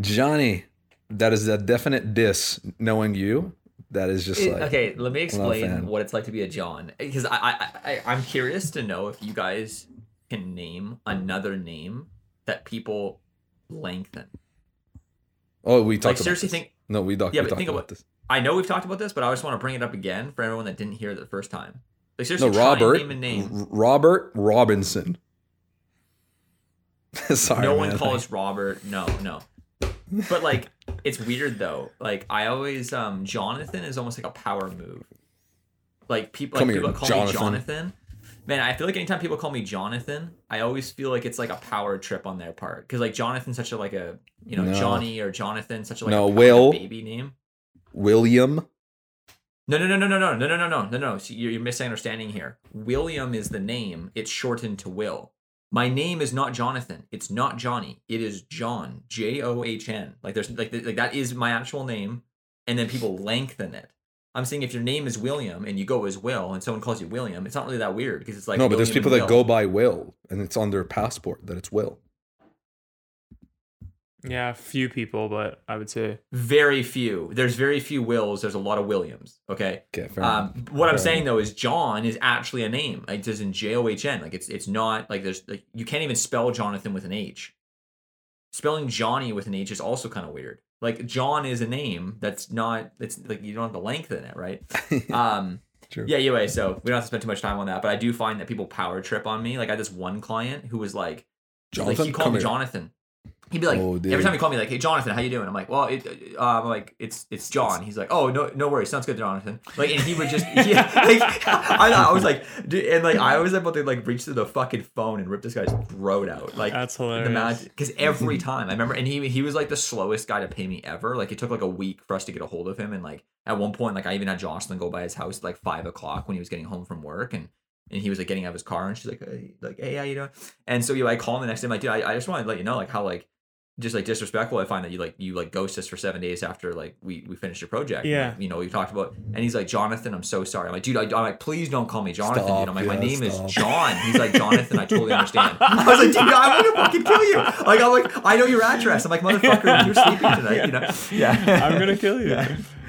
Johnny, that is a definite diss. Knowing you, that is just It- like okay, let me explain what it's like to be a John because I, I, I I'm curious to know if you guys can name another name that people lengthen. Oh, we talked Like about seriously, this. think No, we, doc- Yeah, we but talked think about this. I know we've talked about this, but I just want to bring it up again for everyone that didn't hear it the first time. Like seriously, No, Robert. name a name. Robert Robinson. Sorry, no man. one calls Robert. No, no. But like, it's weird though. Like I always, um, Jonathan is almost like a power move. Like people, like here, people that call Jonathan. me Jonathan. Man, I feel like anytime people call me Jonathan, I always feel like it's like a power trip on their part. Because like Jonathan's such a like a you know No. Johnny or Jonathan, such a like No, a Will. baby name. William. No, no, no, no, no, no, no, no, no, no, no, no. So you're, you're misunderstanding here. William is the name. It's shortened to Will. My name is not Jonathan. It's not Johnny. It is John. J O H N. Like there's like like that is my actual name, and then people lengthen it. I'm saying if your name is William and you go as Will, and someone calls you William, it's not really that weird because it's like no, but there's people that Will. go by Will, and it's on their passport that it's Will. Yeah, few people, but I would say very few. There's very few Wills. There's a lot of Williams. Okay. Okay, fair. Um, what I'm saying enough. though is John is actually a name. Like it's in J O H N. Like it's it's not like there's like you can't even spell Jonathan with an H. Spelling Johnny with an H is also kind of weird. Like John is a name that's not. It's like you don't have the length in it, right? Um, True. yeah. Anyway, so we don't have to spend too much time on that. But I do find that people power trip on me. Like I had this one client who was like, Jonathan, like he called come me here. Jonathan. He'd be like, Oh, every time he called me, like, "Hey, Jonathan, how you doing?" I'm like, "Well, it, uh, I'm like, it's it's John." He's like, "Oh, no, no worries, sounds good, Jonathan." Like, and he would just, yeah, like, I, I was like, dude, and like, I was able to like reach through the fucking phone and rip this guy's throat out, like, that's the hilarious. because every time I remember, and he he was like the slowest guy to pay me ever. Like, it took like a week for us to get a hold of him, and like at one point, like I even had Jocelyn go by his house at like five o'clock when he was getting home from work, and and he was like getting out of his car, and she's like, hey, like, hey, how you doing? And so you, I call him the next day, I'm like, dude, I, I just wanted to let you know, like, how like just like disrespectful I find that you like you like ghost us for seven days after like we we finished your project. Yeah. Like, you know, we talked about, and he's like, Jonathan, I'm so sorry. I'm like, dude, I, I'm like, please don't call me Jonathan. Stop, dude. I'm like, my name stop. is John. He's like, Jonathan, I totally understand. I was like, dude, I want to fucking kill you. Like, I'm like, I know your address. I'm like, motherfucker, you're sleeping tonight. You know? Yeah. I'm gonna kill you.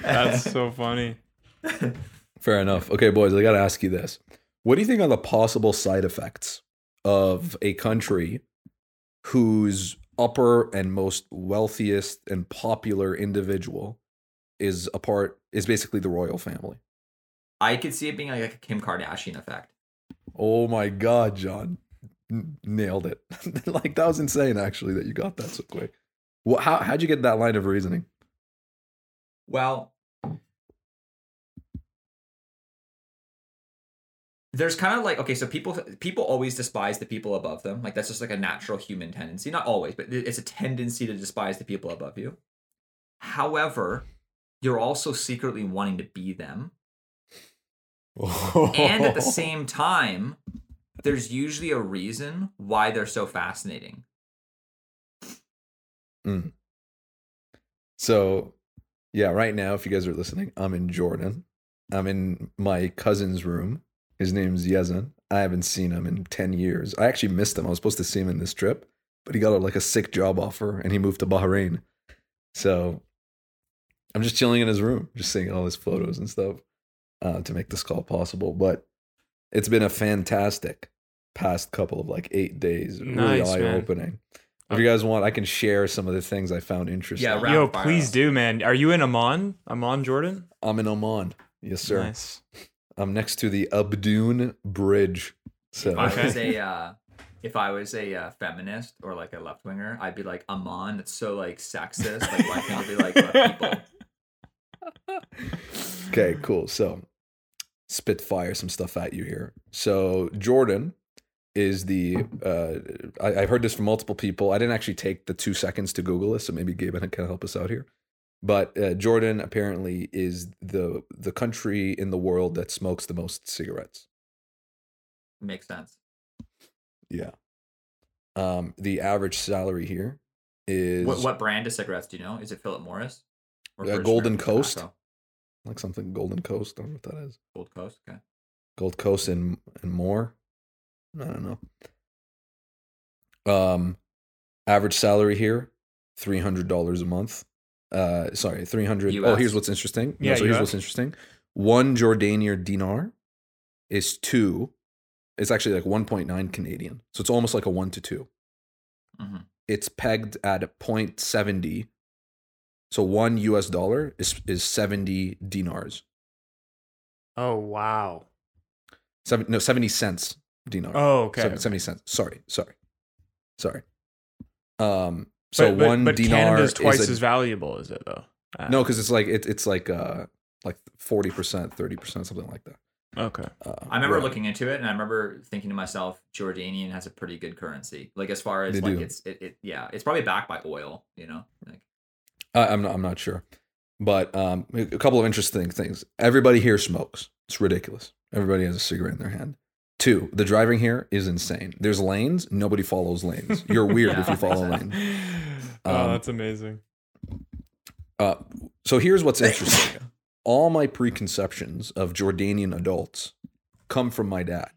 That's so funny. Fair enough. Okay, boys, I got to ask you this. What do you think are the possible side effects of a country whose upper and most wealthiest and popular individual is a part is basically the royal family? I could see it being like a Kim Kardashian effect. Oh my god, John. N- nailed it. like that was insane actually that you got that so quick. What how how'd you get that line of reasoning? Well, there's kind of like okay, so people people always despise the people above them. Like that's just like a natural human tendency. Not always, but it's a tendency to despise the people above you. However, you're also secretly wanting to be them. And at the same time, there's usually a reason why they're so fascinating. Mm-hmm. So, yeah, right now, if you guys are listening, I'm in Jordan. I'm in my cousin's room. His name's Yezan. I haven't seen him in 10 years. I actually missed him. I was supposed to see him in this trip, but he got a, like a sick job offer and he moved to Bahrain. So, I'm just chilling in his room, just seeing all his photos and stuff uh, to make this call possible. But it's been a fantastic past couple of like eight days. Really Nice, eye opening. If you guys want, I can share some of the things I found interesting. Yeah, rapid Yo, please us. do, man. Are you in Amman? Amman, Jordan? I'm in Amman. Yes, sir. Nice. I'm next to the Abdoon Bridge. So If I was a uh, if I was a uh, feminist or like a left winger, I'd be like Amon. It's so like sexist. Like why can't it be like people? okay, cool. So spitfire some stuff at you here. So Jordan is the uh, I, I've heard this from multiple people. I didn't actually take the two seconds to Google this, so maybe Gabe can help us out here. But uh, Jordan apparently is the the country in the world that smokes the most cigarettes. Makes sense. Yeah. Um, the average salary here is What what brand of cigarettes do you know? Is it Philip Morris? Uh, Golden Coast. Tobacco? like something Golden Coast. I don't know what that is. Gold Coast. Okay. Gold Coast and and more. I don't know. Um, average salary here three hundred dollars a month. Uh, sorry, three hundred. Oh, here's what's interesting. No, Yeah, so here's US. what's interesting. One Jordanian dinar is two. It's actually like one point nine Canadian. So it's almost like a one to two. Mhm. It's pegged at 0.70. So one US dollar is is seventy dinars. Oh wow. Seven, no, seventy cents dinar. Oh okay. Seven- 70 cents. Sorry, sorry, sorry. Um, so but, but, one but dinar is twice is a, as valuable, is it though? Uh, no, because it's like it, it's like uh like forty percent, thirty percent, something like that. Okay. Uh, I remember right. looking into it, and I remember thinking to myself, Jordanian has a pretty good currency. Like as far as They like do. it's it, it yeah, it's probably backed by oil. You know, like I, I'm not. I'm not sure, but um, a couple of interesting things. Everybody here smokes. It's ridiculous. Everybody has a cigarette in their hand. Two, the driving here is insane. There's lanes. Nobody follows lanes. You're weird if you follow lanes. oh, Um, that's amazing. Uh, so here's what's interesting. All my preconceptions of Jordanian adults come from my dad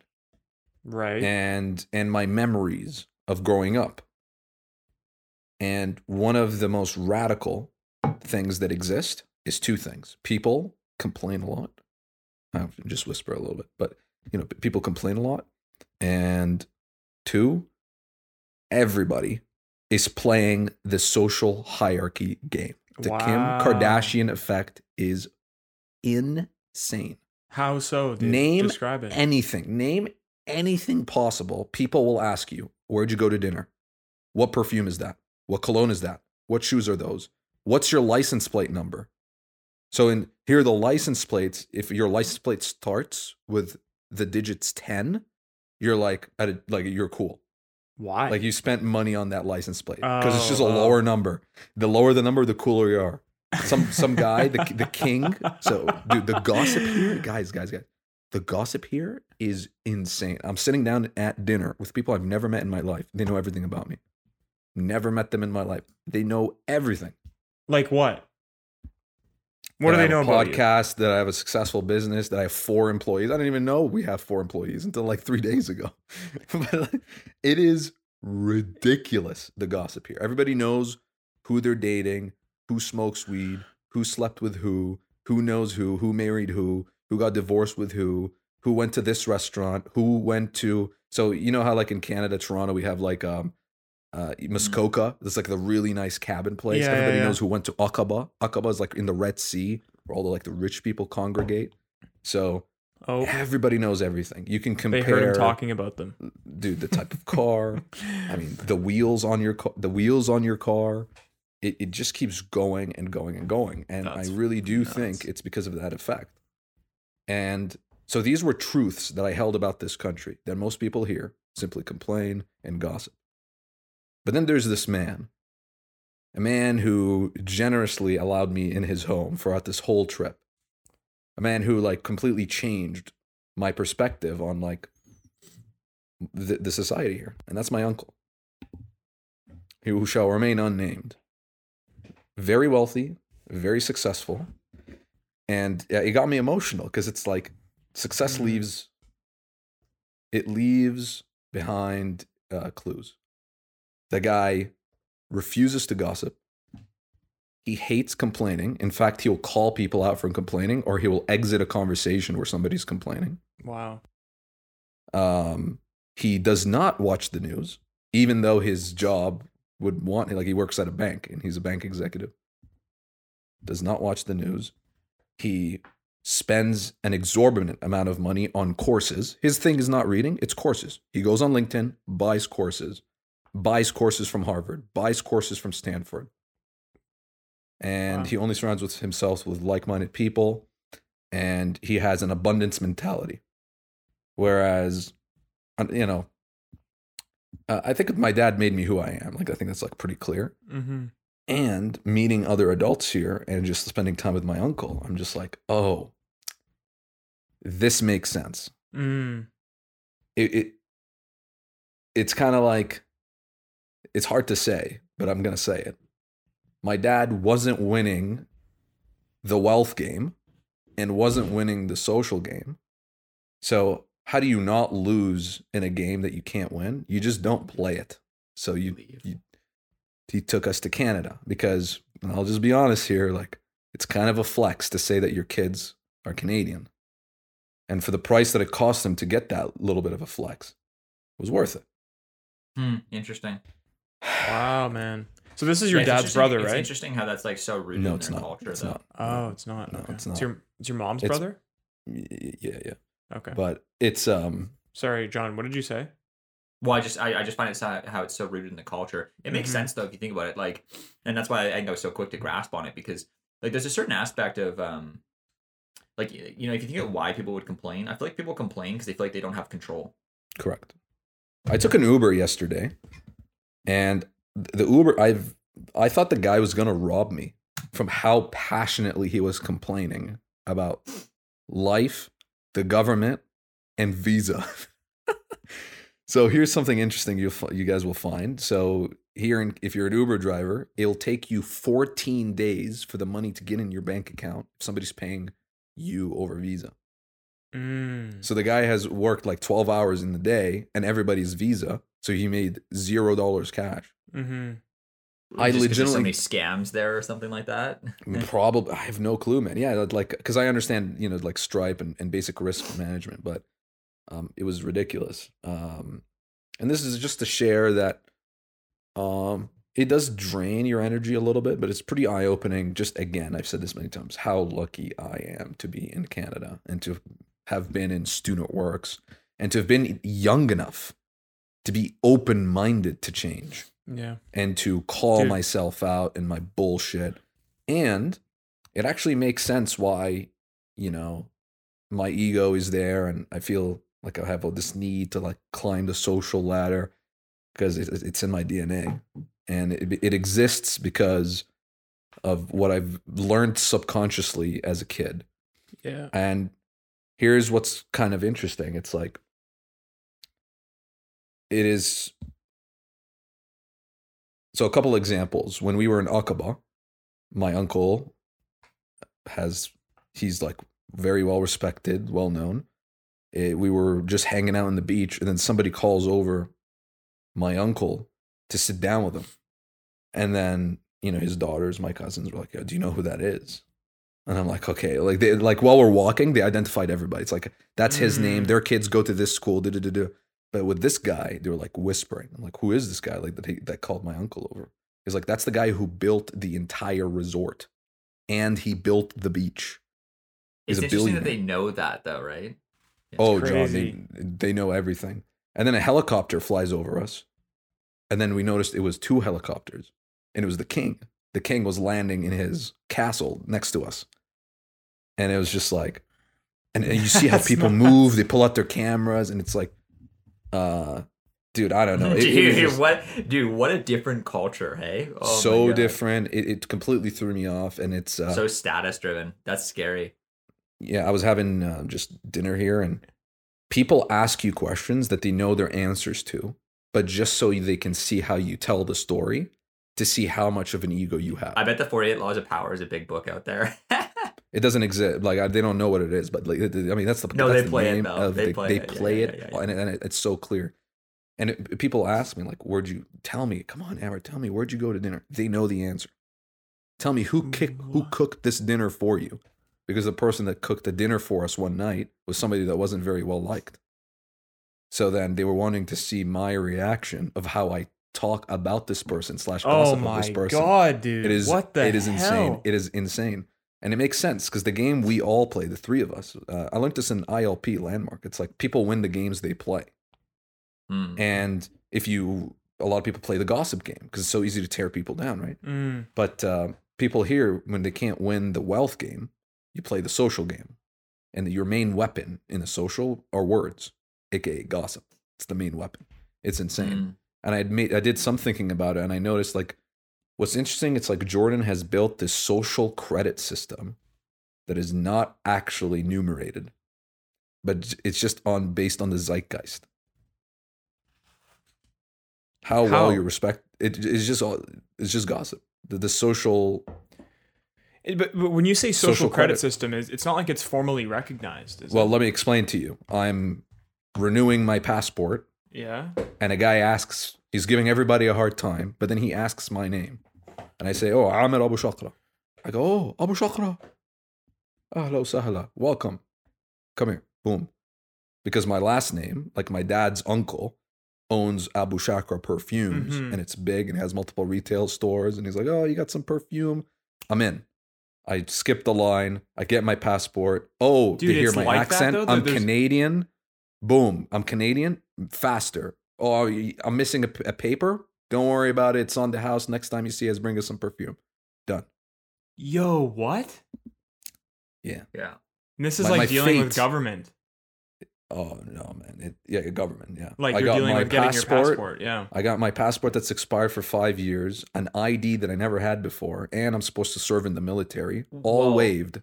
Right. and and my memories of growing up. And one of the most radical things that exist is two things. People complain a lot. I'll just whisper a little bit, but you know, people complain a lot. And two, everybody is playing the social hierarchy game. The Wow. Kim Kardashian effect is insane. How so? Dude? Name Describe it. Anything, name anything possible. People will ask you, Where'd you go to dinner? What perfume is that? What cologne is that? What shoes are those? What's your license plate number? So, in here the license plates. If your license plate starts with the digits 10, you're like, at a, like you're cool. Why? Like you spent money on that license plate because it's just a Oh, oh. lower number. The lower the number, the cooler you are. Some some guy, the the king. So dude, the gossip here, guys, guys, guys. The gossip here is insane. I'm sitting down at dinner with people I've never met in my life. They know everything about me. Never met them in my life. They know everything. like what? What do they know about you? podcast? That I have a successful business. That I have four employees. I didn't even know we have four employees until like three days ago. but it is ridiculous the gossip here. Everybody knows who they're dating, who smokes weed, who slept with who, who knows who, who married who, who got divorced with who, who went to this restaurant, who went to. So you know how like in Canada, Toronto, we have like um uh Muskoka. That's like the really nice cabin place. Yeah, yeah, Everybody yeah. knows who went to Aqaba. Aqaba is like in the Red Sea where all the like the rich people congregate. So Oh, everybody knows everything. You can compare. they heard him talking about them. dude, the type of car. I mean, the wheels on your car, the wheels on your car. It, it just keeps going and going and going. And That's I really do nuts. think it's because of that effect. And so these were truths that I held about this country that most people here simply complain and gossip. But then there's this man, a man who generously allowed me in his home throughout this whole trip. A man who like completely changed my perspective on like the, the society here, and that's my uncle, who shall remain unnamed. Very wealthy, very successful, and yeah, it got me emotional because it's like success Mhm. leaves. It leaves behind uh, clues. The guy refuses to gossip. He hates complaining. In fact, he'll call people out from complaining, or he will exit a conversation where somebody's complaining. Wow. Um, he does not watch the news, even though his job would want like he works at a bank and he's a bank executive. Does not watch the news. He spends an exorbitant amount of money on courses. His thing is not reading, it's courses. He goes on LinkedIn, buys courses, buys courses from Harvard, buys courses from Stanford. And Wow. he only surrounds with himself with like-minded people and he has an abundance mentality. Whereas, you know, uh, I think my dad made me who I am. Like, I think that's like pretty clear. Mm-hmm. And meeting other adults here and just spending time with my uncle, I'm just like, oh, this makes sense. Mm. It, it it's kind of like it's hard to say, but I'm gonna say it. My dad wasn't winning the wealth game and wasn't winning the social game. So how do you not lose in a game that you can't win? You just don't play it. So you, you he took us to Canada because I'll just be honest here, like it's kind of a flex to say that your kids are Canadian. And for the price that it cost them to get that little bit of a flex, it was worth it. Hmm, interesting. Wow, man. So this is your Yeah, dad's interesting- brother, It's right? interesting how that's like so rooted No, in it's their not. culture, It's though. not. Oh, it's not. No, okay. it's not. It's your it's your mom's It's- brother. Yeah, yeah. Okay. But it's um Sorry, John. What did you say? Well, I just I, I just find it so, how it's so rooted in the culture. It makes Mhm. sense though if you think about it. Like, and that's why I think I was so quick to grasp on it because like there's a certain aspect of um, like you know if you think of why people would complain, I feel like people complain because they feel like they don't have control. correct. I took an Uber yesterday and the Uber I've I thought the guy was to rob me from how passionately he was complaining about life, the government, and visa. so here's something interesting you you guys will find. So here, in, if you're an Uber driver, it'll take you 14 days for the money to get in your bank account if somebody's paying you over visa. Mm. So the guy has worked like 12 hours in the day and everybody's visa. So he made zero dollars cash. Mm-hmm. I Just 'cause there's so legitimately- many scams there or something like that. Probably, I have no clue, man. Yeah, like because I understand, you know, like Stripe and, and basic risk management, but um, it was ridiculous. Um, and this is just to share that um, it does drain your energy a little bit, but it's pretty eye opening. Just again, I've said this many times, how lucky I am to be in Canada and to have been in student works and to have been young enough to be open minded to change Yeah. and to call Dude. myself out in my bullshit. And it actually makes sense why, you know, my ego is there and I feel like I have this need to like climb the social ladder because it's in my DNA. And it, it exists because of what I've learned subconsciously as a kid. Yeah. And here's what's kind of interesting. It's like it is so a couple examples. When we were in Aqaba, my uncle has he's like very well respected, well known. Eh, we were just hanging out on the beach, and then somebody calls over my uncle to sit down with him. And then, you know, his daughters, my cousins, were like, "Yo, "Do you know who that is?" And I'm like, "Okay." Like they like while we're walking, they identified everybody. It's like that's his name. Mm. Their kids go to this school. Da, da, da, da. But with this guy, they were like whispering. I'm like, "Who is this guy?" Like that he, that called my uncle over. He's like, "That's the guy who built the entire resort, and he built the beach." He's It's interesting that they know that though, right? oh, crazy. John, they, they know everything. And then a helicopter flies over us. And then we noticed it was two helicopters. And it was the king. The king was landing in his castle next to us. And it was just like and, and you see how people move, they pull out their cameras, and it's like uh dude, I don't know. It, it dude, just what, dude, what a different culture, hey? Oh so different. It, it completely threw me off. And it's uh so status driven. That's scary. yeah, I was having uh, just dinner here, and people ask you questions that they know their answers to, but just so they can see how you tell the story, to see how much of an ego you have. I bet the 48 Laws of Power is a big book out there. it doesn't exist. Like I, they don't know what it is, but like it- I mean, that's the No, that's they the play it, though. of They the- play they it. Yeah, play yeah, it, yeah, yeah. and, and it- it's so clear. And it, people ask me like, "Where'd you tell me? Come on, Amer, tell me where'd you go to dinner?" They know the answer. Tell me who kick, who cooked this dinner for you, because the person that cooked the dinner for us one night was somebody that wasn't very well liked. So then they were wanting to see my reaction of how I talk about this person slash Oh gossip of this person. god, dude! It is what the it is insane. hell? It is insane. And it makes sense because the game we all play, the three of us, uh, I learned this in ILP Landmark. It's like people win the games they play. Hmm. And if you, a lot of people play the gossip game because it's so easy to tear people down, right? Mm, But uh, people here, when they can't win the wealth game, you play the social game. And your main weapon in the social are words, aka gossip. It's the main weapon. It's insane Hmm. And I made I did some thinking about it, and I noticed like what's interesting. It's like Jordan has built this social credit system that is not actually numerated, but it's just on based on the zeitgeist. How, How? well you respect it is just all it's just gossip. The, the social It- but, but when you say social, Social credit, credit. system, is it's not like it's formally recognized. Is well, it? let me explain to you. I'm renewing my passport yeah. and a guy asks He's giving everybody a hard time, but then he asks my name. And I say, Oh, Amer Abu Shakra. I go, Oh, Abu Shakra. Ahla sahla. Welcome. Come here. Boom. Because my last name, like my dad's uncle, owns Abu Shakra perfumes Mhm. and it's big and has multiple retail stores. And he's like, Oh, you got some perfume? I'm in. I skip the line. I get my passport. Oh, Dude, they hear my like that, accent. though, I'm Canadian. Boom. I'm Canadian. Faster. Oh, I'm missing a paper. Don't worry about it. It's on the house. Next time you see us, bring us some perfume. Done. Yo, what? Yeah. Yeah. And this is My- like my dealing with government. Oh no, man. It, yeah, government. Yeah. Like I you're got dealing my with getting your passport. Yeah. I got my passport that's expired for five years, an ID that I never had before, and I'm supposed to serve in the military. All Whoa. waived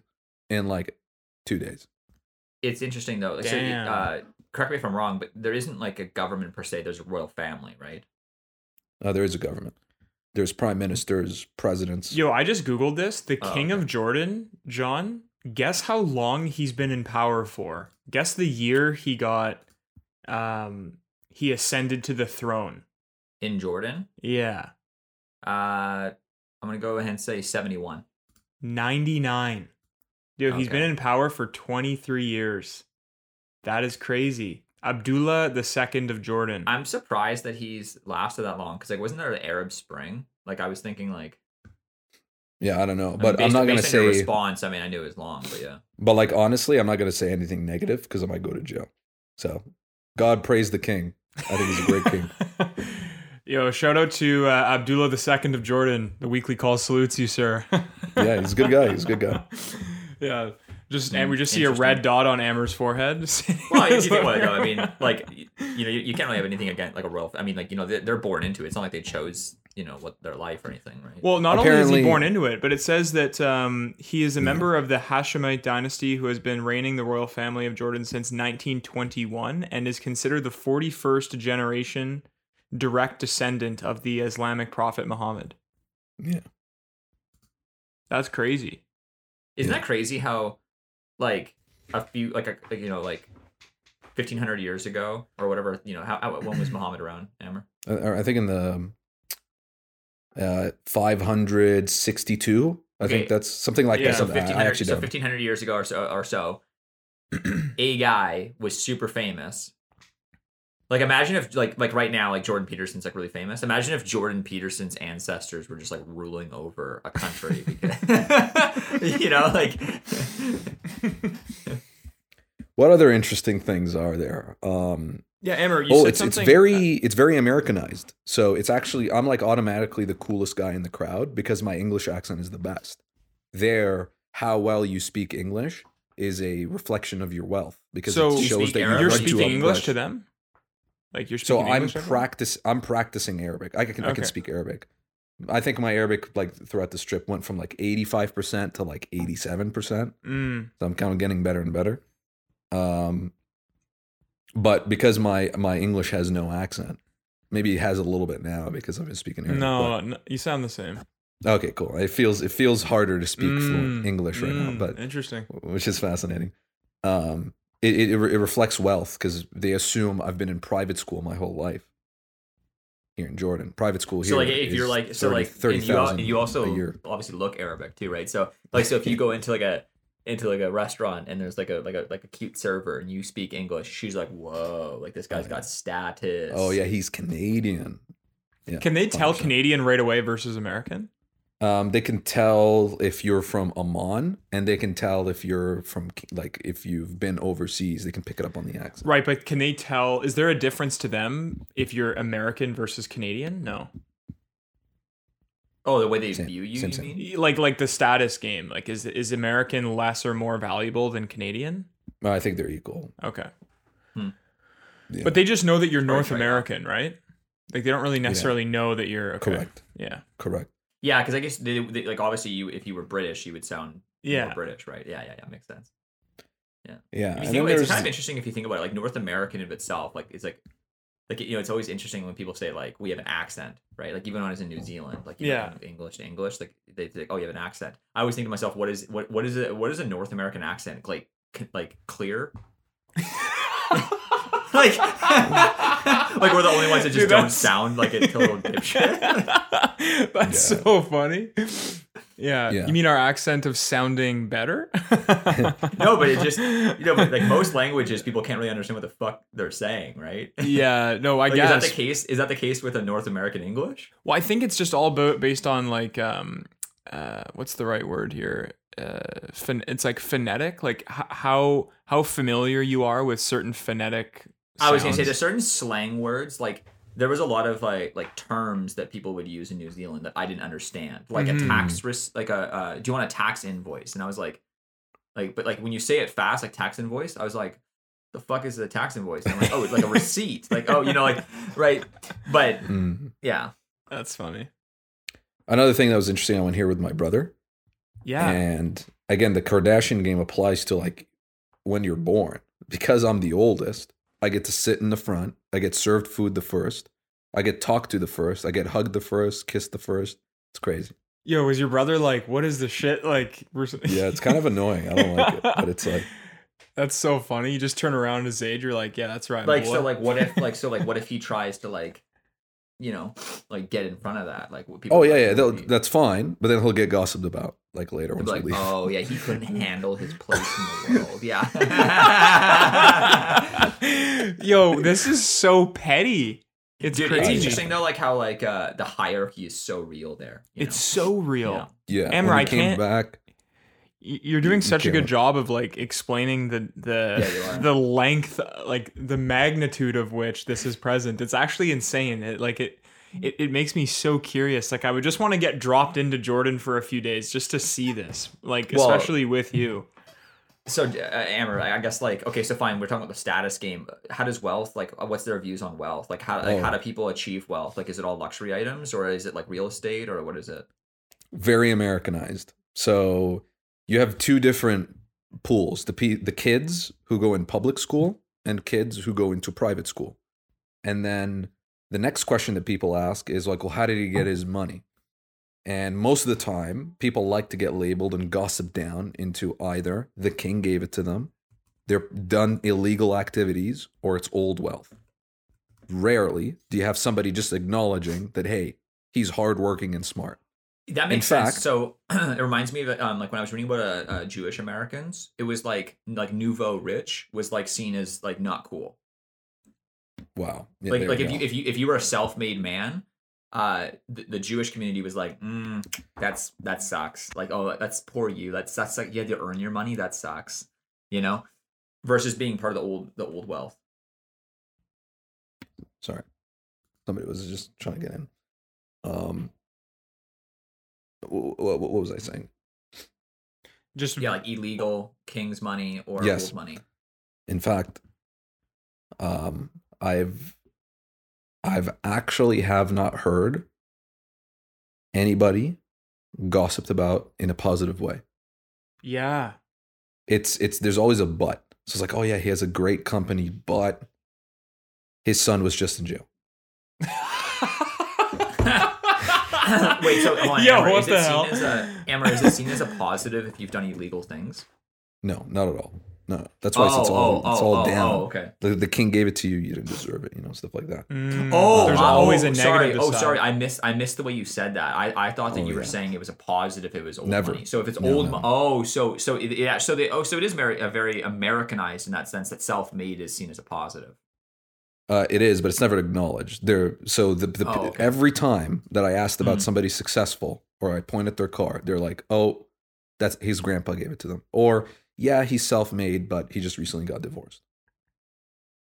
in like two days. It's interesting though. Like, so, Damn. uh, correct me if I'm wrong, but there isn't like a government per se. There's a royal family, right? Uh, there is a government. There's prime ministers, presidents. Yo, I just googled this. The Oh, king okay. of Jordan, John. Guess how long he's been in power for? Guess the year he got um he ascended to the throne. In Jordan, Yeah. uh, I'm gonna go ahead and say 71. 99. Dude, he's been in power for 23 years. That is crazy. Abdullah the second of Jordan. I'm surprised that he's lasted that long because like wasn't there the Arab Spring? Like I was thinking like, Yeah, I don't know, I mean, but I'm based- not gonna based on say. response. I mean, I knew it was long, but yeah. But like honestly, I'm not gonna say anything negative because I might go to jail. So, God praise the king. I think he's a great king. Yo, shout out to uh, Abdullah the second of Jordan. The weekly call salutes you, sir. Yeah, he's a good guy. He's a good guy. yeah. Just and we just see a red dot on Amer's forehead. Well, if you think about it, though, I mean, like you know, you, you can't really have anything against like a royal. I mean, like you know, they're, they're born into it. It's not like they chose you know what their life or anything, right? Well, not only is he born into it, but it says that um, he is a member of the Hashemite dynasty who has been reigning the royal family of Jordan since 1921 and is considered the 41st generation direct descendant of the Islamic prophet Muhammad. Yeah. That's crazy. Isn't that crazy? How like a few like a you know like. 1500 years ago or whatever you know how, how when was muhammad around Amer? I think in the uh, 562. I Okay. think that's something like Yeah, that. so I- I 1500 so 1500 years ago or so or so a guy was super famous like imagine if like like right now like jordan peterson's like really famous imagine if jordan peterson's ancestors were just like ruling over a country because, you know like What other interesting things are there? Um, Yeah, Amer, you oh, said it's something. it's very it's very Americanized. So it's actually I'm like automatically the coolest guy in the crowd because my English accent is the best. There, how well you speak English is a reflection of your wealth because So- it shows speak that you Arab? You're speaking a English bunch- to them? Like you're So speaking I'm English practice I'm practicing Arabic. I can I can speak Arabic. I think my Arabic like throughout the strip went from like 85% to like 87%. Mm. So I'm kind of getting better and better. Um but because my my English has no accent. Maybe it has a little bit now because I've been speaking Arabic. No, no, you sound the same. okay, cool. It feels it feels harder to speak fluent Mm, English right now, mm, but interesting. which is fascinating. Um, it, it, it reflects wealth because they assume I've been in private school my whole life here in Jordan. Private school here. so like if you're like so 30 like and you, 30,000 and you also a year. obviously look arabic too right so like so if you go into like a into like a restaurant and there's like a like a like a cute server and you speak english she's like whoa like this guy's oh, yeah. got status Oh yeah, he's Canadian. Yeah, Can they tell 100%. Canadian right away versus American? Um, they can tell if you're from Amman, and they can tell if you're from like if you've been overseas. They can pick it up on the accent. Right, but can they tell? Is there a difference to them if you're American versus Canadian? No. oh the way they Same- view you same, you same. mean Like like the status game. Like is is American less or more valuable than Canadian? I think they're equal. Okay. Yeah. But they just know that you're North right. American, right? Like they don't really necessarily know that you're okay. correct, Yeah. correct. Yeah because i guess they, they, like obviously you if you were british you would sound Yeah. more british right? Yeah yeah yeah makes sense. Yeah, If you think about it's kind of interesting if you think about it like north american of itself like it's like like you know it's always interesting when people say like we have an accent right? Like even when i was in new zealand like you know, Yeah. english to english like they say oh you have an accent. I always think to myself what is what what is it what is a north american accent like like clear like, like we're the only ones that just Dude, don't sound like a total dipshit. That's Yeah. so funny. Yeah. Yeah. You mean our accent of sounding better? no, but it just you know, but like most languages, people can't really understand what the fuck they're saying, right? yeah. No, I Like, guess. is that the case? Is that the case with a North American English? Well, I think it's just all about based on like um uh what's the right word here? Uh pho- it's like phonetic, like h- how how familiar you are with certain phonetic I was gonna say there's certain slang words like there was a lot of like like terms that people would use in New Zealand that I didn't understand. Like Mhm. a tax risk, like a uh, do you want a tax invoice? And I was like, like, but like when you say it fast, like tax invoice, I was like, the fuck is a tax invoice? And I'm like, oh, it's like a receipt. Like, oh, you know, like right. But Mm. yeah, That's funny. Another thing that was interesting, I went here with my brother, Yeah. and again, the Kardashian game applies to like when you're born. Because I'm the oldest, I get to sit in the front. I get served food the first. I get talked to the first. I get hugged the first, kissed the first. It's crazy. Yo, was your brother like, what is the shit? Like. Yeah, it's kind of annoying. I don't like it, but it's like That's so funny. You just turn around his age, you're like, yeah, that's right. like boy. so, like what if like so like what if he tries to like, you know, like get in front of that? Like what people Oh yeah, like, yeah, what they'll- would you- that's fine. But then he'll get gossiped about like later They'd once be we like, leave. oh yeah, he couldn't handle his place in the world. Yeah. Yo, this is so petty. It's Dude, crazy. it's interesting though, like how like uh the hierarchy is so real there. you It's know? so real. Yeah. yeah, Amer, I came can't- back. You're doing you such a good job of like explaining the the Yeah, the length, like the magnitude of which this is present. It's actually insane. It like it. It, it makes me so curious. Like I would just want to get dropped into Jordan for a few days just to see this. Like Well- especially with you. So, uh, Amer, I guess like okay, so fine. We're talking about the status game. How does wealth like? uh, What's their views on wealth? Like how like Oh. how do people achieve wealth? Like is it all luxury items or is it like real estate or what is it? very Americanized. So you have two different pools: the pe- the kids who go in public school and kids who go into private school. And then the next question that people ask is like, well, how did he get his money? And most of the time, people like to get labeled and gossiped down into either the king gave it to them, they're done illegal activities, or it's old wealth. Rarely do you have somebody just acknowledging that, hey, he's hardworking and smart. That makes In sense. fact- so it reminds me of um, like when I was reading about uh, uh, Jewish Americans. It was like like nouveau rich was like seen as like not cool. Wow. Yeah, like like you if you if you if you were a self made man, uh, the, the Jewish community was like, mm, that's that sucks. Like oh that's poor you. That's that's like you had to earn your money. That sucks. You know, versus being part of the old the old wealth. Sorry. Somebody was just trying to get in. Um, what, what, what was I saying? Just Yeah, like illegal king's money or Yes. old money. In fact, um, I've I've actually have not heard anybody gossiped about in a positive way. yeah. It's it's there's always a but. So it's like, oh yeah, he has a great company, but his son was just in jail. Wait, so hold on, Yo, Amer, what is the it hell? Seen as a, Amer, is it seen as a positive if you've done illegal things? No, not at all. No, that's why it's, it's all it's all down. Oh, okay. The, the king gave it to you, you didn't deserve it, you know, stuff like that. Mm, Oh, there's oh, always a negative. sorry. Oh, side. sorry. I missed. I missed the way you said that. I, I thought that Oh, you were yeah. saying it was a positive. It was old Never. money. So if it's No, old. no. Oh, so so it, yeah. So they. Oh, so it is very a very Americanized in that sense that self-made is seen as a positive. Uh, it is, but it's never acknowledged. There, so the, the Oh, okay. every time that I asked about Mhm. somebody successful, or I point at their car, they're like, "Oh, that's his grandpa gave it to them," or "Yeah, he's self-made, but he just recently got divorced."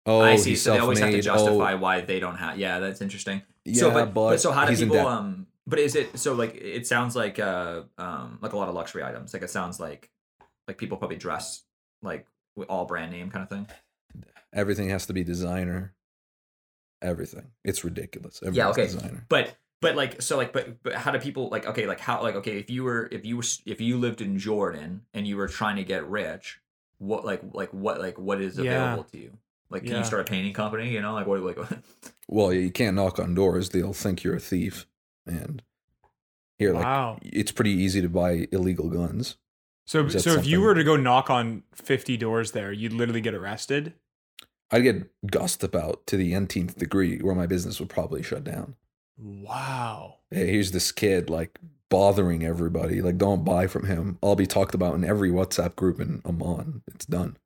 Oh, I see. he's So they always have to justify Oh, why they don't have. Yeah, that's interesting. yeah, so, but, but, so how do people? Um, but is it so like it sounds like uh um like a lot of luxury items. Like it sounds like like people probably dress like all brand name kind of thing. Everything has to be designer. Everything. It's ridiculous. Everything's Yeah, okay. Designer. But but like so like but but how do people like okay like how like okay if you were if you were if you lived in Jordan and you were trying to get rich what like like what like what is Yeah. available to you like can Yeah. you start a painting company you know like what like Well, you can't knock on doors; they'll think you're a thief. And here, like, wow. it's pretty easy to buy illegal guns. So Is that so if you were to go knock on 50 doors there, you'd literally get arrested. I'd get gossiped about to the nth degree where my business would probably shut down. Wow. Hey, here's this kid like bothering everybody. Like, don't buy from him. I'll be talked about in every WhatsApp group in Amman. It's on. It's done.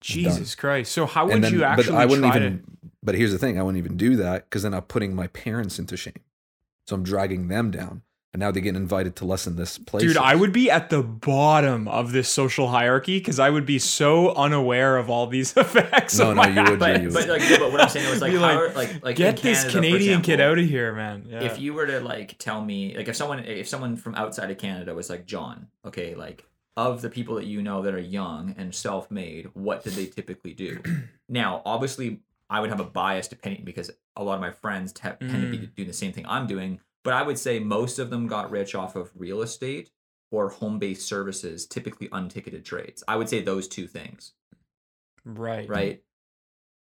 Jesus Christ. So how would then, you actually but I wouldn't even. But here's the thing: I wouldn't even do that because then I'm putting my parents into shame. So I'm dragging them down, and now they get invited to lesson this place. Dude, I would be at the bottom of this social hierarchy because I would be so unaware of all these effects. No, of no, my you would be, But, you but like, no, but what I'm saying was like, how like, are- like, like Get in this Canada, for Canadian kid out of here, man. Yeah. if you were to like tell me like if someone if someone from outside of canada was like john okay like of the people that you know that are young and self-made what did they typically do now obviously i would have a biased opinion because a lot of my friends te- tend to be Mm. doing the same thing i'm doing but i would say most of them got rich off of real estate or home-based services typically unticketed trades i would say those two things right. right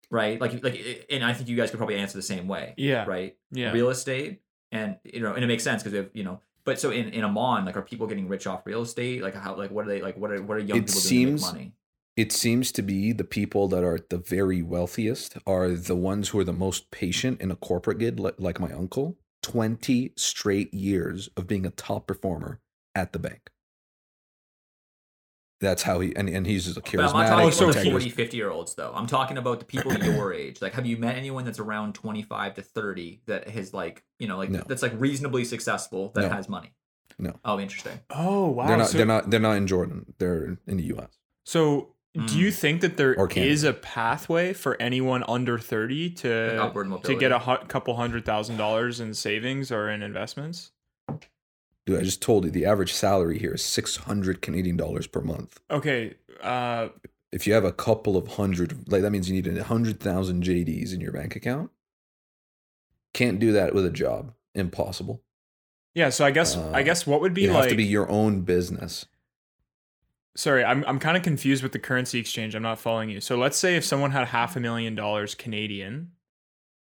right like like and i think you guys could probably answer the same way Yeah. right Yeah. real estate and you know and it makes sense because we have you know but so in in Amman like are people getting rich off real estate like how like what are they like what are what are young It people seems- doing to make money it seems to be the people that are the very wealthiest are the ones who are the most patient in a corporate gig, like, like my uncle. Twenty straight years of being a top performer at the bank. That's how he and, and he's just a but I'm not talking. About so the 40 50 year olds though I'm talking about the people your age like have you met anyone that's around 25 to 30 that has like you know like No. that's like reasonably successful that No. has money No. oh interesting Oh wow. they're not. so, they're not. They're not in Jordan. They're in the U.S. so do you think that there Or is a pathway for anyone under 30 to to get a hu- couple hundred thousand dollars in savings or in investments? Dude, I just told you the average salary here is six hundred Canadian dollars per month. Okay. Uh If you have a couple of hundred, like that means you need a hundred thousand JDs in your bank account. Can't do that with a job. Impossible. yeah, so I guess I Uh, guess what would be You like have to be your own business. Sorry, I'm I'm kind of confused with the currency exchange. I'm not following you. So let's say if someone had half a million dollars Canadian,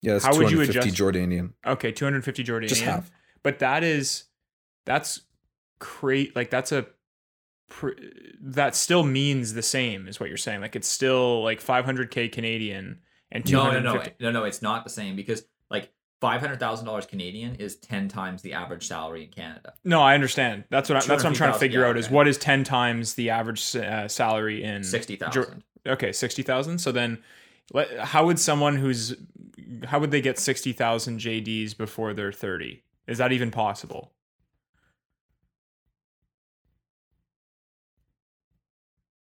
Yeah, that's How would you adjust- Jordanian. okay, 250 Jordanian. Just half. But that is that's create like that's a pr- that still means the same is what you're saying. Like it's still like 500k Canadian and no no no no no it's not the same because like $500,000 Canadian is 10 times the average salary in Canada No, I understand. That's what I, that's what I'm trying to figure yeah, out is okay. what is 10 times the average uh, salary in 60,000 Okay, sixty thousand. So then, how would someone who's how would they get sixty thousand JDs before they're thirty? Is that even possible?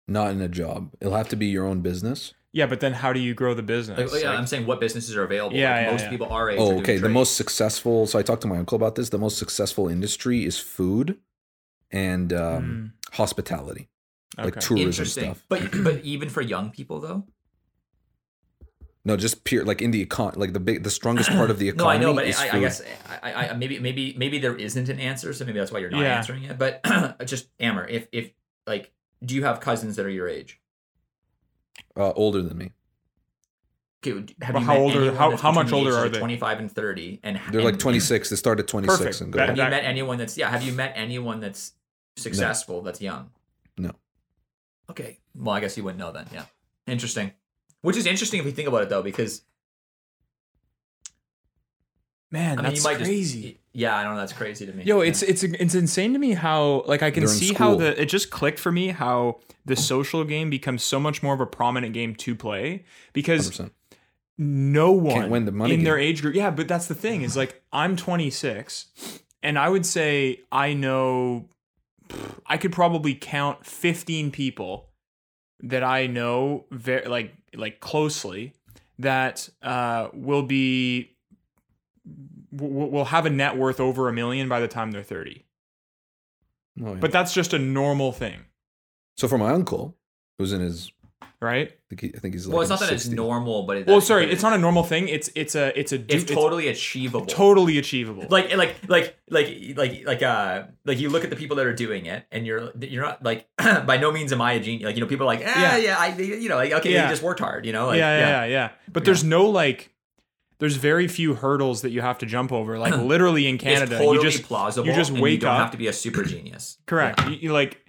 Not in a job. It'll have to be your own business. Yeah, but then how do you grow the business? Like, yeah, Like- I'm saying what businesses are available. Yeah, Like, yeah, most yeah. people our age. are Oh, doing okay. The most successful. So I talked to my uncle about this. The most successful industry is food and um, hospitality, Mm, like okay. tourism interesting. stuff. But but even for young people though. No, just pure like in the econ, like the big, the strongest part of the economy. No, I economy know, but I, I guess I, I, I maybe maybe maybe there isn't an answer, so maybe that's why you're not Yeah. answering it. But just Amer, if if like, do you have cousins that are your age? Uh, older than me. Okay, have you how met old how- how much older are they? 25 and 30, and They're like 26. They start at 26 Perfect. and go. That- Have up. you met anyone that's yeah? Have you met anyone that's successful that's young? No. Okay. Well, I guess you wouldn't know then. Yeah. Interesting. Which is interesting if you think about it though, because Man, I mean, that's might crazy. just yeah, I don't know. That's crazy to me. Yo, Yeah. it's it's it's insane to me how like I can They're in see how the it just clicked for me how the social game becomes so much more of a prominent game to play because 100%. no one win the money in their age group. Yeah, but that's the thing is like I'm 26, and I would say I know I could probably count 15 people that I know very like like closely that uh, will be will will have a net worth over a million by the time they're 30. Oh, yeah. But that's just a normal thing, so for my uncle, who's in his, right? I think, he, I think he's like well, it's in not that it's normal, but it, Well, sorry, it's not a normal thing. It's it's a it's a It's do- totally achievable. totally achievable. like like like like like like uh like you look at the people that are doing it and you're you're not like by no means am I a genius like you know people are like ah, Yeah. yeah I you know like okay Yeah. you just worked hard you know like yeah, yeah, yeah, yeah. But there's no like, there's very few hurdles that you have to jump over. Like literally in Canada, it's totally you just plausible you just wake you don't up- have to be a super genius correct. You, you like,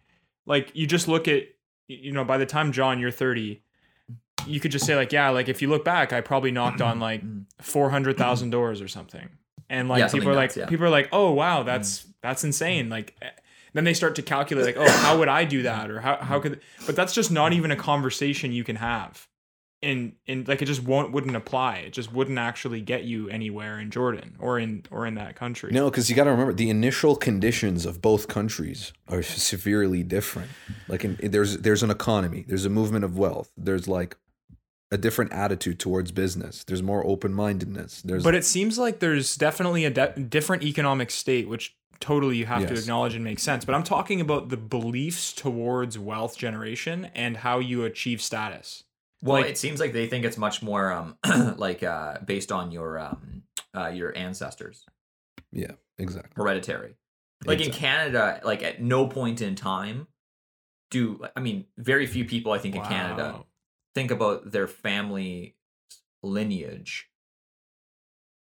like you just look at, you know, by the time John you're 30, you could just say like, yeah, like if you look back, I probably knocked on like mm. hundred thousand doors or something, and like Yeah, people are like, yeah. people are like, oh wow, mm. that's that's insane. Like, eh, then they start to calculate like, oh, how would I do that, or how how mm. could? But that's just not even a conversation you can have. In, in like it just won't wouldn't apply. It just wouldn't actually get you anywhere in Jordan or in or in that country. No, because you got to remember the initial conditions of both countries are severely different. Like, in, there's there's an economy, there's a movement of wealth, there's like a different attitude towards business. There's more open mindedness. There's But it seems like there's definitely a de- different economic state, which totally you have to acknowledge and make sense. But I'm talking about the beliefs towards wealth generation and how you achieve status. Well, Like- it seems like they think it's much more um like uh based on your um uh your ancestors, yeah, exactly. hereditary. Like in Canada, like at no point in time do I mean very few people I think in Canada think about their family lineage.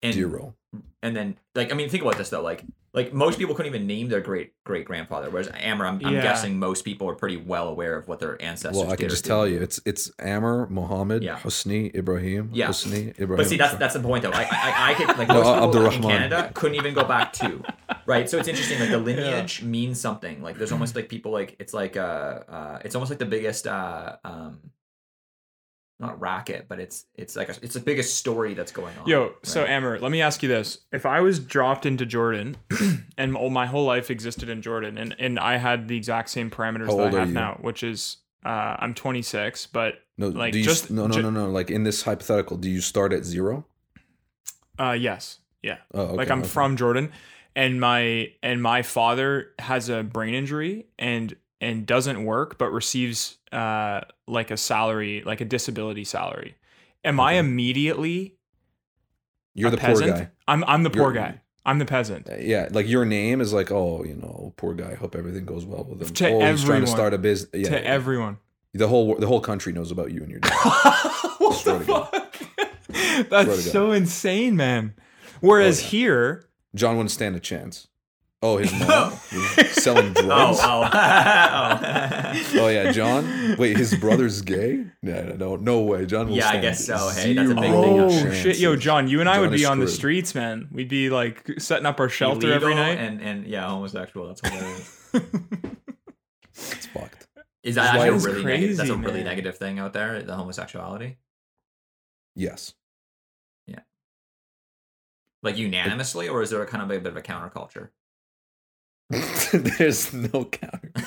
And Zero. and then like I mean think about this though like like most people couldn't even name their great great grandfather whereas Amer I'm, I'm Yeah. guessing most people are pretty well aware of what their ancestors Well, I can or just tell you, it's it's Amr, Mohammed, Yeah. Husni, Ibrahim, Yeah. Husni, Ibrahim. But see, that's that's the point, though. I I, I could like No, most people in Canada couldn't even go back to, right? So it's interesting. Like the lineage means something. Like there's almost like people like it's like uh uh it's almost like the biggest uh um not racket, but it's it's like a, it's the biggest story that's going on. Yo, so right? Amer, let me ask you this: If I was dropped into Jordan, and all- my whole life existed in Jordan, and and I had the exact same parameters How that I have you? now, which is uh, I'm 26, but no, like, do you, just- no, no, no, no. Like in this hypothetical, do you start at zero? uh, yes, yeah. Oh, okay, like I'm okay. from Jordan, and my and my father has a brain injury and and doesn't work, but receives uh like a salary, like a disability salary. Am I immediately You're the peasant? poor guy. I'm I'm the poor You're- guy. I'm the peasant. Uh, Yeah, like your name is like, oh, you know, poor guy. Hope everything goes well with him. To oh, he's trying everyone. to start a business. Yeah, to yeah. everyone. the whole the whole country knows about you and your dad. what the fuck? That's so insane, man. Whereas Oh, yeah. here, John wouldn't stand a chance. Oh, his mom selling drugs. oh oh. Oh yeah, John. Wait, his brother's gay? No, no, no, no way. John will Yeah, I guess so. Hey, that's a big zero thing. oh Zero shit, yo. John, you and I would be is on the streets, man. We'd be like setting up our shelter every night. and and yeah, homosexual. That's hilarious. It's fucked. Is That's that actually it's a really negative? That's a really man. negative thing out there. The homosexuality, Yes. Yeah. Like unanimously, or is there a kind of a bit of a counterculture? There's no counter.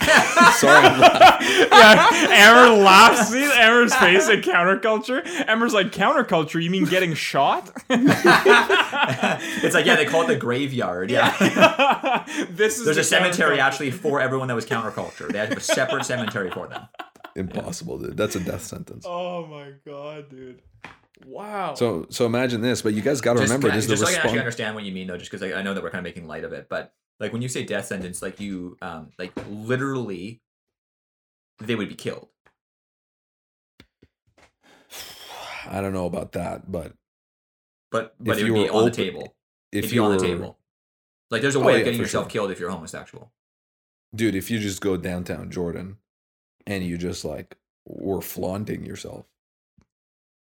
Sorry, I'm laughing. yeah, Amer laughs. See Amer's face at counterculture. Amer's like, counterculture? You mean getting shot? it's like yeah, they call it the graveyard. Yeah. this is There's the a cemetery actually for everyone that was counterculture. They had a separate cemetery for them. Impossible, dude. That's a death sentence. Oh my god, dude! Wow. So so imagine this, but you guys got to remember can I- this is the just so I can actually understand what you mean though, just because I, I know that we're kind of making light of it, but like when you say death sentence, like you um like literally they would be killed. I don't know about that, but But but it you would be were on the table. if, If, you you're on the table. Like there's a Oh, way yeah, of getting for yourself sure. killed if you're homosexual. dude, if you just go downtown Jordan and you just like were flaunting yourself,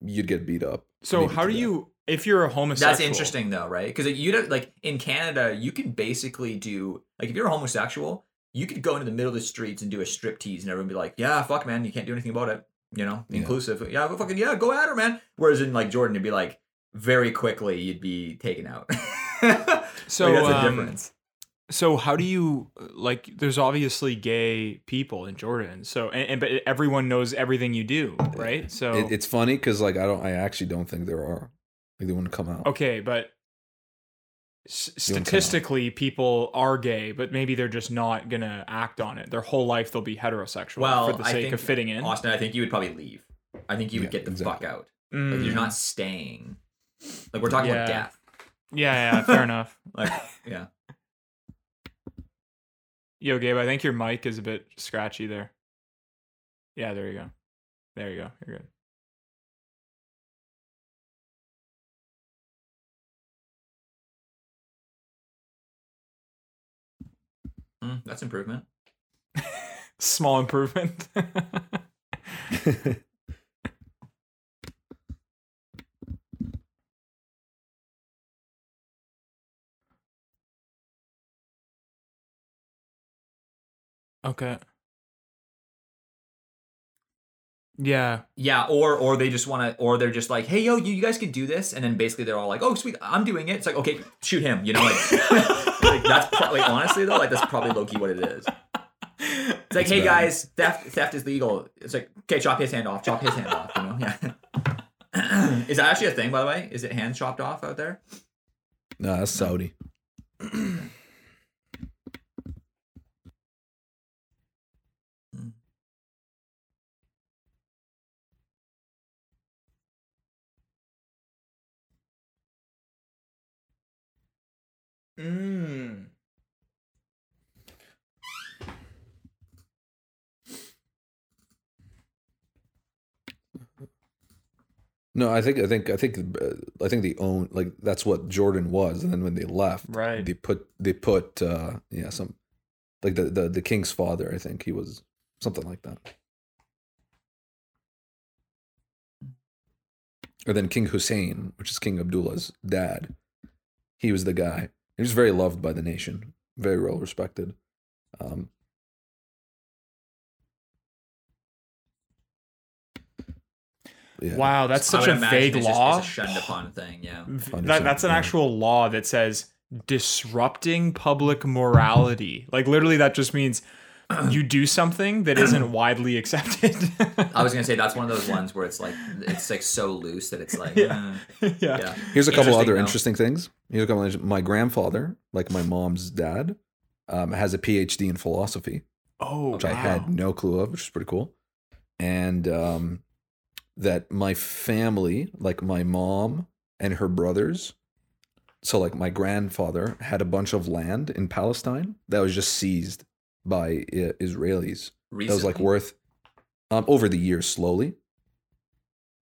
you'd get beat up. So how do death. you, if you're a homosexual? That's interesting though, right? Because you don't like in Canada, you can basically do like if you're a homosexual, you could go into the middle of the streets and do a strip tease, and everyone be like, "Yeah, fuck, man, you can't do anything about it." You know, Yeah. inclusive. Yeah, well, fucking yeah, go at her, man. Whereas in like Jordan, it'd be like very quickly you'd be taken out. So, Like, that's a um, difference. So how do you like? There's obviously gay people in Jordan. So and, and but everyone knows everything you do, right? So It, it's funny because like I don't, I actually don't think there are. Like they wouldn't come out. okay, but s- You wouldn't come out. statistically, people are gay, but maybe they're just not gonna act on it. Their whole life they'll be heterosexual Well, for the I sake think of fitting in. Austin, I think you would probably leave. I think you would Yeah, get the exactly. fuck out. Mm, Like you're not staying. Like we're talking about death. Yeah, yeah, fair enough. Like yeah. Yo, Gabe, I think your mic is a bit scratchy there. Yeah, there you go. There you go. You're good. Mm, that's improvement. Small improvement. okay. Yeah. Yeah, or or they just want to, or they're just like, hey, yo, you, you guys can do this, and then basically they're all like, oh, sweet, I'm doing it. It's like, okay, shoot him, you know, like, like that's probably honestly though, like that's probably low key what it is. It's like, hey bad. guys, theft theft is legal. It's like, okay, chop his hand off, chop his hand off, you know, yeah. is that actually a thing, by the way? Is it hands chopped off out there? No, that's Saudi. Mm. No, I think I think I think uh, I think the own like that's what Jordan was, and then when they left, Right. They put they put uh yeah some like the the the king's father. I think he was something like that. Or then King Hussein, which is King Abdullah's dad, he was the guy. He was very loved by the nation, very well respected. Um, yeah. Wow, that's such a vague it's just- law. It's a shunned upon thing, yeah. That, that's an yeah. actual law that says disrupting public morality. Like literally, that just means you do something that isn't widely accepted. I was gonna say that's one of those ones where it's like it's like so loose that it's like Yeah. eh, yeah. yeah. Here's a couple Interesting, other though. interesting things. Here's a couple. Of, my grandfather, like my mom's dad, um, has a PhD in philosophy, Oh, which I had no clue of, which is pretty cool. And um, that my family, like my mom and her brothers, so like my grandfather had a bunch of land in Palestine that was just seized by uh, Israelis. Recently. That was like worth, um, over the years, slowly.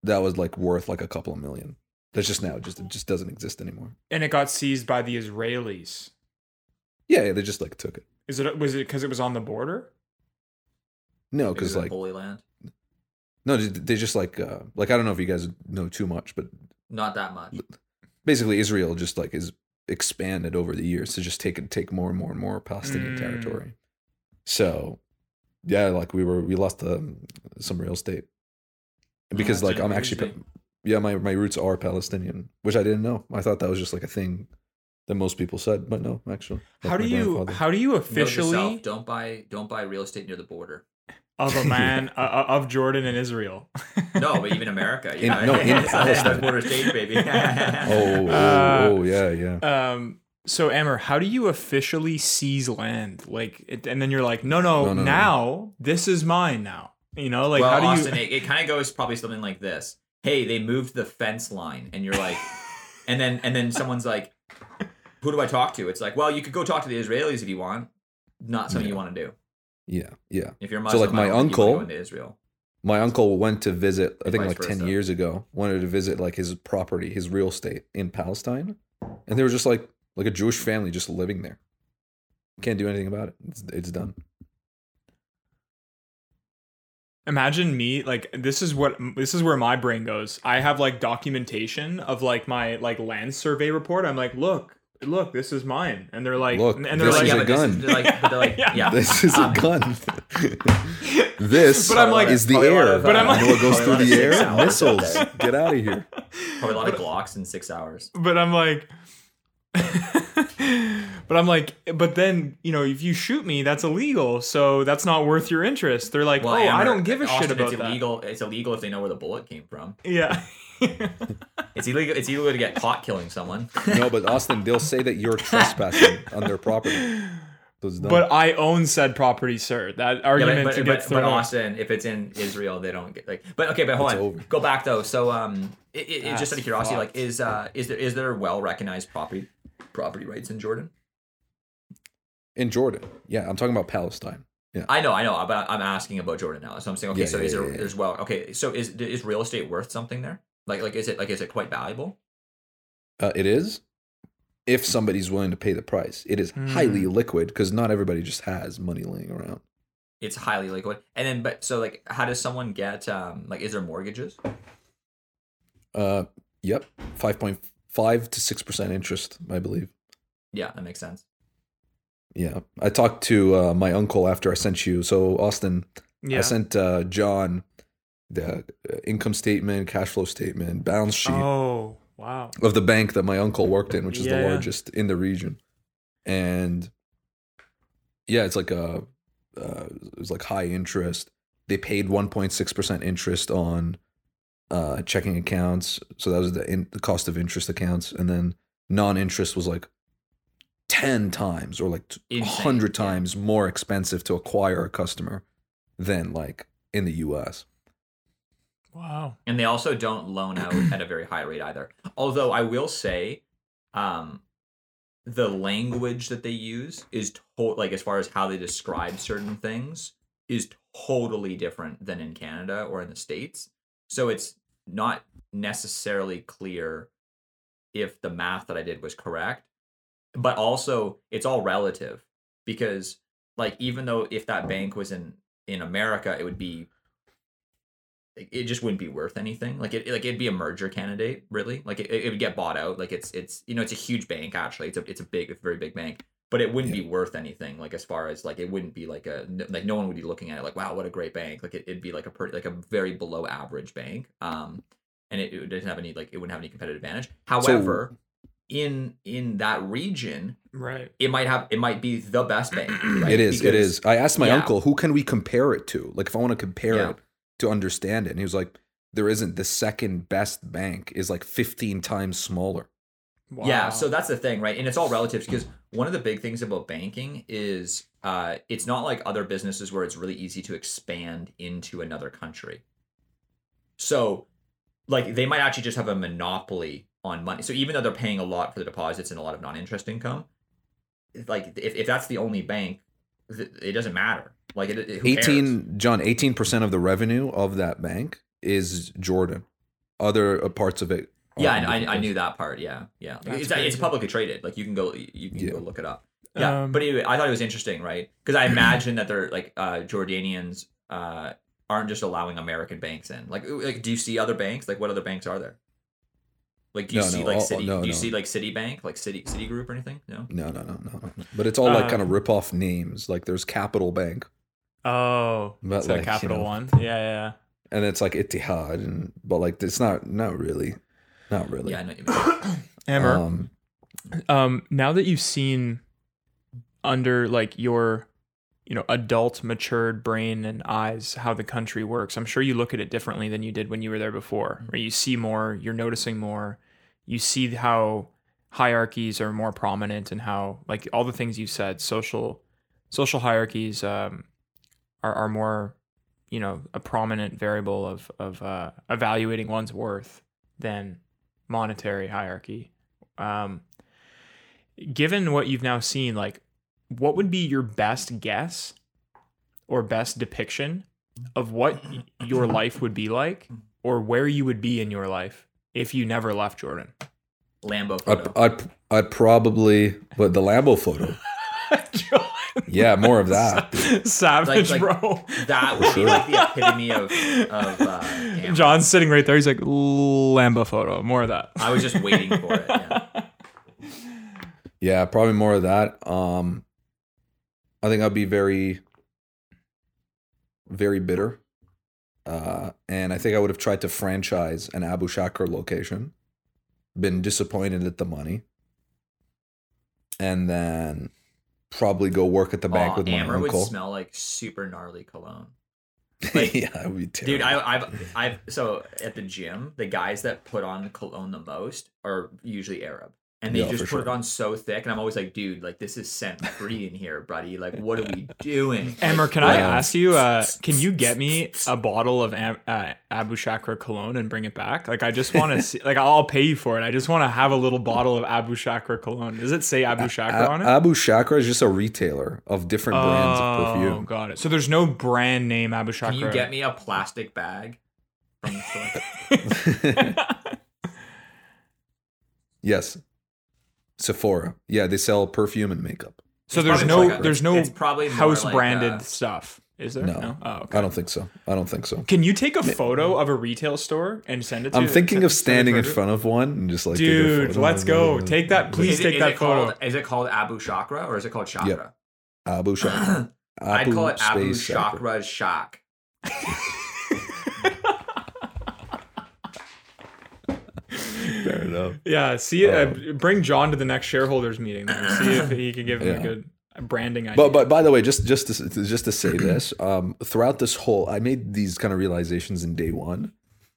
That was like worth like a couple of million. That's just now, it just it just doesn't exist anymore. and it got seized by the Israelis. Yeah, yeah, they just like took it. Is it was it because it was on the border? No, because like Holy Land. no, they they just like uh, like I don't know if you guys know too much, but Not that much. basically Israel just like is expanded over the years to just take and take more and more and more Palestinian Mm. territory. So yeah, like we were we lost um, some real estate because that's like I'm actually yeah my my roots are Palestinian, which I didn't know. I thought that was just like a thing that most people said, but no, actually. How do you how do you officially self, don't buy don't buy real estate near the border. of a man uh, of Jordan and Israel? No, but even America. You In- know? no, in It's- Palestine. border state, baby. Oh, oh, Uh, oh, yeah, yeah. Um. So, Amer, how do you officially seize land? Like, it, and then you're like, no, no, No, no, no. now this is mine. Now, you know, like, well, how do Austin, you? it, it kind of goes probably something like this. Hey, they moved the fence line, and you're like, and then and then someone's like, who do I talk to? It's like, well, you could go talk to the Israelis if you want. Not something you want to do. Yeah, yeah. If you're So, like, my I don't think you wanna uncle- Israel. My uncle went to visit, I think like 10 versa. years ago, wanted to visit like his property, his real estate in Palestine. And they were just like like a Jewish family just living there. Can't do anything about it. It's, it's done. Imagine me like this is what this is where my brain goes. I have like documentation of like my like land survey report. I'm like, look, look, this is mine, and they're like, Look, and they're this like, is yeah, a but this gun. is like, they're like, Yeah. yeah. This is a Um, gun. this But I'm like- is the Probably a lot air. of, But I'm you know what goes through the air? Missiles. Get out of here. Probably a lot of Glocks in six hours. but I'm like, but I'm like, but then you know, if you shoot me, that's illegal. So that's not worth your interest. They're like, Well, oh, I don't give a Austin, shit about it's that. illegal. It's illegal if they know where the bullet came from. Yeah. It's illegal. It's illegal to get caught killing someone. No, but Austin, they'll say that you're trespassing on their property. So it's done. but I own said property, sir. That Yeah, argument but, to but, get but, but. Austin, if it's in Israel, they don't get like. But okay, but hold It's on. over. Go back though. So um, it, it, it- just out of curiosity, fucked. like, is uh, is there is there a well recognized property property rights in Jordan? in Jordan. Yeah, I'm talking about Palestine. Yeah. I know, I know, but I'm asking about Jordan now. So I'm saying, okay, Yeah, so yeah, is there there's well, okay, so is is real estate worth something there? Like like is it like is it quite valuable? Uh, it is if somebody's willing to pay the price. It is Hmm. highly liquid because not everybody just has money laying around. It's highly liquid. And then, but so like, how does someone get um like is there mortgages? Uh, yep, five point five to six percent interest, I believe. Yeah, that makes sense. Yeah, I talked to uh, my uncle after I sent you. So Austin, Yeah. I sent uh, John the uh, income statement, cash flow statement, balance sheet oh wow. of the bank that my uncle worked in, which is Yeah, the largest in the region. And yeah, it's like a uh, it was like high interest. They paid 1.6 percent interest on uh, checking accounts, so that was the in, the cost of interest accounts, and then non-interest was like ten times or like a Insane, hundred yeah. times more expensive to acquire a customer than like in the U.S. Wow. and they also don't loan out at a very high rate either. Although I will say, um, the language that they use is to- like as far as how they describe certain things is totally different than in Canada or in the states. So it's not necessarily clear if the math that I did was correct, but also it's all relative because like even though if that bank was in in America, it would be it- just wouldn't be worth anything. Like it, like it'd be a merger candidate, really. Like it, it would get bought out. Like it's, it's, you know, it's a huge bank. Actually, it's a, it's a big, it's a very big bank. But it wouldn't be worth anything. Like as far as like, it wouldn't be like a, like no one would be looking at it like, wow, what a great bank. Like it, it'd be like a, pretty, like a very below average bank. Um, and it, it doesn't have any like, it wouldn't have any competitive advantage. However, in in that region, Right. it might have, it might be the best bank. Right? It is. Because- is. I asked my yeah. uncle, who can we compare it to? Like, if I want to compare Yeah. it to understand it, and he was like, "There isn't. The second best bank is like 15 times smaller." Wow. Yeah, so that's the thing, right? And it's all relative because one of the big things about banking is uh, it's not like other businesses where it's really easy to expand into another country. So, like, they might actually just have a monopoly on money. So, even though they're paying a lot for the deposits and a lot of non interest income, like, if, if that's the only bank, th- it doesn't matter. Like, it, it, who cares? 18, John, 18 percent of the revenue of that bank is Jordan. Other uh, parts of it. Are Yeah, I, I, I knew that part. Yeah, yeah. Like, it's, it's publicly traded. Like you can go, you can Yeah. go look it up. Yeah, Um, but anyway, I thought it was interesting, right? Because I imagine that they're like uh, Jordanians uh, aren't just allowing American banks in. Like, like, do you see other banks? Like, what other banks are there? Like, do you No, see no, like all- City? no, do you no. see like Citibank, like City Citigroup or anything? No. No, no, no, no, no. But it's all like Uh, kind of rip off names. Like there's Capital Bank, Oh, But, it's a like, you Capital know. One. Yeah, yeah. and it's like Etihad, and but like it's not, not really, not really. Yeah, I know. what you mean. Amer, Um, um, now that you've seen under like your, you know, adult matured brain and eyes how the country works, I'm sure you look at it differently than you did when you were there before. Where you see more, you're noticing more, you see how hierarchies are more prominent and how like all the things you said, social social hierarchies um, are are more, you know, a prominent variable of of uh, evaluating one's worth than monetary hierarchy. Um, given what you've now seen, like, what would be your best guess or best depiction of what your life would be like, or where you would be in your life if you never left Jordan? Lambo I'd. I'd, I'd probably, but the Lambo photo. Yeah, more of that. Savage, Like- like- bro. that would be like the epitome of of. Uh, John's sitting right there. He's like, Lambo photo. More of that. I was just waiting for it. Yeah. Yeah, probably more of that. Um, I think I'd be very, very bitter. Uh, and I think I would have tried to franchise an Abu Shakr location, been disappointed at the money, and then probably go work at the bank Aw, with my Amer would smell like super gnarly cologne. yeah, it would be. Dude, I, I've, I've, so at the gym, the guys that put on cologne the most are usually Arab. And they Yeah, just for put it on so thick. And I'm always like, dude, like, this is scent free in here, buddy. Like, what are we doing? Amer Like, can I Yeah. ask you? Uh, can you get me a bottle of Am- uh, Abu Shakra cologne and bring it back? Like, I just want to see. Like, I'll pay you for it. I just want to have a little bottle of Abu Shakra cologne. Does it say Abu Shakra A- on it? Abu Shakra is just a retailer of different brands of perfume. Oh, got it. So there's no brand name Abu Shakra. Can you get me a plastic bag from the store? yes, Sephora. Yeah, they sell perfume and makeup. so It's there's no like a- there's no it's probably house like, branded uh, stuff. Is there? No. Oh, okay. I don't think so. I don't think so. Can you take a photo of a retail store and send it to me? I'm thinking of standing in front of one and just like Dude, let's go. it. Take that. Please Is it- take is that photo. Called, is it called Abu Chakra or is it called Chakra? Abu Shaka. I'd call it Abu Space Chakra. Shock. Fair enough. Yeah, see, uh, Um, bring John to the next shareholders meeting. Then. See if he could give him Yeah. a good branding idea. But but by the way, just just to, just to say this, um, throughout this whole, I made these kind of realizations in day one,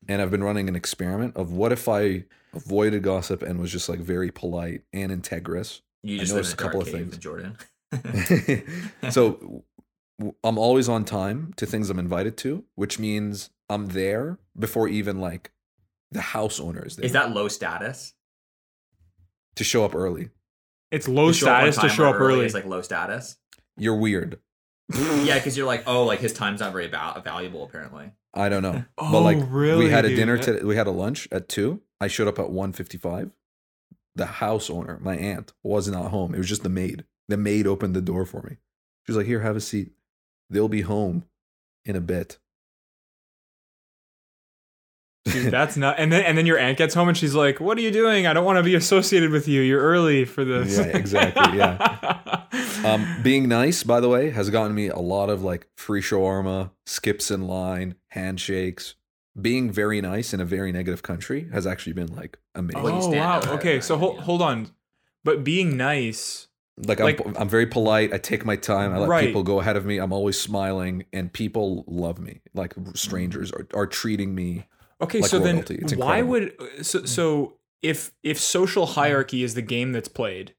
and I've been running an experiment of what if I avoided gossip and was just like very polite and integrous. You I just live noticed in a couple of things. in Jordan. so I'm always on time to things I'm invited to, which means I'm there before even like the house owner is there Is that low status? to show up early. it's low To show up on status to show up early. It's like low status. You're weird. yeah, because you're like, oh, like his time's not very val- valuable apparently. I don't know. Oh, but like oh, really, we had a dude? dinner That- to we had a lunch at 2. I showed up at 1:55. The house owner, my aunt, was not home. It was just the maid. The maid opened the door for me. She was like, "Here, have a seat. They'll be home in a bit." Dude, that's not. And then and then your aunt gets home and she's like, "What are you doing? I don't want to be associated with you. You're early for this." Yeah, exactly, Um, being nice, by the way, has gotten me a lot of like free shawarma, skips in line, handshakes. Being very nice in a very negative country has actually been like amazing. Well, oh wow. Okay, so hold hold on. But being nice. like I'm, I'm very polite. I take my time. I let Right. people go ahead of me. I'm always smiling, and people love me. Like strangers are, are treating me. Okay, Like so royalty. then It's why would so mm. so if if social mm. hierarchy is the game that's played,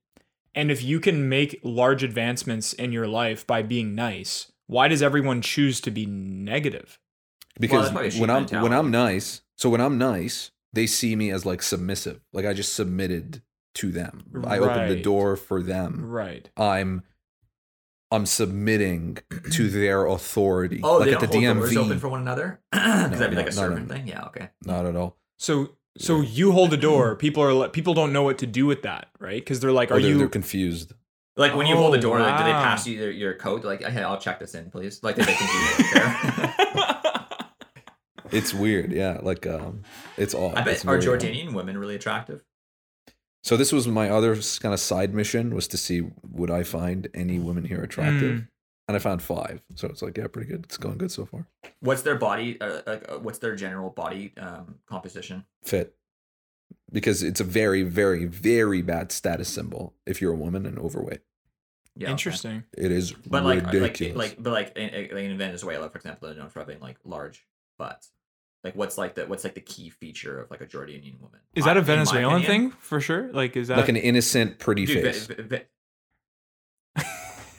and if you can make large advancements in your life by being nice, why does everyone choose to be negative? Because probably a sheep when I'm when. I'm nice, so when I'm nice, they see me as like submissive. Like I just submitted to them. I opened the door for them. Right. I'm I'm submitting to their authority. Oh, like they at the don't hold doors open for one another? Because that'd be no, like a no, no, servant no. thing. Yeah, okay. Not at all. So so you hold a door. People are people don't know what to do with that, right? Because they're like, Or are they're, you? they're confused. Like when you hold the Oh, door, like, do they pass you your, your code? Like, hey, I'll check this in, please. Like, they think you. It's weird. Yeah, like um, it's all. I bet it's are very odd. Jordanian women really attractive? So this was my other kind of side mission was to see would I find any women here attractive, Mm. and I found five. So it's like yeah, pretty good. It's going good so far. What's their body? Uh, like, uh, what's their general body um, composition? Fit, because it's a very, very, very bad status symbol if you're a woman and overweight. Yeah, okay. Interesting. It is But like, like, ridiculous. like, but like in, in in Venezuela, for example, they're known for having like large butts. Like, what's like the what's like the key feature of like a Jordanian woman? Is that a Venezuelan opinion- thing for sure? Like, is that like an innocent, pretty Dude, face. Ve- Ve-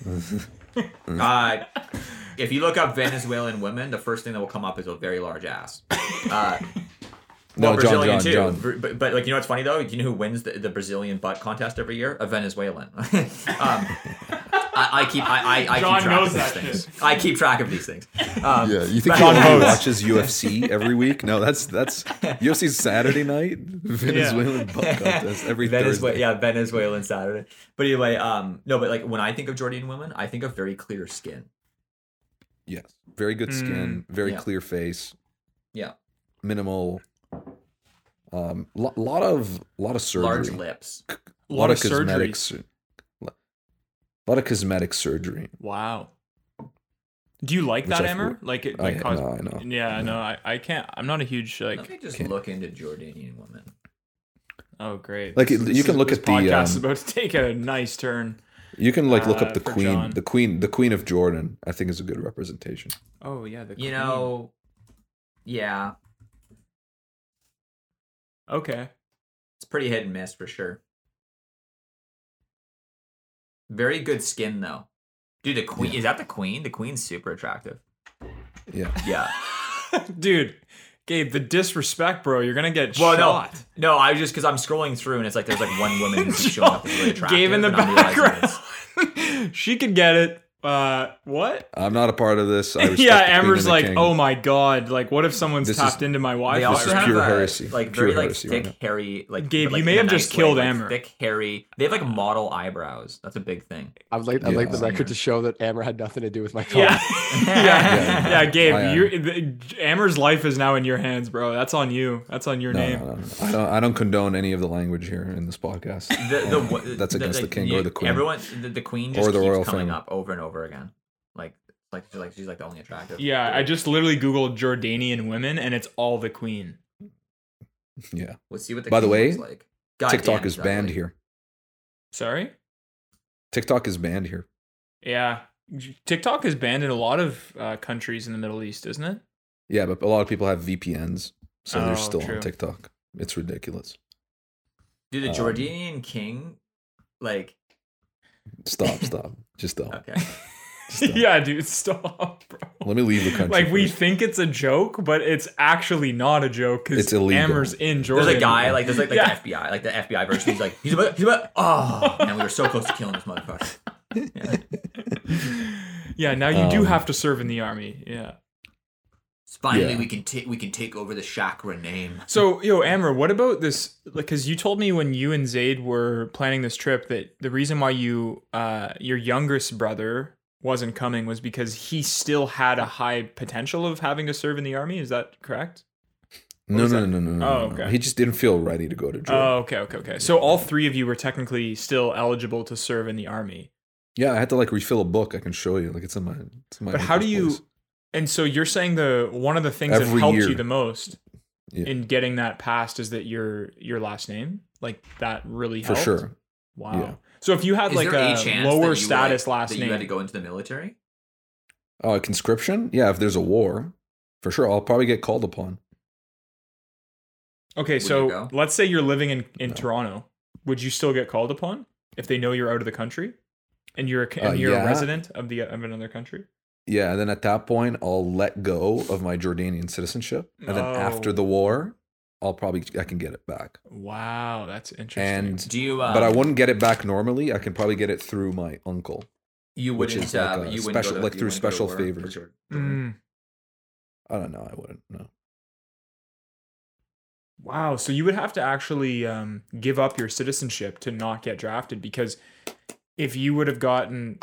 uh, if you look up Venezuelan women, the first thing that will come up is a very large ass. Uh, no, well, John, Brazilian John, too. John. But, but like you know what's funny though? Do you know who wins the, the Brazilian butt contest every year? A Venezuelan. um, I, I keep I, I, I John keep track knows of these that things. shit. I keep track of these things. Um, Yeah, you think John he watches UFC every week? No, that's that's UFC's Saturday night Venezuelan butt contest every Venezuela, Thursday. yeah, Venezuelan Saturday. But anyway, um, no, but like when I think of Jordanian women, I think of very clear skin. Yes, very good skin, very Yeah. clear face, Yeah, minimal. Um, lo- lot of a lot of surgery, large lips. a lot, of, surgery? cosmetic, sur- lo- lot of cosmetic surgery. Wow. Do you like Which that, I- Amer? Like it? I- Like cos- no, I know. Yeah, no, I, I can't. I'm not a huge Let like. me just can't- look into Jordanian women. Oh, great. Like, This- it- this you can look this at the, podcast is um, about to take a nice turn. You can like look Uh, up the queen, John. the queen, the queen of Jordan. I think is a good representation. Oh yeah, the You queen. know, yeah, Okay. it's pretty hit and miss for sure. Very good skin though. Dude, the queen Yeah. is that the queen? The queen's super attractive. Yeah, Yeah. Dude, Gabe, the disrespect, bro. You're gonna get Well, shot. no, no. I was just because I'm scrolling through and it's like there's like one woman who's showing up as really attractive. Gabe in the and background. it's- she could get it. Uh, what? I'm not a part of this. I yeah, Amer's like, king. oh my god, like what if someone's This is- tapped into my They Wi-Fi? also is have pure heresy. like Pure very like heresy right thick, hairy, like Gabe, like, you may in a have just nice killed way, like, Amer. Thick, hairy. They have like model eyebrows. That's a big thing. I'd like I'd like the record to show that Amer had nothing to do with my yeah. comment. yeah, Yeah. yeah, Gabe, uh, you the, Amer's life is now in your hands, bro. That's on you. That's on your No, name. no, no, no. I don't. I don't condone any of the language here in this podcast. The, the, what- That's against the king or the queen. Everyone, the, the queen just Or the keeps royal coming up over and over again. Like, like she's like she's like the only attractive. Yeah, I just literally googled Jordanian women, and it's all the queen. Yeah. Let's see what the. By the way, like. God TikTok damn, is that banned here. Sorry. TikTok is banned here. Yeah, TikTok is banned in a lot of uh, countries in the Middle East, isn't it? Yeah, but a lot of people have VPNs, so Oh, they're still true. on TikTok. It's ridiculous. Dude, the Um, Jordanian king, like, Stop, stop. Just stop. okay. Stop. yeah, dude, stop, bro. Let me leave the country. Like we first. think it's a joke, but it's actually not a joke because It's illegal. Amer's in Jordan. There's a guy like there's like, like Yeah. the FBI, like the FBI version. He's like he's about he's about oh, and we were so close to killing this motherfucker. yeah, yeah now you do Um, have to serve in the army. Yeah. Finally, Yeah. we can take we can take over the chakra name. So, yo, Amer, what about this? Like, because you told me when you and Zaid were planning this trip that the reason why you, uh, your youngest brother wasn't coming was because he still had a high potential of having to serve in the army. Is that correct? no, no, that? no, no, no, Oh, no, no. okay. He just didn't feel ready to go to Jordan. Oh, okay, okay, okay. So all three of you were technically still eligible to serve in the army. yeah, I had to like refill a book. I can show you. Like it's in my. It's in my But how do uncle's you? place. And so you're saying the one of the things that helped year. you the most Yeah. in getting that passed is that your your last name, like that, really For helped. sure. Wow. Yeah. So if you had Is like a, a lower status like, last that name, you had to go into the military? Oh, conscription? Yeah, if there's a war, for sure, I'll probably get called upon. okay, you so let's say you're living in in No. Toronto, would you still get called upon if they know you're out of the country and you're a, Uh, and you're yeah. a resident of the of another country? Yeah, and then at that point, I'll let go of my Jordanian citizenship, and then after Oh. the war, I'll probably I can get it back. Wow, that's interesting. And Do you? Uh, but I wouldn't get it back normally. I can probably get it through my uncle. You which wouldn't. is like uh, a you special- to, like you through wouldn't go to special favors. Mm. I don't know. I wouldn't. know. Wow. So you would have to actually um, give up your citizenship to not get drafted because if you would have gotten,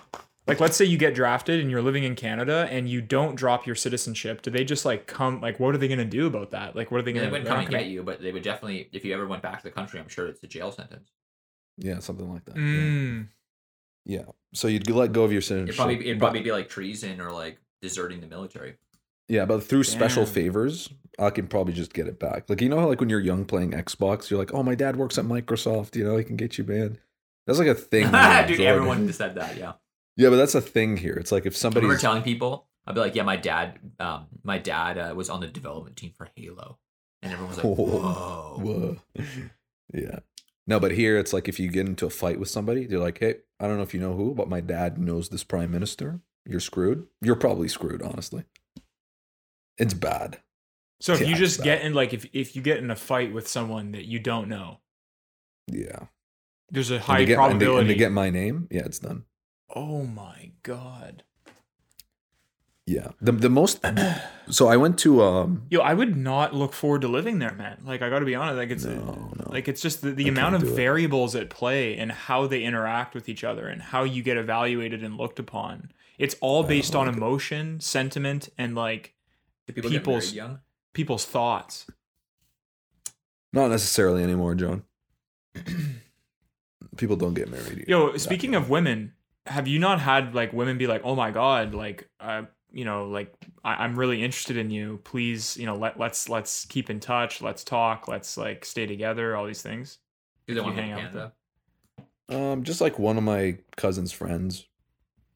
like, let's say you get drafted and you're living in Canada and you don't drop your citizenship, do they just like come? Like, what are they going to do about that? Like, what are they They going to? Do? They wouldn't come and get you, but they would definitely. If you ever went back to the country, I'm sure it's a jail sentence. Yeah, something like that. Yeah. Mm. Yeah. So you'd let go of your It'd citizenship. probably it'd but- probably be like treason or like deserting the military. Yeah, but through special favors, I can probably just get it back. Like you know how like when you're young playing Xbox, you're like, oh my dad works at Microsoft, you know, he can get you banned. That's like a thing. Dude, Jordan. everyone said that. Yeah. Yeah, but that's a thing here. It's like if I somebody's remember telling people, I'd be like, "Yeah, my dad, um, my dad uh, was on the development team for Halo," and everyone was like, Whoa. "Whoa." Whoa. Yeah. No, but here it's like if you get into a fight with somebody, they're like, hey, I don't know if you know who, but my dad knows this prime minister. You're screwed. You're probably screwed, honestly. It's bad. So if Yeah, you just get in, like, if if you get in a fight with someone that you don't know, Yeah. there's a high they get, and they- probability. and they get my name. Yeah, it's done. Oh my god. Yeah. The the most so I went to um Yo, I would not look forward to living there, man. Like I got to be honest, like it's No, no. like it's just the, the I amount of can't it. variables at play and how they interact with each other and how you get evaluated and looked upon. It's all based on like it. emotion, sentiment, and like Do people People's- young? people's thoughts. not necessarily anymore, John. People don't get married. Yo, speaking of women, have you not had like women be like, "Oh my god, like, uh, you know, like I- I'm really interested in you. Please, you know, let let's let's keep in touch. Let's talk. Let's like stay together. All these things." Do they want to hang out with Canada? Um, just like one of my cousin's friends,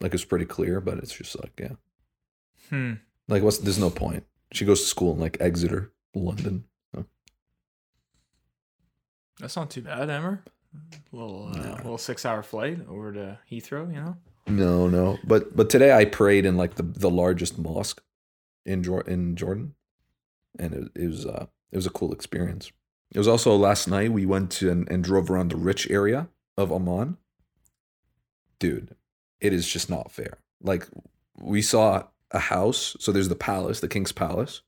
like it's pretty clear, but it's just like yeah, Hmm. like what's there's no point. She goes to school in like Exeter, London. So. That's not too bad, Amer. A little, uh, No. little six-hour flight over to Heathrow. You know. No, no, but but today I prayed in like the the largest mosque in Jor- in Jordan, and it, it was uh it was a cool experience. It was also last night we went to and, and drove around the rich area of Amman. Dude, it is just not fair. Like we saw a house. So there's the palace, the king's palace.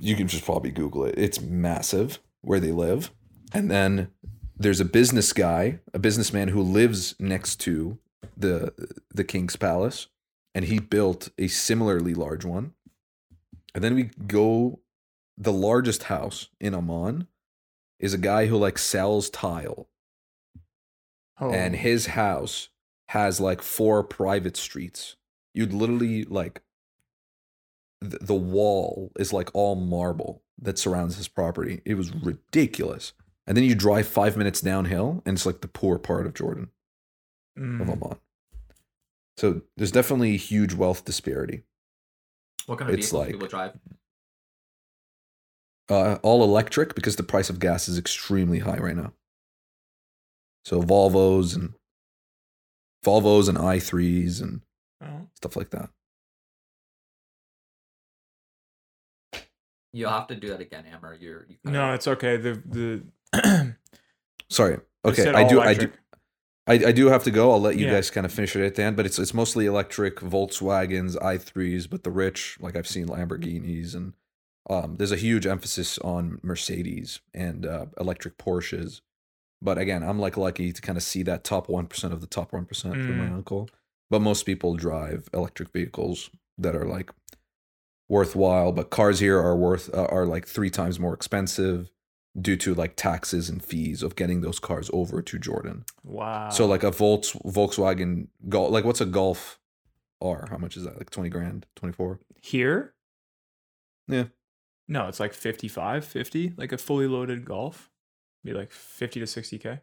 You can just probably Google it. It's massive where they live. And then there's a business guy, a businessman who lives next to the the king's palace, and he built a similarly large one. And then we go the largest house in Amman is a guy who like sells tile Oh. and his house has like four private streets. You'd literally like the, the wall is like all marble that surrounds his property. It was ridiculous. And then you drive five minutes downhill, and it's like the poor part of Jordan of Mm. Amman. So there's definitely a huge wealth disparity. What kind of It's vehicles like- people drive? Uh, all electric because the price of gas is extremely high right now. So Volvos and Volvos and i3s and Oh. stuff like that. You'll have to do that again, Amer. You're you kinda- No, it's okay. The the Sorry. Okay, I all do. I do. electric. I, I do have to go. I'll let you Yeah. guys kind of finish it at the end, but it's it's mostly electric Volkswagens, i3s, but the rich, like I've seen Lamborghinis, and um, there's a huge emphasis on Mercedes and uh, electric Porsches. But again, I'm like lucky to kind of see that top one percent of the top one percent from my Mm. uncle. But most people drive electric vehicles that are like worthwhile. But cars here are worth uh, are like three times more expensive due to like taxes and fees of getting those cars over to Jordan. Wow. So like a Volks Volkswagen Golf, like what's a Golf R? How much is that? Like twenty grand, twenty four. here? Yeah. No, it's like 55, 50, like a fully loaded golf. Be like 50 to 60k.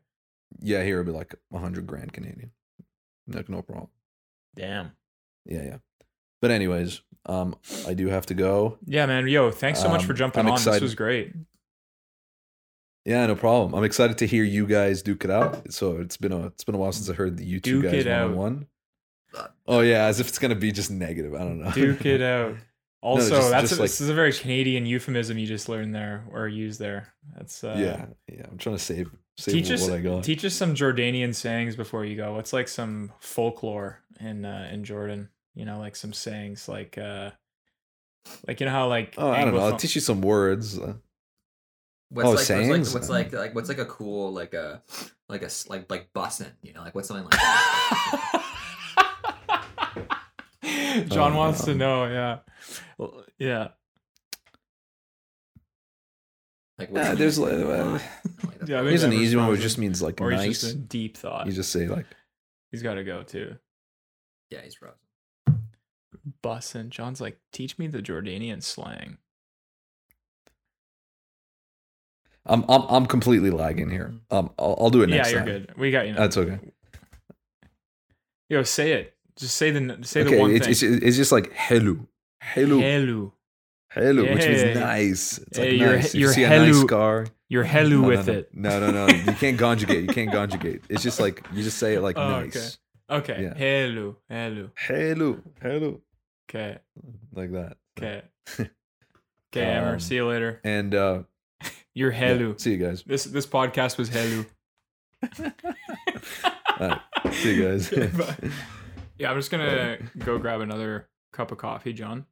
Yeah, here it'd be like a hundred grand Canadian. Like no problem. Damn. Yeah, yeah. But anyways, um, I do have to go. Yeah, man. Yo, thanks so much for Um, jumping I'm on. excited. This was great. Yeah, no problem. I'm excited to hear you guys duke it out. So it's been a it's been a while since I heard the you two Duke guys one on one. Oh yeah, as if it's gonna be just negative. I don't know. Duke it out. Also, just- that's just a, like- this is a very Canadian euphemism you just learned there or used there. That's uh, yeah, yeah. I'm trying to save save Teach us, what I got. teach us some Jordanian sayings before you go. What's like some folklore in uh, in Jordan? You know, like some sayings, like uh, like you know how like oh, I don't know. I'll teach you some words. Uh, What's Oh, like, sayings? What's like, what's like like what's like a cool like a like a s- like like bussin', you know, like what's something like that? John Oh, wants to know. Yeah, Well, yeah. Like Yeah, there's like, uh, like? Yeah, here's an easy one, which just means like Or nice. just in deep thought. You just say like he's got to go too. yeah, he's frozen. Bussin'. John's like, teach me the Jordanian slang. I'm I'm I'm completely lagging here. Um, I'll, I'll do it next. Yeah, you're time. good. We got you. Now. That's okay. Yo, say it. Just say the say the okay, one it's, thing. it's it's just like hello, hello, Hello. hello, which Hey. means nice. It's like you're- nice. If you you're see a nice hello car, You're hello no, with no, no. it. No, no, no. You can't conjugate. You can't conjugate. It's just like you just say it like Oh, nice. Okay. Yeah. Hello. Hello. Hello, hello, Okay. like that. Okay. Okay, Amer. Um, See you later. And uh, You're yeah, hello. see you guys. This this podcast was hello. All right, see you guys. Bye. yeah, I'm just gonna go grab another cup of coffee, John.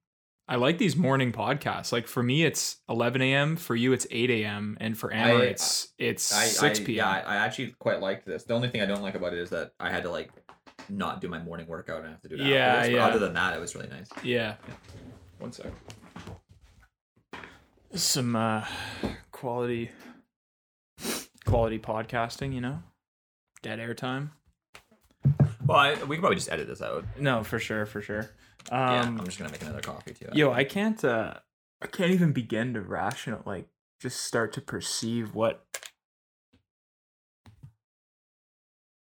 I like these morning podcasts. Like for me, it's 11 a.m. For you, it's 8 a.m. And for Amer, I- it's it's I, 6 I, p.m. Yeah, I, I actually quite liked this. The only thing I don't like about it is that I had to like not do my morning workout and I have to do it Yeah, afterwards. But yeah. Other than that, it was really nice. Yeah. One sec. Some uh quality quality podcasting, you know? Dead air time. Well, I, we can probably just edit this out. No, for sure, for sure. yeah, Um I'm just gonna make another coffee too. yo, I can't uh I can't even begin to rational like just start to perceive what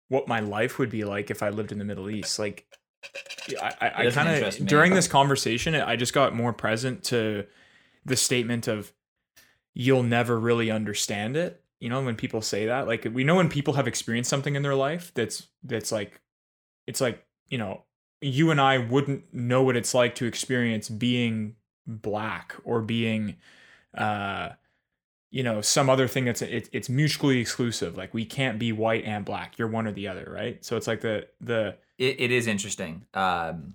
what my life would be like if I lived in the Middle East. Like I, I, I kind of during this conversation, I just got more present to the statement of you'll never really understand it. You know, when people say that, like we know when people have experienced something in their life that's that's like it's like, you know, you and I wouldn't know what it's like to experience being black or being uh you know some other thing that's it, it's mutually exclusive like we can't be white and black you're one or the other right so it's like the the It, it is interesting. Um,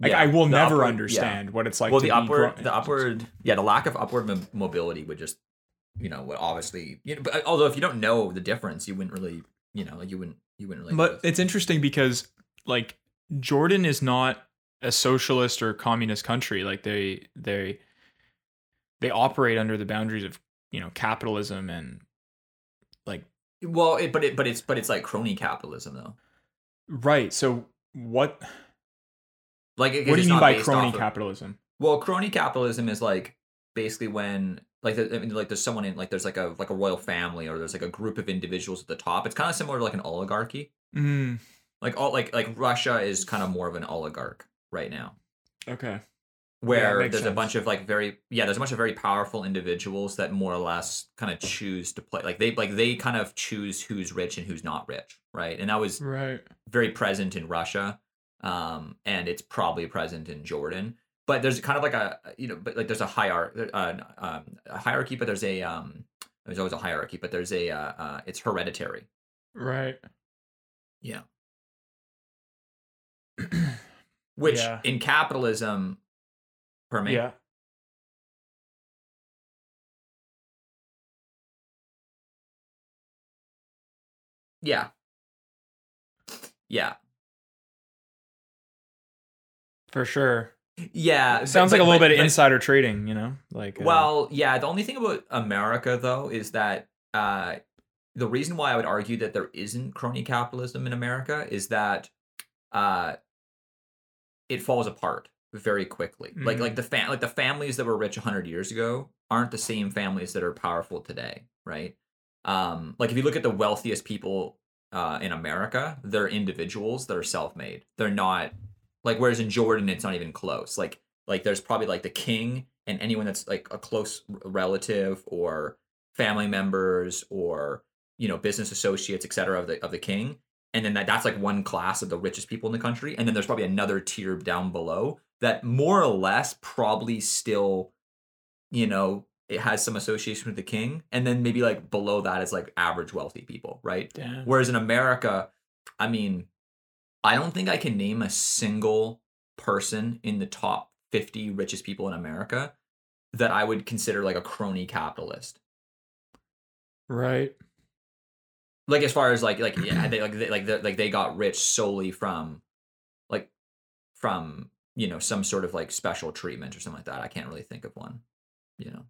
like yeah, i will never upward- yeah. understand what it's like well, to the be upward, gro- the upward, yeah, the lack of upward mo- mobility would just, you know, would obviously, you know, but although if you don't know the difference, you wouldn't really, you know, like you wouldn't, you wouldn't really. but it's interesting because like jordan is not a socialist or communist country like they they they operate under the boundaries of you know capitalism and like well, it, but it, but it's, but it's like crony capitalism though. right so what Like, what do you mean by crony off of- capitalism Well, crony capitalism is like basically when like I mean, like there's someone in like there's like a like a royal family or there's like a group of individuals at the top. It's kind of similar to like an oligarchy. mm, Like all like like Russia is kind of more of an oligarch right now. okay where makes there's a bunch of like very yeah there's a bunch of very powerful individuals that more or less kind of choose to play like they like they kind of choose who's rich and who's not rich right? And that was right. very present in russia um and it's probably present in jordan. But there's kind of like a you know but like there's a hierarchy uh, um, a hierarchy but there's a um there's always a hierarchy but there's a uh, uh it's hereditary. Right. Yeah. Which Yeah. in capitalism per me yeah Yeah. Yeah. for sure Yeah. it sounds but- like a little but- bit of but- insider trading you know like uh, Well, yeah. The only thing about America, though, is that uh, the reason why I would argue that there isn't crony capitalism in America is that uh, it falls apart very quickly. Like, Mhm. like the fam- like the families that were rich hundred years ago aren't the same families that are powerful today, right? Um, like if you look at the wealthiest people uh, in America, they're individuals that are self-made. They're not like whereas in Jordan, it's not even close. Like like there's probably like the king and anyone that's like a close relative or family members or you know business associates etc of the of the king and then that, that's like one class of the richest people in the country and then there's probably another tier down below that more or less probably still you know it has some association with the king and then maybe like below that is like average wealthy people right damn. Whereas in America, I mean, I don't think I can name a single person in the top 50 richest people in America that I would consider like a crony capitalist. right Like as far as like like yeah, they like they, like they, like they got rich solely from like from you know some sort of like special treatment or something like that. I can't really think of one. You know.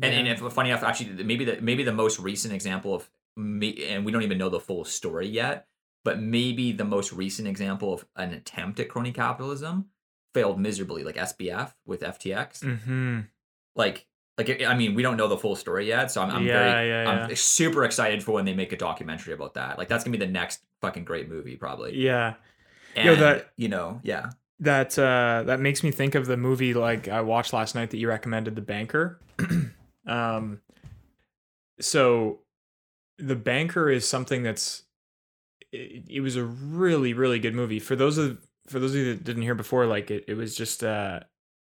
And, and if, funny enough, actually, maybe the maybe the most recent example of me, and we don't even know the full story yet, but maybe the most recent example of an attempt at crony capitalism failed miserably, like SBF with FTX. Mhm. Like, like I mean, we don't know the full story yet, so I'm, I'm Yeah, very, yeah, I'm yeah. super excited for when they make a documentary about that. Like, that's gonna be the next fucking great movie, probably. yeah And, Yo, that- you know, yeah. that uh that makes me think of the movie like I watched last night that you recommended, The Banker. um so The Banker is something that's it, it was a really really good movie. For those of for those of you that didn't hear before like it, it was just uh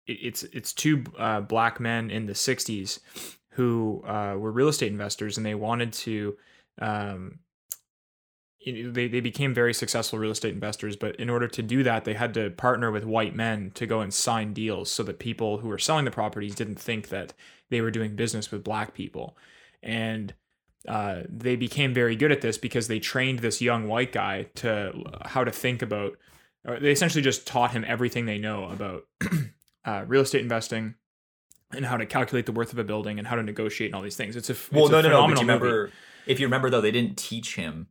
it, it's it's two uh, black men in the 60s who uh, were real estate investors and they wanted to um they, they became very successful real estate investors but in order to do that they had to partner with white men to go and sign deals so that people who were selling the properties didn't think that they were doing business with black people and uh, they became very good at this because they trained this young white guy to how to think about or they essentially just taught him everything they know about uh, real estate investing and how to calculate the worth of a building and how to negotiate and all these things it's a Well, no, a no, no. But phenomenal you movie. if you remember though, they didn't teach him.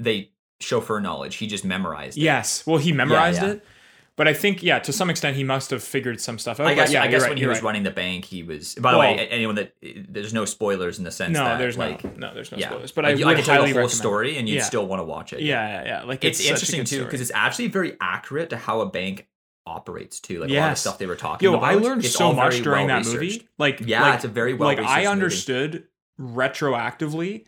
They chauffeur knowledge. He just memorized. it. Yes. Well, he memorized yeah. it, but I think yeah, to some extent he must have figured some stuff out. I guess. yeah, I guess right, when he was right. running the bank, he was. By the way, anyone that eh, there's no spoilers in the sense No, that there's like no, no, there's no yeah, spoilers. But I would I can tell the whole story, and you'd Yeah. still want to watch it. Yeah, yeah, yeah. Like it's, it's, interesting too because it's actually very accurate to how a bank operates too. Like a lot of the stuff they were talking Yo, about. I learned It's so much during that well-researched. movie. Like, Yeah, like, it's a very well like I movie. understood retroactively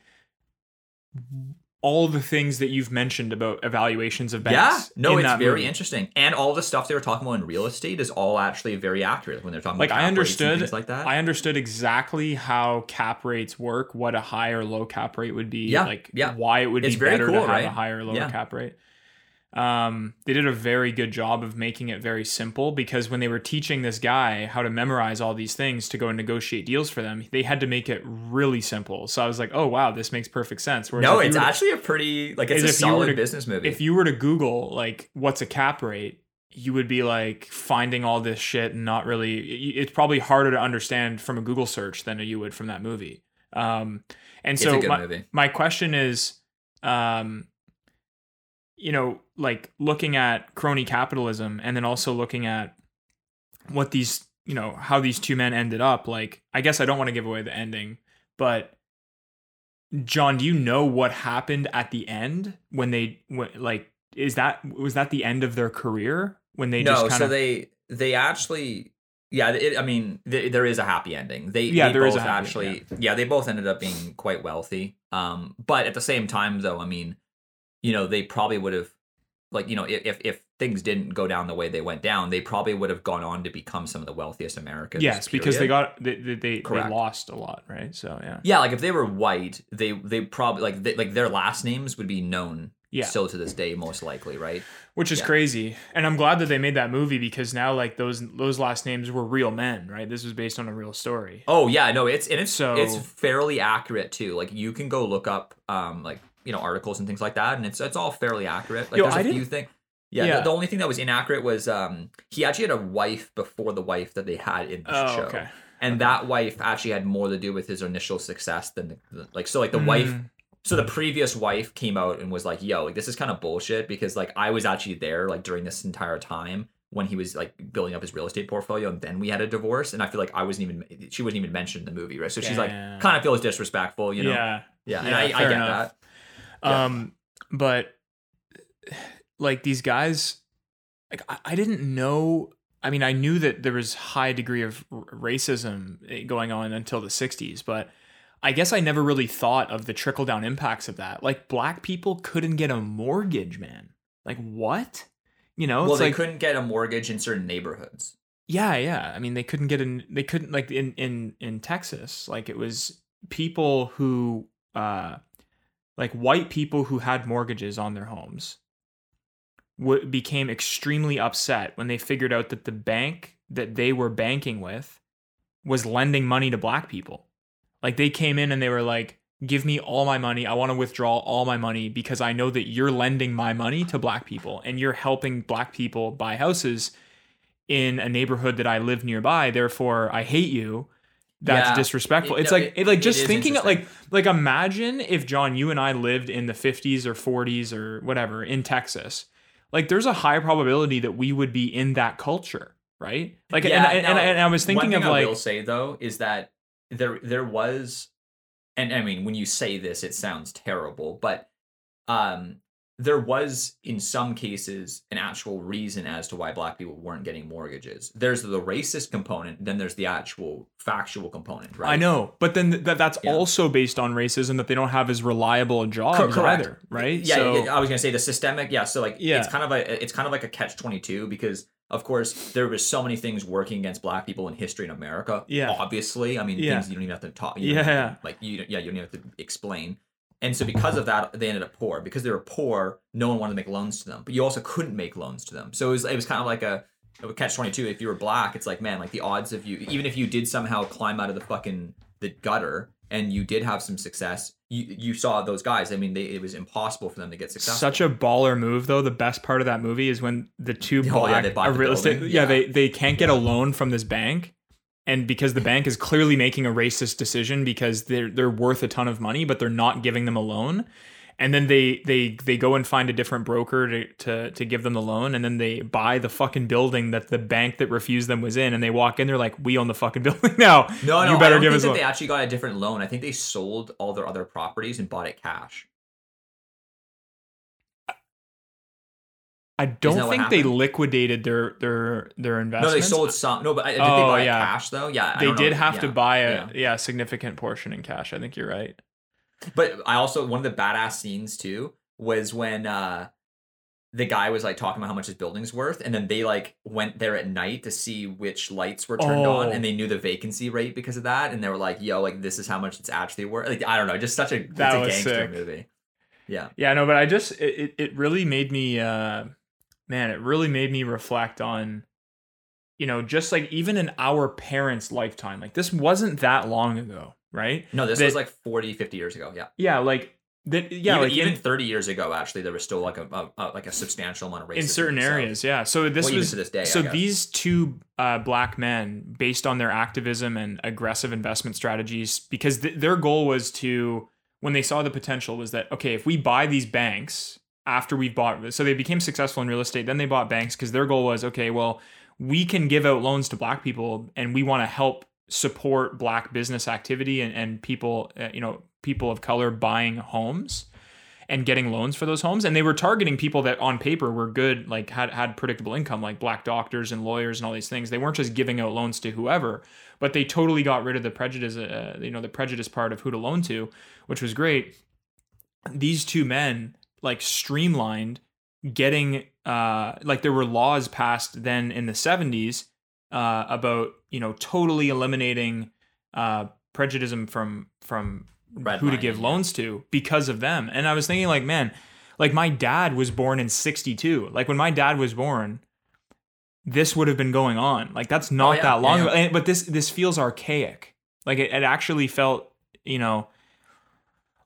all the things that you've mentioned about evaluations of banks. Yeah, no, it's very movie. interesting, and all the stuff they were talking about in real estate is all actually very accurate when they're talking Like about I cap rates and understood, like that. I understood exactly how cap rates work, what a high or low cap rate would be, Yeah, like yeah. why it would It's be better cool, to have right? a higher or lower Yeah. cap rate. Um, they did a very good job of making it very simple because when they were teaching this guy how to memorize all these things to go and negotiate deals for them, they had to make it really simple. So I was like, oh wow, this makes perfect sense. Whereas no, it's to- actually a pretty like it's a if you were solid to- business movie. if you were to Google like what's a cap rate, you would be like finding all this shit and not really. It's probably harder to understand from a Google search than you would from that movie. Um, and it's so my, movie. my question is, um, you know, like looking at crony capitalism and then also looking at what these, you know, how these two men ended up. Like, I guess I don't want to give away the ending, but John, do you know what happened at the end when they when, like is that was that the end of their career when they no, just kind so of they they actually yeah. It, I mean, th- there is a happy ending. They Yeah, they there is both a happy- actually yeah. they both ended up being quite wealthy. Um, but at the same time, though, I mean, you know, they probably would have like you know if if- things didn't go down the way they went down, they probably would have gone on to become some of the wealthiest Americans. yes because they got they they, they, they lost a lot right so yeah Yeah, like if they were white, they they probably like they, like their last names would be known Yeah. still to this day, most likely, right? which is Yeah. crazy and i'm glad that they made that movie because now like those those last names were real men right this was based on a real story Oh yeah, no, it's and it's So- it's fairly accurate too. Like you can go look up um like you know articles and things like that, and it's it's all fairly accurate. Like Yo, there's a I few didn't- things. Yeah, Yeah. The, the only thing that was inaccurate was um he actually had a wife before the wife that they had in the oh show, okay and that wife actually had more to do with his initial success than the, like so like the wife. Mm. So the previous wife came out and was like, "Yo, like this is kind of bullshit," because like I was actually there like during this entire time when he was like building up his real estate portfolio, and then we had a divorce, and I feel like I wasn't even she wasn't even mentioned in the movie, right? So she's like kind of feels disrespectful, you know? yeah yeah, and I, I get enough. that. Yeah. Um, but like these guys, like I, I didn't know. I mean, I knew that there was high degree of r- racism eh, going on until the '60s, but I guess I never really thought of the trickle down impacts of that. Like black people couldn't get a mortgage, man. Like what? You know, well, they like couldn't get a mortgage in certain neighborhoods. yeah, yeah. I mean, they couldn't get in. They couldn't like in in in Texas. Like it was people who, uh, like white people who had mortgages on their homes, w- became extremely upset when they figured out that the bank that they were banking with was lending money to black people. Like they came in and they were like, "Give me all my money. I want to withdraw all my money because I know that you're lending my money to black people and you're helping black people buy houses." in a neighborhood that I live nearby. Therefore, I hate you. That's Yeah. disrespectful. It- it's no, like it- it, like just thinking like like imagine if John, you and I lived in the 50s or 40s or whatever in Texas. Like there's a high probability that we would be in that culture, right? Like Yeah, and, and, and, and I was thinking of I like will say though is that there there was, and I mean when you say this, it sounds terrible, but um, there was in some cases an actual reason as to why black people weren't getting mortgages. There's the racist component, then there's the actual factual component, right? I know, but then th- that that's Yeah. also based on racism that they don't have as reliable jobs Cor- correct. either, right? Yeah, So- yeah, I was gonna say the systemic. Yeah, so like Yeah. it's kind of a it's kind of like a catch twenty two because of course there was so many things working against black people in history in America. Yeah. obviously, I mean Yeah. things you don't even have to talk. You Yeah. to- like you yeah you don't even have to explain. And so because of that, they ended up poor. Because they were poor, no one wanted to make loans to them. But you also couldn't make loans to them. So it was it was kind of like a, catch twenty two. If you were black, it's like man, like the odds of you, even if you did somehow climb out of the fucking the gutter and you did have some success, you you saw those guys. I mean, they, it was impossible for them to get success. Such a baller move, though. The best part of that movie is when the two Oh, yeah, black the real estate, yeah, Yeah. they they can't get a loan from this bank, and because the bank is clearly making a racist decision because they're they're worth a ton of money, but they're not giving them a loan, and then they they they go and find a different broker to to to give them the loan, and then they buy the fucking building that the bank that refused them was in, and they walk in, they're like, we own the fucking building now. no, no, you better I don't give think us that they actually got a different loan. I think they sold all their other properties and bought it cash. I don't think they liquidated their their their No, they sold some. No, but I, did they Oh, buy yeah. cash though? Yeah, I they don't know. did have to buy a yeah. yeah. significant portion in cash. I think you're right. But I also one of the badass scenes too was when uh the guy was like talking about how much his building's worth, and then they like went there at night to see which lights were turned on, Oh. and they knew the vacancy rate because of that, and they were like, "Yo, like this is how much it's actually worth." Like I don't know, just such a That it's a was gangster sick. movie. Yeah, Yeah, no, but I just it, it- it really made me uh man, it really made me reflect on you know, just like even in our parents' lifetime. Like this wasn't that long ago, right? no, this That- was like 40, 50 years ago. Yeah, Yeah, like that yeah, even, like even in, thirty years ago, actually, there was still like a, a, a like a substantial amount of racism in certain so- areas, yeah. So this Well, was to this day, so these two uh, black men, based on their activism and aggressive investment strategies, because th- their goal was to, when they saw the potential, was that okay, if we buy these banks after we've bought, so they became successful in real estate, then they bought banks because their goal was okay, well, we can give out loans to black people, and we want to help support black business activity and and people, uh, you know, people of color buying homes and getting loans for those homes. And they were targeting people that on paper were good like had had predictable income like black doctors and lawyers and all these things. They weren't just giving out loans to whoever but they totally got rid of the prejudice uh, you know the prejudice part of who to loan to which was great. These two men like streamlined getting uh like there were laws passed then in the 70s uh about you know totally eliminating uh prejudice from from Red who to give yeah. loans to because of them. And I was thinking, like, man, like my dad was born in 62. Like when my dad was born, this would have been going on. Like that's not Oh, yeah, that long yeah. And, but this this feels archaic. Like it, it actually felt, you know,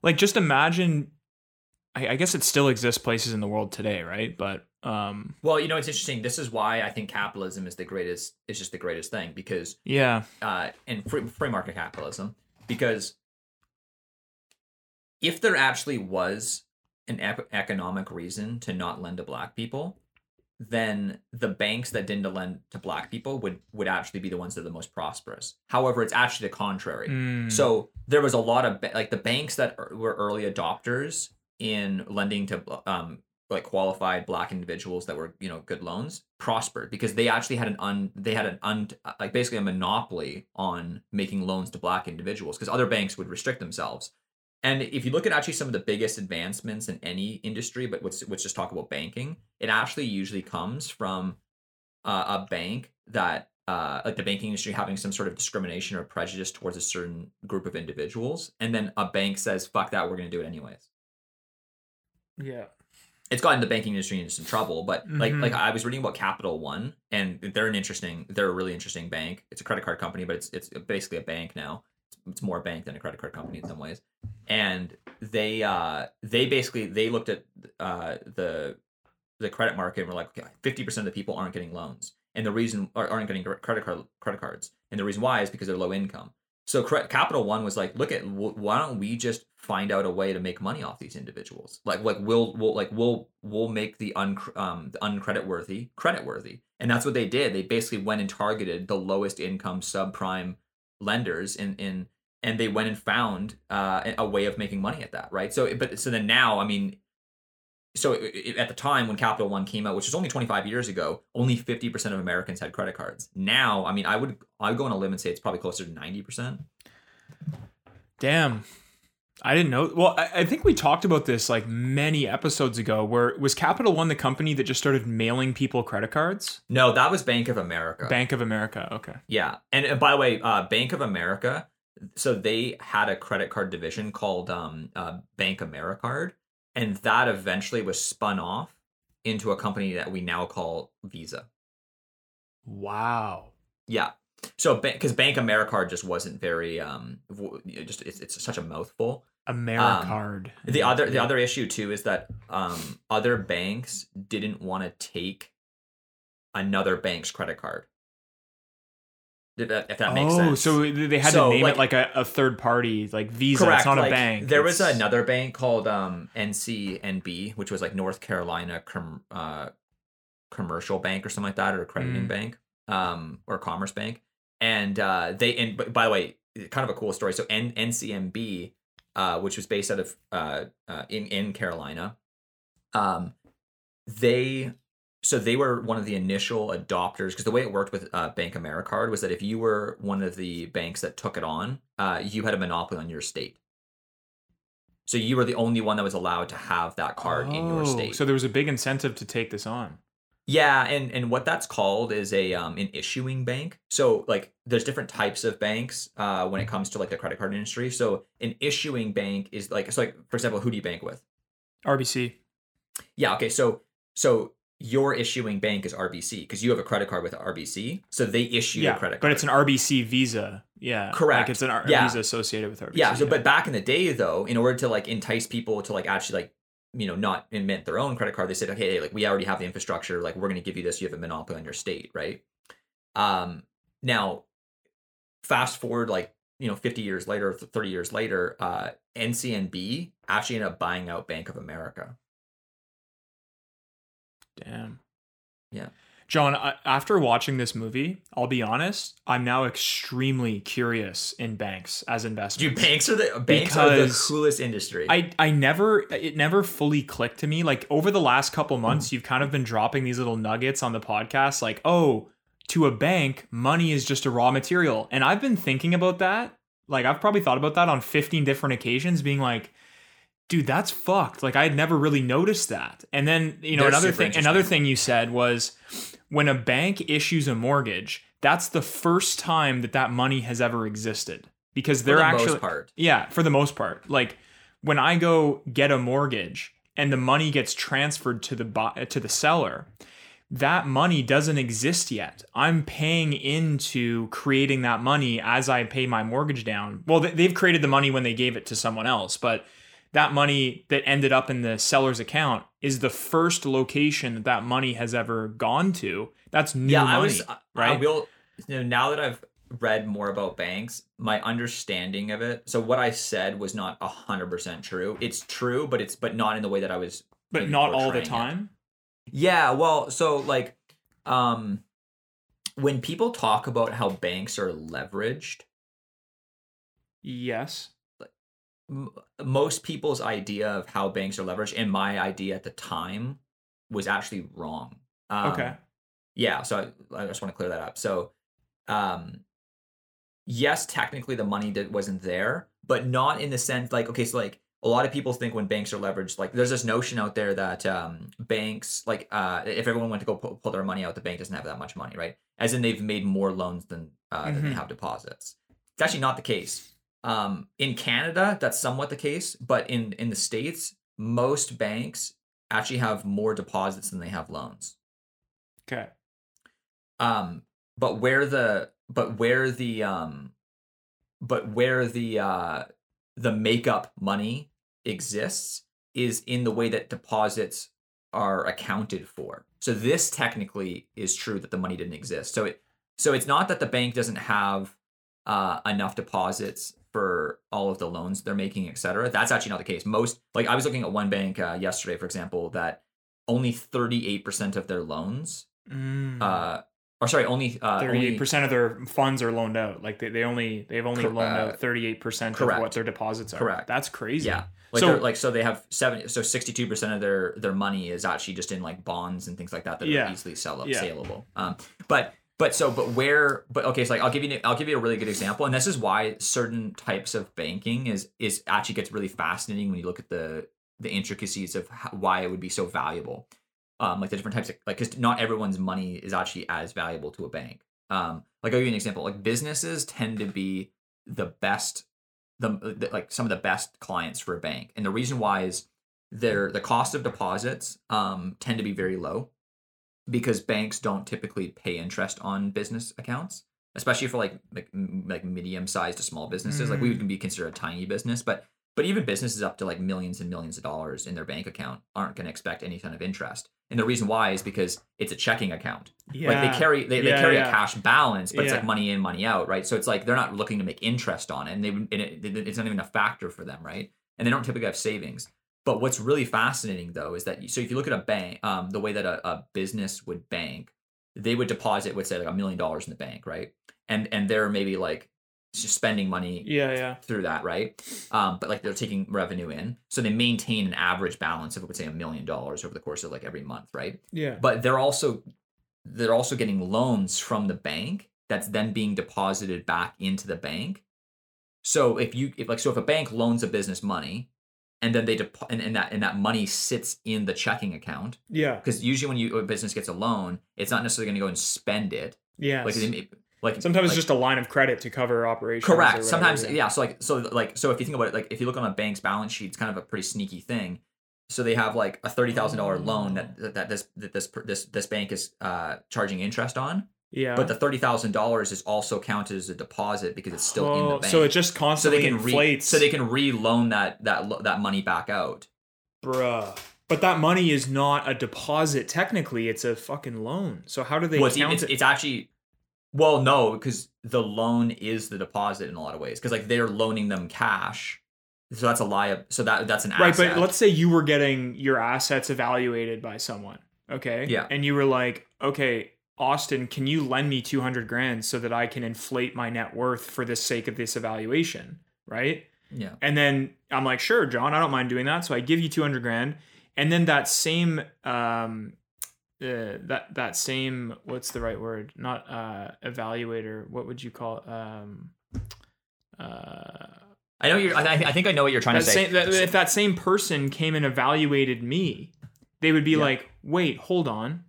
like just imagine I, I guess it still exists places in the world today, right? But um Well, you know, it's interesting. This is why I think capitalism is the greatest. Is just the greatest thing because yeah. uh, and free, free market capitalism because if there actually was an ep- economic reason to not lend to black people then the banks that didn't lend to black people would would actually be the ones that are the most prosperous however it's actually the contrary Mm. so there was a lot of like the banks that were early adopters in lending to um like qualified black individuals that were you know good loans prospered because they actually had an un they had an un like basically a monopoly on making loans to black individuals because other banks would restrict themselves. And if you look at actually some of the biggest advancements in any industry but let's let's just talk about banking it actually usually comes from uh, a bank that uh, like the banking industry having some sort of discrimination or prejudice towards a certain group of individuals and then a bank says fuck that we're going to do it anyways Yeah. it's gotten the banking industry into some trouble but like Mhm. like i was reading about capital one and they're an interesting they're a really interesting bank. It's a credit card company but it's it's basically a bank now. It's, it's more a bank than a credit card company in some ways. And they uh they basically they looked at uh the the credit market and were like okay 50% of the people aren't getting loans. And the reason aren't getting credit card credit cards. And the reason why is because they're low income so Capital One was like, look at why don't we just find out a way to make money off these individuals? Like, like we'll we'll like we'll we'll make the un um the uncredit worthy credit worthy, and that's what they did. They basically went and targeted the lowest income subprime lenders in in and they went and found uh, a way of making money at that, right? So, but so then now, I mean, so it, it- at the time when Capital One came out, which was only 25 years ago, only 50% of Americans had credit cards. Now, I mean, I would I would go on a limb and say it's probably closer to 90%. Damn. I didn't know. Well, I, I think we talked about this like many episodes ago. Where was Capital One the company that just started mailing people credit cards? No, that was Bank of America. Bank of America. Okay. Yeah, and, uh, by the way, uh, Bank of America, so they had a credit card division called um, uh, Bank Americard, and that eventually was spun off into a company that we now call Visa. Wow. Yeah. So because Bank Americard just wasn't very um w- you know, just it's, it's such a mouthful. Americard. The other the other issue too is that um other banks didn't want to take another bank's credit card. If that, if that makes oh, sense. so they had So, to name like- it like a, a third party, like Visa. Correct. It's not like, a bank. There was another bank called um, NCNB, which was like North Carolina com- uh, Commercial Bank or something like that, or a crediting Mm. bank, um, or Commerce Bank. And uh, they and by the way, kind of a cool story. So N- NCNB, uh, which was based out of uh, uh, in in Carolina, um, they so they were one of the initial adopters because the way it worked with uh, Bank Americard was that if you were one of the banks that took it on, uh, you had a monopoly on your state. So you were the only one that was allowed to have that card in your Oh, state. So there was a big incentive to take this on. Yeah, and and what that's called is a um an issuing bank. So like there's different types of banks uh when it comes to like the credit card industry. So an issuing bank is like so like for example, who do you bank with? RBC. Yeah, okay. So so your issuing bank is RBC because you have a credit card with RBC. So they issue Yeah, a credit card. but it's an RBC Visa. Yeah, Correct. Like it's an R- Yeah. Visa associated with RBC. yeah, so but back in the day though, in order to like entice people to like actually like you know not invent their own credit card, they said, okay, like we already have the infrastructure, like we're gonna give you this, you have a monopoly on your state, right? Um now fast forward like you know 50 years later 30 years later uh ncnb actually ended up buying out bank of america Damn. Yeah. John, I, after watching this movie, I'll be honest, I'm now extremely curious in banks as investors. dude banks are the banks are the coolest industry I I never it never fully clicked to me. Like over the last couple months, mm. you've kind of been dropping these little nuggets on the podcast, like, oh, to a bank, money is just a raw material. And I've been thinking about that. Like I've probably thought about that on 15 different occasions, being like, dude, that's fucked. Like I had never really noticed that. And then, you know, They're another thing another thing you said was when a bank issues a mortgage, that's the first time that that money has ever existed because they're the actually most part yeah, for the most part. Like when I go get a mortgage and the money gets transferred to the to the seller, that money doesn't exist yet. I'm paying into creating that money as I pay my mortgage down. Well, they've created the money when they gave it to someone else, but that money that ended up in the seller's account is the first location that that money has ever gone to. That's new yeah money, i was I- i right? will you know, now that i've read more about banks my understanding of it so what i said was not 100% true it's true but it's but not in the way that i was but not all the portraying it. time. Yeah, well, so like um when people talk about how banks are leveraged, Yes. M- most people's idea of how banks are leveraged and my idea at the time was actually wrong. Um, Okay. Yeah, so I, I just want to clear that up. So um yes, technically the money that wasn't there, but not in the sense like okay, so like a lot of people think when banks are leveraged, like there's this notion out there that um, banks, like uh, if everyone went to go pull, pull their money out, the bank doesn't have that much money, right? As in they've made more loans than uh, than they Mhm. have deposits. It's actually not the case. Um, in Canada, that's somewhat the case, but in in the states, most banks actually have more deposits than they have loans. Okay. Um, but where the but where the um, but where the uh the makeup money exists is in the way that deposits are accounted for. So this technically is true that the money didn't exist. So it so it's not that the bank doesn't have uh, enough deposits for all of the loans they're making, et cetera. That's actually not the case. Most like I was looking at one bank uh, yesterday, for example, that only 38% of their loans Mm. uh or sorry, only uh Thirty-eight only, percent of their funds are loaned out. Like they, they only they've only Cor- loaned uh, out thirty-eight percent of what their deposits are. Correct. That's crazy. Yeah. Like So- like so they have seven so sixty two percent of their their money is actually just in like bonds and things like that that Yeah. are easily sell Yeah. saleable. Um, but but so but where but okay so like I'll give you I'll give you a really good example and this is why certain types of banking is is actually gets really fascinating when you look at the the intricacies of how, why it would be so valuable. Um, like the different types of like because not everyone's money is actually as valuable to a bank. Um, like I'll give you an example. Like businesses tend to be the best the, the like some of the best clients for a bank and the reason why is their the cost of deposits um tend to be very low because banks don't typically pay interest on business accounts especially for like like like medium sized to small businesses. Like we Mm. would be considered a tiny business but but even businesses up to like millions and millions of dollars in their bank account aren't going to expect any kind of interest. And the reason why is because it's a checking account. Yeah. like they carry they, Yeah, they carry yeah. a cash balance but it's like money in money out right? So it's like they're not looking to make interest on it and they and it- it's not even a factor for them right? And they don't typically have savings but what's really fascinating though is that so if you look at a bank um, the way that a, a business would bank they would deposit would say like a million dollars in the bank right and and they're maybe like just spending money Yeah, yeah. through that, right? Um, but like they're taking revenue in, so they maintain an average balance of, let's say, a million dollars over the course of like every month, right? Yeah. But they're also they're also getting loans from the bank that's then being deposited back into the bank. So if you if like so if a bank loans a business money, and then they dep- and, and that and that money sits in the checking account Yeah. because usually when you a business gets a loan, it's not necessarily going to go and spend it. Yeah. Like like Sometimes like, it's just a line of credit to cover operations. correct. Sometimes yeah. So like so like so if you think about it, like if you look on a bank's balance sheet, it's kind of a pretty sneaky thing. So they have like a thirty thousand dollar loan that that that this that this this this bank is uh charging interest on, Yeah. but the thirty thousand dollars is also counted as a deposit because it's still in the Oh, bank. So it just constantly so they can re- so they can re-loan that that that money back out. Bruh. But that money is not a deposit. Technically, it's a fucking loan. So how do they well, it's, count it's, it? it's actually well, no, because the loan is the deposit in a lot of ways. Because like they're loaning them cash, so that's a lie. So that that's an asset. right, asset. but let's say you were getting your assets evaluated by someone. Okay. Yeah. And you were like, okay, Austin, can you lend me 200 grand so that I can inflate my net worth for the sake of this evaluation? Right. yeah, And then I'm like, sure, John, I don't mind doing that. So I give you 200 grand. And then that same, um, uh, that that same what's the right word not uh evaluator what would you call it? um uh I know you're. I, I think I know what you're trying to say. same, that, if that same person came and evaluated me they would be Yeah. like wait hold on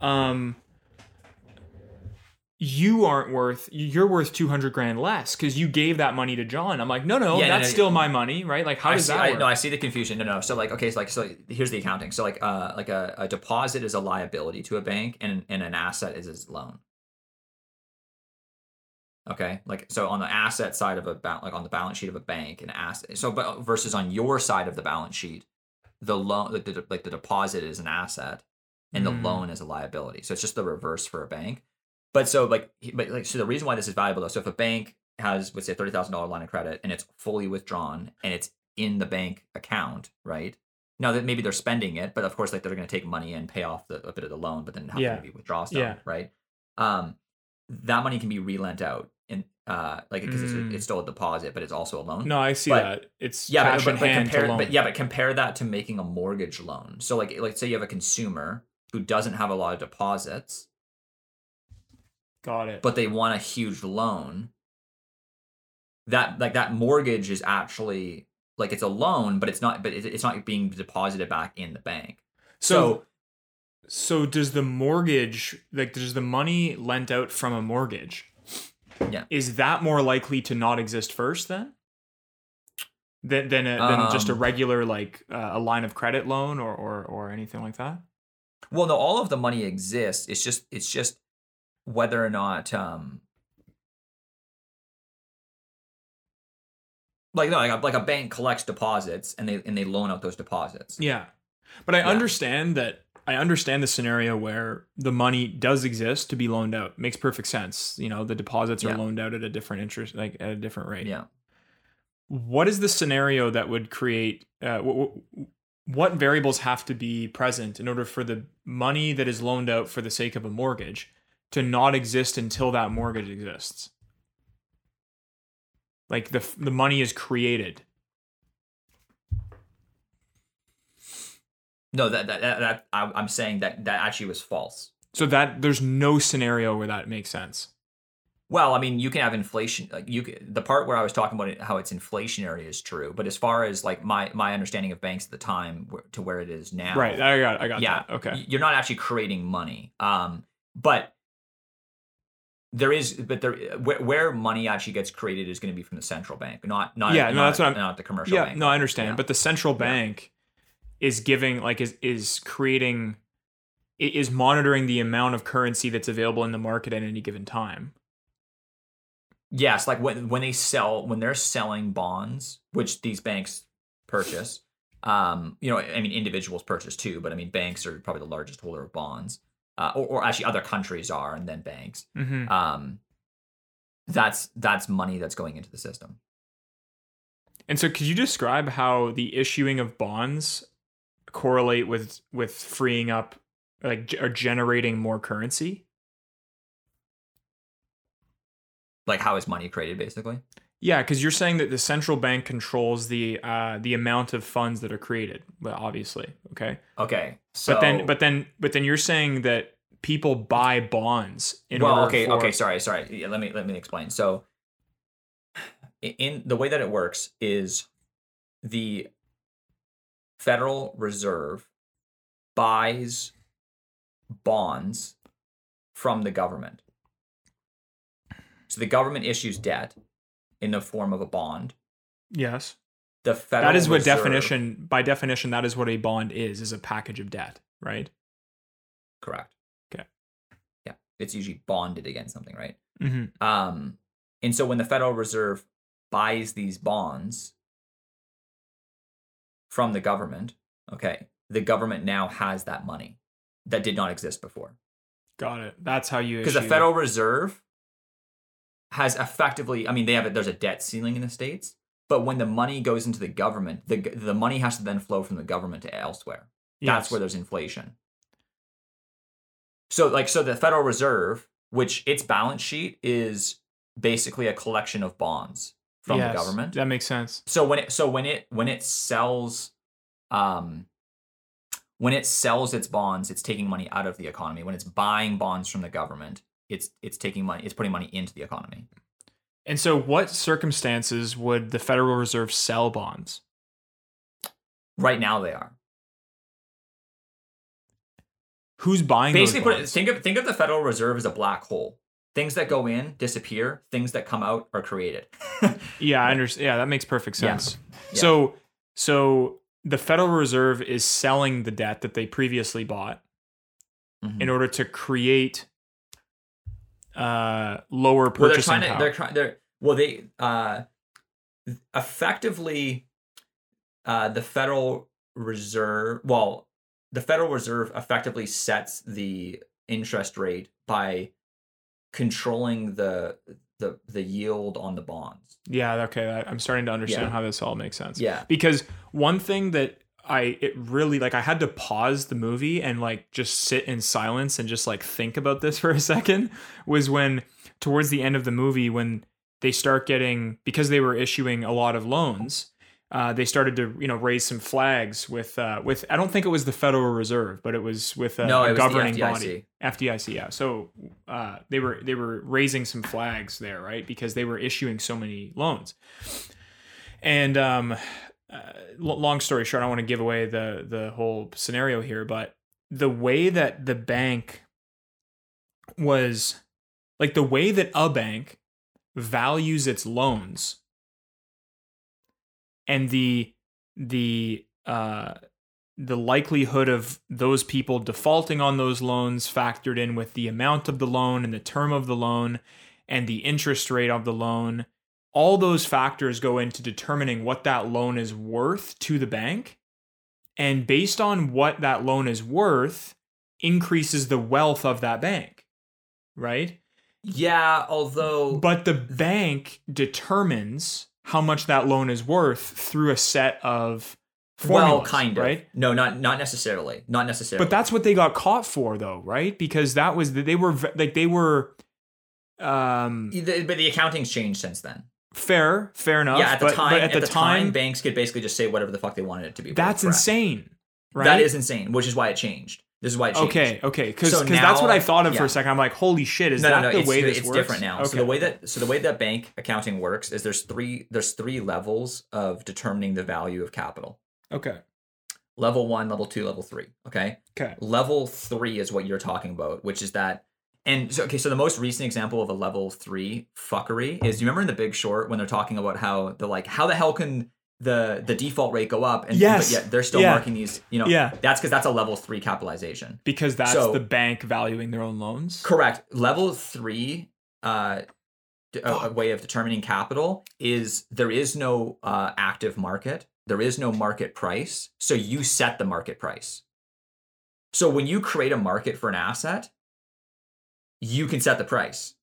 um you aren't worth you're worth 200 grand less because you gave that money to john i'm like no no Yeah, no, that's no, still my money right like how I does see, that I, work no, I see the confusion. No, no. So like, okay, so like, so here's the accounting. So like, uh, like a, a deposit is a liability to a bank, and and an asset is his loan. Okay, like so on the asset side of a ba- like on the balance sheet of a bank, an asset. So but versus on your side of the balance sheet, the loan like the like the deposit is an asset, and the Mm. loan is a liability. So it's just the reverse for a bank. But so like, but like, so the reason why this is valuable though. So if a bank has, let's say, a thirty thousand dollar line of credit and it's fully withdrawn and it's in the bank account, right? Now that maybe they're spending it, but of course, like they're going to take money and pay off the, a bit of the loan, but then have Yeah. to maybe withdraw stuff, Yeah. right? Um, that money can be relent out, and uh, like because Mm. it's, it's still a deposit, but it's also a loan. no i see But- that it's Yeah, but, but, but hand to compare, but yeah, but compare that to making a mortgage loan. So like, like say you have a consumer who doesn't have a lot of deposits, got it but they want a huge loan. That like that mortgage is actually like it's a loan, but it's not. But it's not being deposited back in the bank. so So does the mortgage like does the money lent out from a mortgage? Yeah. Is that more likely to not exist first then? Than than, a, than just a Um, regular like uh, a line of credit loan or, or or anything like that? Well, no, all of the money exists. It's just it's just whether or not um like no, like a, like a bank collects deposits and they and they loan out those deposits. Yeah. But I Yeah. understand that I understand the scenario where the money does exist to be loaned out. Makes perfect sense. You know, the deposits are Yeah. loaned out at a different interest like at a different rate. Yeah. what is the scenario that would create uh, w- w- what variables have to be present in order for the money that is loaned out for the sake of a mortgage to not exist until that mortgage exists like the the money is created No, that that, that, that I, I'm saying that that actually was false. so that there's no scenario where that makes sense Well, I mean, you can have inflation. Like you, the part where I was talking about it, how it's inflationary is true. But as far as like my my understanding of banks at the time to where it is now, right i got i got yeah, that okay you're not actually creating money. Um, but there is, but there where, where money actually gets created is going to be from the central bank, not not Yeah, no, not, that's what I'm- not the commercial yeah bank. no i understand Yeah. but the central bank is giving like is is creating is monitoring the amount of currency that's available in the market at any given time Yes, like when when they sell when they're selling bonds, which these banks purchase. Um, you know, I mean, individuals purchase too, but I mean, banks are probably the largest holder of bonds, uh, or, or actually other countries are, and then banks. mm-hmm. Um, that's that's money that's going into the system. And so, could you describe how the issuing of bonds correlate with with freeing up, like, or generating more currency? Like, how is money created, basically? Yeah, because you're saying that the central bank controls the uh, the amount of funds that are created. Well, obviously, okay. Okay, so but then, but then, but then you're saying that people buy bonds in well, order. okay, for, okay, okay, sorry, sorry. Yeah, let me let me explain. So, in the way that it works is the Federal Reserve buys bonds from the government. So the government issues debt in the form of a bond. Yes. The Federal that is what Reserve- definition by definition that is what a bond is is a package of debt, right? Correct. Okay. Yeah, it's usually bonded against something, right? Mm-hmm. Um, and so when the Federal Reserve buys these bonds from the government, okay, the government now has that money that did not exist before. Got it. That's how you Because the Federal Reserve has effectively, I mean, they have a, there's a debt ceiling in the states, but when the money goes into the government, the the money has to then flow from the government to elsewhere. That's where there's inflation. So like so the Federal Reserve, which its balance sheet is basically a collection of bonds from Yes, the government. That makes sense. So when it so when it when it sells um when it sells its bonds, it's taking money out of the economy. When it's buying bonds from the government, it's it's taking money, it's putting money into the economy. And so, what circumstances would the Federal Reserve sell bonds? Right now they are. Who's buying Basically put it, think of think of the Federal Reserve as a black hole. Things that go in disappear, things that come out are created. yeah, I understand. Yeah, that makes perfect sense. Yeah. So, so the Federal Reserve is selling the debt that they previously bought Mhm. in order to create uh, lower well, they're purchasing trying to power. they're trying they're well they uh effectively uh the Federal Reserve well the Federal Reserve effectively sets the interest rate by controlling the the the yield on the bonds. yeah, okay. I, I'm starting to understand Yeah. how this all makes sense. Yeah. because one thing that I it really like I had to pause the movie and like just sit in silence and just like think about this for a second was when towards the end of the movie when they start getting because they were issuing a lot of loans uh, they started to you know raise some flags with uh, with I don't think it was the Federal Reserve but it was with a, No, a was governing body. FDIC yeah. So uh, they were they were raising some flags there right because they were issuing so many loans. And um uh, long story short, I don't want to give away the the whole scenario here, but the way that the bank was like the way that a bank values its loans and the the uh the likelihood of those people defaulting on those loans factored in with the amount of the loan and the term of the loan and the interest rate of the loan all those factors go into determining what that loan is worth to the bank. And based on what that loan is worth, increases the wealth of that bank. Right? Yeah, although But the bank determines how much that loan is worth through a set of formulas, well, kind of. right? No, not not necessarily. Not necessarily. But that's what they got caught for, though, right? Because that was they were like they were um The- but the accounting's changed since then. Fair, fair enough. yeah, at the but, time, but at, the, time, banks could basically just say whatever the fuck they wanted it to be. that's Correct. insane, right? That is insane, which is why it changed. This is why it changed. Okay, okay, because So that's what I thought of for a second. I'm like, holy shit, is no, that no, no. the way this it's works? different now. So the way that so the way that bank accounting works is there's three there's three levels of determining the value of capital. okay, Level one, level two, level three. Okay. okay, Level three is what you're talking about, which is that. And so, okay, so the most recent example of a level three fuckery is you remember in The Big Short when they're talking about how the like how the hell can the the default rate go up and Yes. but yet they're still Yeah. marking these you know Yeah. that's because that's a level three capitalization. because that's So- the bank valuing their own loans. Correct. Level three, uh, a, a way of determining capital is there is no uh, active market. There is no market price. So you set the market price. So when you create a market for an asset, you can set the price.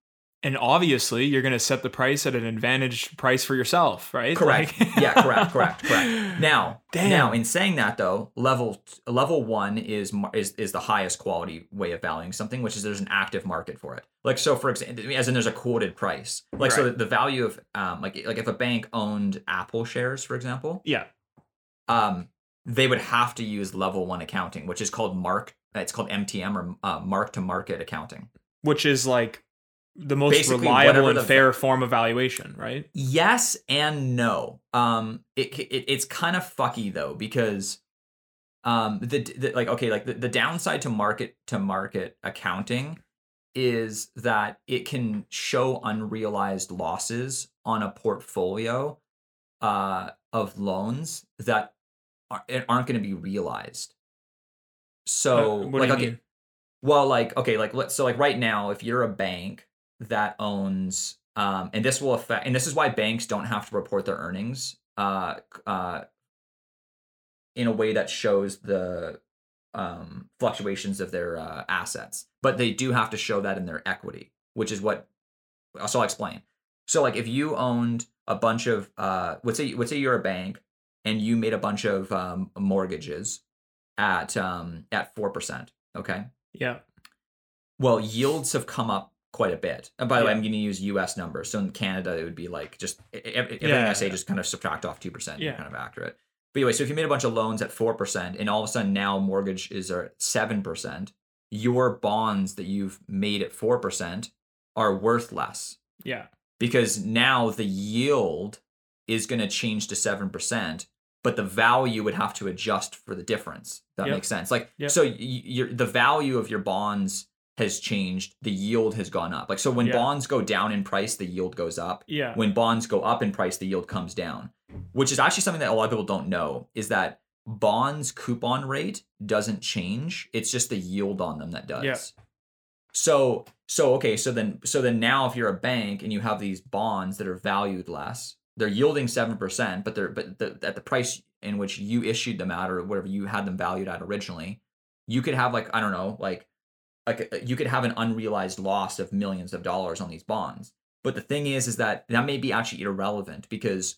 And obviously, you're going to set the price at an advantage price for yourself, right? Correct. Like- yeah, correct, correct, correct. Now, Damn. now, in saying that though, level level one is is is the highest quality way of valuing something, which is there's an active market for it. Like so, for example, as in there's a quoted price. Like so, the value of um like like if a bank owned Apple shares, for example, yeah, um they would have to use level one accounting, which is called mark. It's called MTM or uh, mark to market accounting. Which is like the most Basically, reliable and fair form of valuation, right? Yes and no. Um, it, it it's kind of fucky though because um the, the like okay like the, the downside to market to market accounting is that it can show unrealized losses on a portfolio uh of loans that are, aren't going to be realized so what like do you okay mean? Well like okay like let's so like right now if you're a bank that owns um and this will affect and this is why banks don't have to report their earnings uh uh in a way that shows the um fluctuations of their uh, assets but they do have to show that in their equity which is what so I'll explain. So like if you owned a bunch of uh let's say let's say you're a bank and you made a bunch of um mortgages at um at 4% okay Yeah. well, yields have come up quite a bit. And by the way, I'm going to use U.S. numbers. So in Canada, it would be like just everything Yeah, I say yeah. just kind of subtract off two percent. Yeah. kind of accurate. But anyway, so if you made a bunch of loans at four percent, and all of a sudden now mortgages are at seven percent, your bonds that you've made at four percent are worth less Yeah. because now the yield is going to change to 7% but the value would have to adjust for the difference that Yep. makes sense like Yep. so y- your the value of your bonds has changed the yield has gone up like so when Yeah. bonds go down in price the yield goes up Yeah. when bonds go up in price the yield comes down which is actually something that a lot of people don't know is that bonds coupon rate doesn't change it's just the yield on them that does Yeah. so so okay so then so then now if you're a bank and you have these bonds that are valued less they're yielding 7% but they're but the, at the price in which you issued them at or whatever you had them valued at originally you could have like i don't know like like uh, you could have an unrealized loss of millions of dollars on these bonds. But the thing is is that that may be actually irrelevant because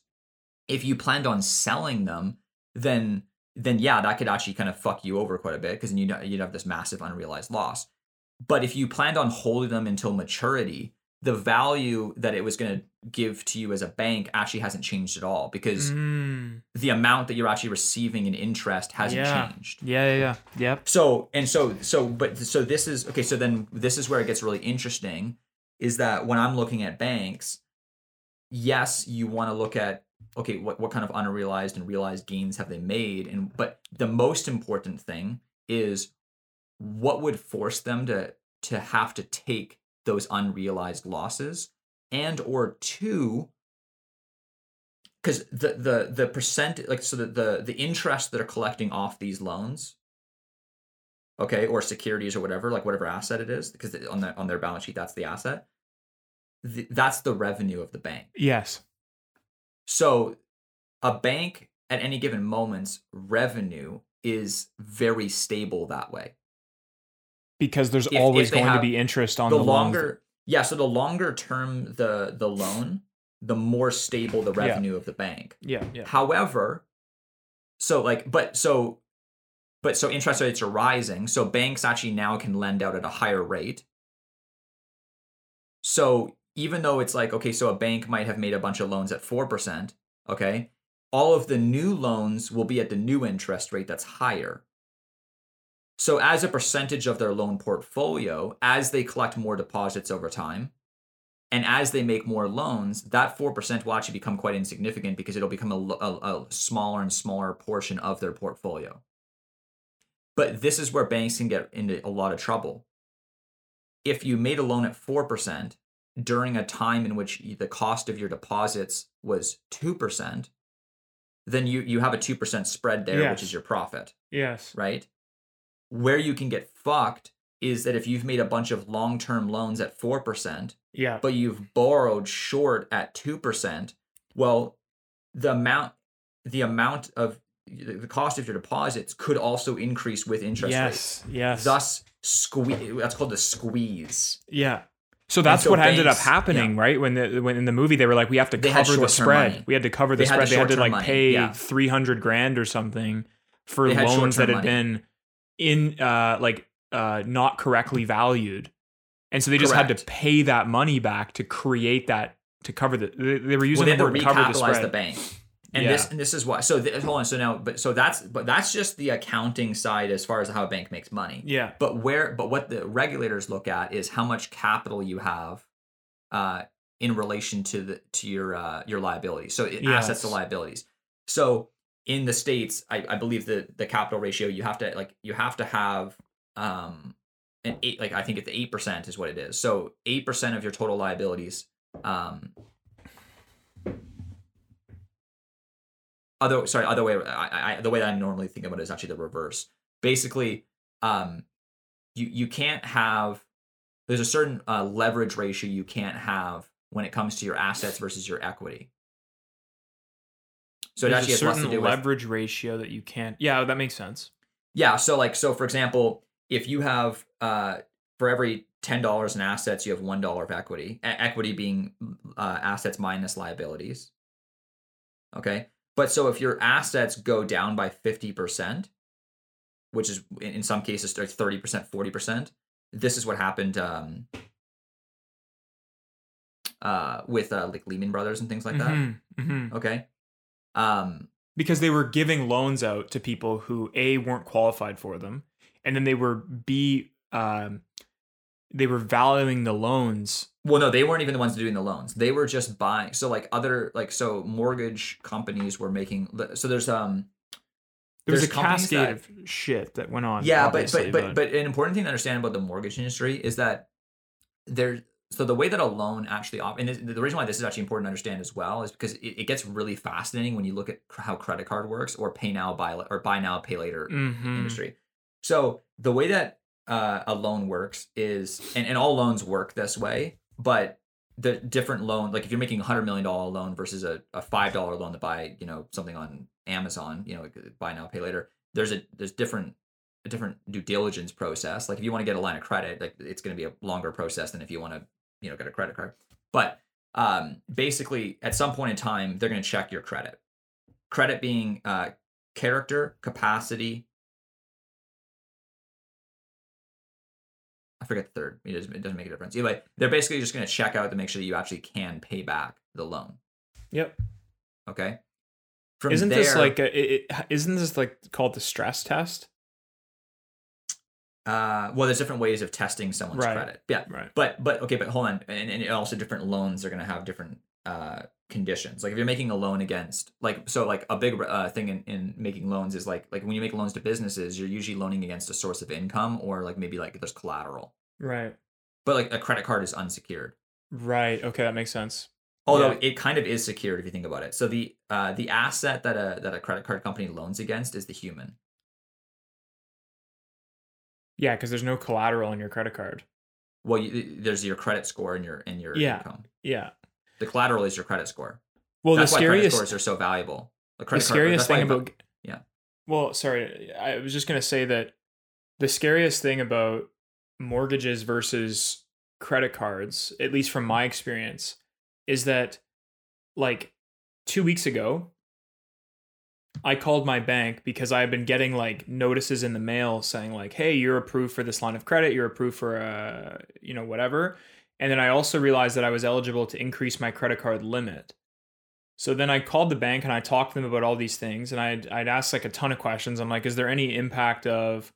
if you planned on selling them then then yeah that could actually kind of fuck you over quite a bit because you'd, you'd have this massive unrealized loss. But if you planned on holding them until maturity the value that it was going to give to you as a bank actually hasn't changed at all because Mm. the amount that you're actually receiving in interest hasn't Yeah. changed Yeah. Yeah. Yeah. Yep. so and so so but so this is okay so then this is where it gets really interesting is that when i'm looking at banks yes you want to look at okay what, what kind of unrealized and realized gains have they made and but the most important thing is what would force them to to have to take those unrealized losses and or two because the the the percent like so the, the the interest that are collecting off these loans okay or securities or whatever like whatever asset it is because on the on their balance sheet that's the asset Th- that's the revenue of the bank Yes. so a bank at any given moment's revenue is very stable that way Because there's If- always if going to be interest on the, the, longer yeah so the longer term the the loan the more stable the Yeah. revenue of the bank Yeah. Yeah. However, so like, but so, but so interest rates are rising. So banks actually now can lend out at a higher rate. So even though it's like, okay, so a bank might have made a bunch of loans at 4%, okay, all of the new loans will be at the new interest rate that's higher. So as a percentage of their loan portfolio, as they collect more deposits over time, and as they make more loans, that 4% will actually become quite insignificant because it'll become a, a, a smaller and smaller portion of their portfolio. But this is where banks can get into a lot of trouble. If you made a loan at 4% during a time in which the cost of your deposits was 2%, then you, you have a 2% spread there, which is your profit Yes. right? Where you can get fucked is that if you've made a bunch of long term loans at 4%, Yeah. but you've borrowed short at 2%, well, the amount the amount of the cost of your deposits could also increase with interest rates. yes. Yes. Thus squeeze that's called the squeeze. Yeah. So that's so what ended up banks- happening, right? When the when in the movie they were like, we have to They cover the spread. money. We had to cover the They had spread. the they had to like money, pay yeah. three hundred grand or something for loans that had money. been in uh like uh not correctly valued, and so they just had to pay that money back to create that to cover the. They, they were using well, they the had to cover the recapitalize spread. the bank. And Yeah. this and this is why so th- hold on so now but so that's but that's just the accounting side as far as how a bank makes money. Yeah. But where but what the regulators look at is how much capital you have uh in relation to the to your uh your liabilities. So it assets to liabilities. So in the states, I, I believe the the capital ratio you have to like you have to have um an eight like I think it's eight percent is what it is. So eight percent of your total liabilities. Um, other sorry other way I, I the way that I normally think about it is actually the reverse. Basically, um, you you can't have there's a certain uh, leverage ratio you can't have when it comes to your assets versus your equity. So it There's actually a has less certain to do with leverage ratio that you can't. Yeah, that makes sense. yeah. So like so for example, if you have uh for every ten dollars in assets, you have one dollar of equity. E- equity being uh, assets minus liabilities. Okay, but so if your assets go down by fifty percent, which is in, some cases thirty percent, forty percent, this is what happened um, uh, with uh, like Lehman Brothers and things like that. Mhm, mhm. Okay, um, Because they were giving loans out to people who a weren't qualified for them, and then they were b um, they were valuing the loans. Well, no, they weren't even the ones doing the loans. They were just buying. So like other like so mortgage companies were making. So there's um There was There's a cascade that- of shit that went on. yeah, but but but but an important thing to understand about the mortgage industry is that there. So the way that a loan actually op- and the reason why this is actually important to understand as well is because it, it gets really fascinating when you look at how credit card works or pay now buy or buy now pay later Mhm. industry. So the way that uh, a loan works is, and, and all loans work this way, but the different loan, like if you're making a hundred million dollar loan versus a, a five dollar loan to buy, you know, something on Amazon, you know, buy now, pay later. There's a there's different a different due diligence process. Like if you want to get a line of credit, like it's going to be a longer process than if you want to, you know, get a credit card. But um, basically, at some point in time, they're going to check your credit. Credit being uh, character, capacity, I forget the third. It doesn't, it doesn't make a difference. Either way, they're basically just going to check out to make sure that you actually can pay back the loan. Yep. Okay. From Isn't this there- like a, it, it- isn't this like called the stress test? Uh, well, there's different ways of testing someone's Right. credit. Yeah, Right. but but okay, but hold on, and, and also different loans are going to have different uh conditions. Like if you're making a loan against, like so, like a big uh, thing in, in making loans is like like when you make loans to businesses, you're usually loaning against a source of income or like maybe like there's collateral. Right. But like a credit card is unsecured. Right. Okay, that makes sense. Although Yeah. it kind of is secured if you think about it. So the uh, the asset that a that a credit card company loans against is the human. Yeah, because there's no collateral on your credit card. Well, you, there's your credit score and your and your Yeah. income. Yeah. The collateral is your credit score. Well, that's the why credit scariest scores are so valuable. The, the credit card- scariest that's thing about yeah. Well, sorry, I was just gonna say that the scariest thing about mortgages versus credit cards, at least from my experience, is that like two weeks ago, I called my bank because I had been getting like notices in the mail saying like, "Hey, you're approved for this line of credit. You're approved for uh, you know, whatever." And then I also realized that I was eligible to increase my credit card limit. So then I called the bank and I talked to them about all these things and I'd I'd asked like a ton of questions. I'm like, is there any impact of,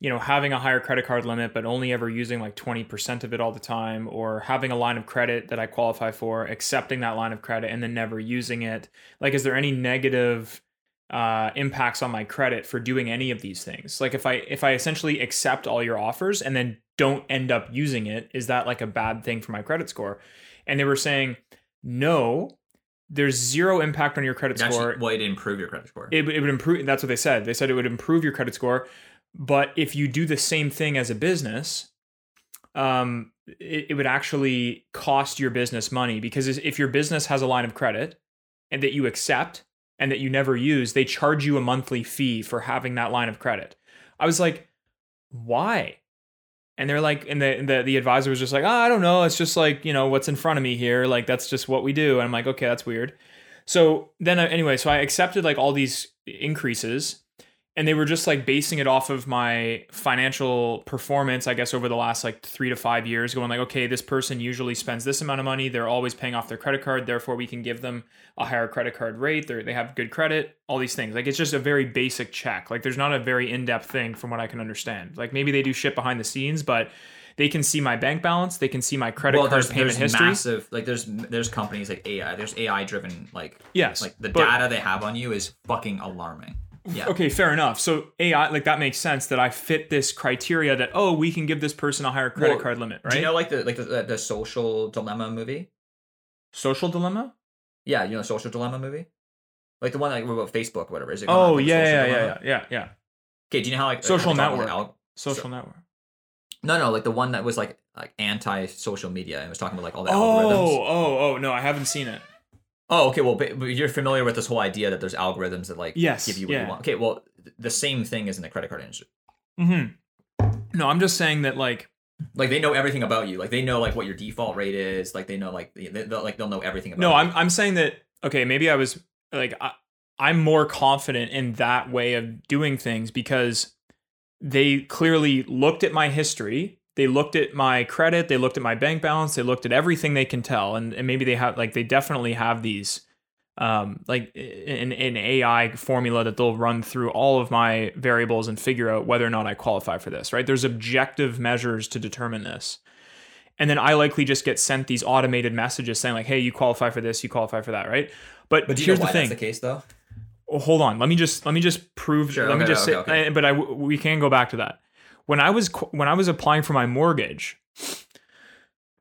you know, having a higher credit card limit but only ever using like 20% of it all the time or having a line of credit that I qualify for, accepting that line of credit and then never using it? Like is there any negative uh, impacts on my credit for doing any of these things? Like if I if I essentially accept all your offers and then don't end up using it, is that like a bad thing for my credit score? And they were saying, no, there's zero impact on your credit actually, score. well, it improve your credit score. It, would- it would improve. That's what they said. They said it would improve your credit score, but if you do the same thing as a business, um, it, it would actually cost your business money because if your business has a line of credit and that you accept and that you never use, they charge you a monthly fee for having that line of credit. I was like, why? And they're like, and the, the the advisor was just like, oh, I don't know. It's just like you know what's in front of me here. Like that's just what we do. And I'm like, okay, that's weird. So then, uh, anyway, so I accepted like all these increases, and they were just like basing it off of my financial performance, I guess, over the last like three to five years, going like, okay, this person usually spends this amount of money. They're always paying off their credit card. Therefore, we can give them a higher credit card rate. They they have good credit. All these things. Like it's just a very basic check. Like there's not a very in depth thing from what I can understand. Like maybe they do shit behind the scenes, but They can see my bank balance. They can see my credit well, card there's, payment there's history. massive like there's there's companies like AI. There's AI driven like yes, like the data they have on you is fucking alarming. Yeah. Okay, fair enough. So AI, like that makes sense that I fit this criteria that oh, we can give this person a higher credit Well, card limit, right? Do you know like the like the, the, the social dilemma movie? Social dilemma. Yeah, you know, social dilemma movie, like the one like about Facebook, or whatever. Is it? Oh like, yeah, yeah, yeah, yeah, yeah, yeah. Okay, do you know how like Social have you talked about, network. al- Social So- network. No, no, like the one that was like like anti social media and was talking about like all the oh, algorithms. Oh, oh, oh no, I haven't seen it. Oh, okay. Well, but, but you're familiar with this whole idea that there's algorithms that like Yes, give you what yeah. you want. Okay, well, th- the same thing is in the credit card industry. Mm-hmm. No, I'm just saying that like Like they know everything about you. Like they know like what your default rate is. Like they know like they, they'll like they'll know everything about. no, you. I'm I'm saying that okay, maybe I was like I, I'm more confident in that way of doing things because they clearly looked at my history, they looked at my credit, they looked at my bank balance, they looked at everything they can tell, and, and maybe they have like they definitely have these um like an, an AI formula that they'll run through all of my variables and figure out whether or not I qualify for this, right? There's objective measures to determine this. And then I likely just get sent these automated messages saying like, "Hey, you qualify for this, you qualify for that," right? But, But here's the thing. that's the case though? Oh, hold on. Let me just let me just prove. Sure, let me just okay, say. okay. uh, But I we can go back to that. When I was when I was applying for my mortgage,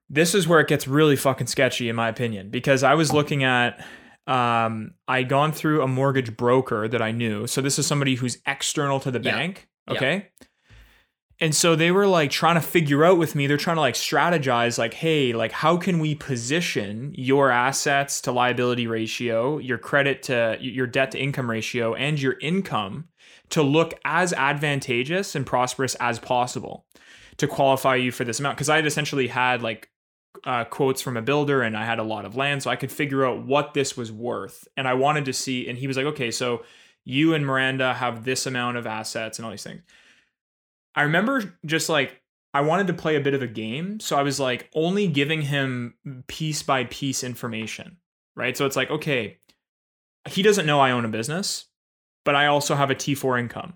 this is where it gets really fucking sketchy in my opinion because I was looking at. Um, I'd gone through a mortgage broker that I knew. So this is somebody who's external to the Yeah. bank. Yeah. Okay. And so they were like trying to figure out with me, they're trying to like strategize, like, hey, like, how can we position your assets to liability ratio, your credit to your debt to income ratio, and your income to look as advantageous and prosperous as possible to qualify you for this amount? Because I had essentially had like uh, quotes from a builder and I had a lot of land, so I could figure out what this was worth. And I wanted to see, and he was like, okay, so you and Miranda have this amount of assets and all these things. I remember just like I wanted to play a bit of a game, so I was like only giving him piece by piece information, right? So it's like, okay, he doesn't know I own a business, but I also have a T4 income.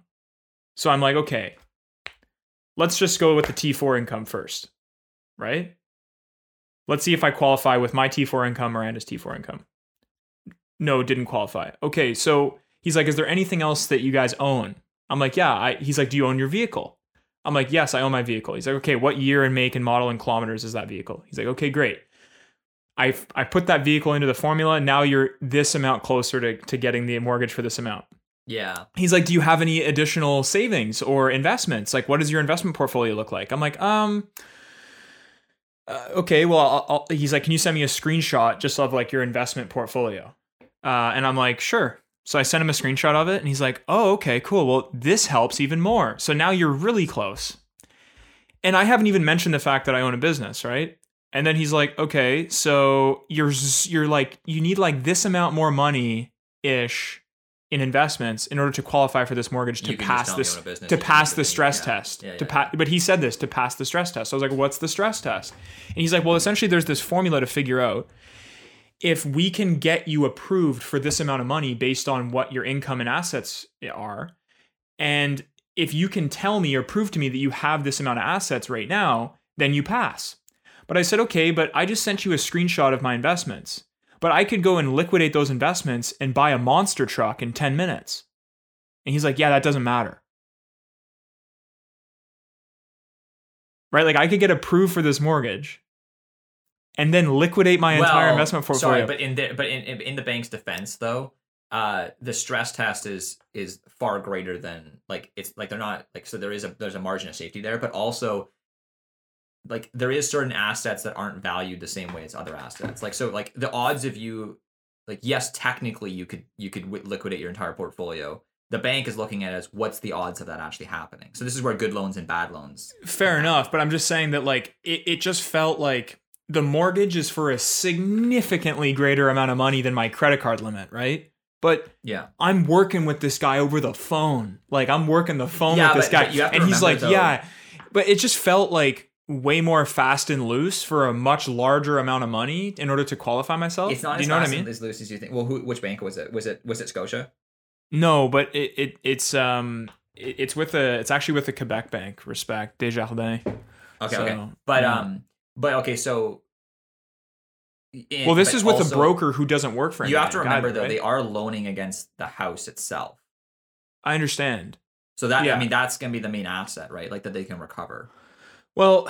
So I'm like, okay, let's just go with the T4 income first, right? Let's see if I qualify with my T4 income, Miranda's T4 income. No, didn't qualify. Okay, so he's like, is there anything else that you guys own? I'm like, yeah. I, he's like, do you own your vehicle? I'm like, yes, I own my vehicle. He's like, okay, what year and make and model and kilometers is that vehicle? He's like, okay, great. I, I put that vehicle into the formula. Now you're this amount closer to, to getting the mortgage for this amount. Yeah. He's like, do you have any additional savings or investments? Like, what does your investment portfolio look like? I'm like, um, uh, okay, well, I'll, I'll, he's like, can you send me a screenshot just of like your investment portfolio? Uh, and I'm like, sure. So I sent him a screenshot of it, and he's like, oh, okay, cool. Well, this helps even more. So now you're really close. And I haven't even mentioned the fact that I own a business, right? And then he's like, okay, so you're you're like you need like this amount more money ish in investments in order to qualify for this mortgage to You can just pass this you own a business, to pass the stress yeah. test Yeah, to yeah, pa- but he said this to pass the stress test. So I was like, what's the stress test? And he's like, well, essentially, there's this formula to figure out if we can get you approved for this amount of money based on what your income and assets are, and if you can tell me or prove to me that you have this amount of assets right now, then you pass. But I said, okay, but I just sent you a screenshot of my investments. But I could go and liquidate those investments and buy a monster truck in 10 minutes. And he's like, yeah, that doesn't matter. Right? Like I could get approved for this mortgage and then liquidate my entire investment portfolio. Sorry, but in the but in in- in the bank's defense though, uh, the stress test is is far greater than like it's like they're not like so there is a there's a margin of safety there, but also like there is certain assets that aren't valued the same way as other assets. Like so like the odds of you like yes technically you could you could wi- liquidate your entire portfolio. The bank is looking at it as what's the odds of that actually happening. So this is where good loans and bad loans. Fair enough, but I'm just saying that like it, it just felt like the mortgage is for a significantly greater amount of money than my credit card limit, right? But Yeah. I'm working with this guy over the phone. Like I'm working the phone Yeah, with this but- guy. but you have to and he's like, though- yeah. But it just felt like way more fast and loose for a much larger amount of money in order to qualify myself. It's not Do as you know what I mean? as loose as you think. Well, who, which bank was it? Was it was it Scotia? No, but it, it it's um it- it's with a it's actually with the Quebec Bank, respect Desjardins. Okay, So, okay. But yeah. um, but okay, so. in- well, this is with also- a broker who doesn't work for. You have to remember either, though, right? they are loaning against the house itself. I understand. So that Yeah. I mean, that's gonna be the main asset, right? Like that they can recover. Well,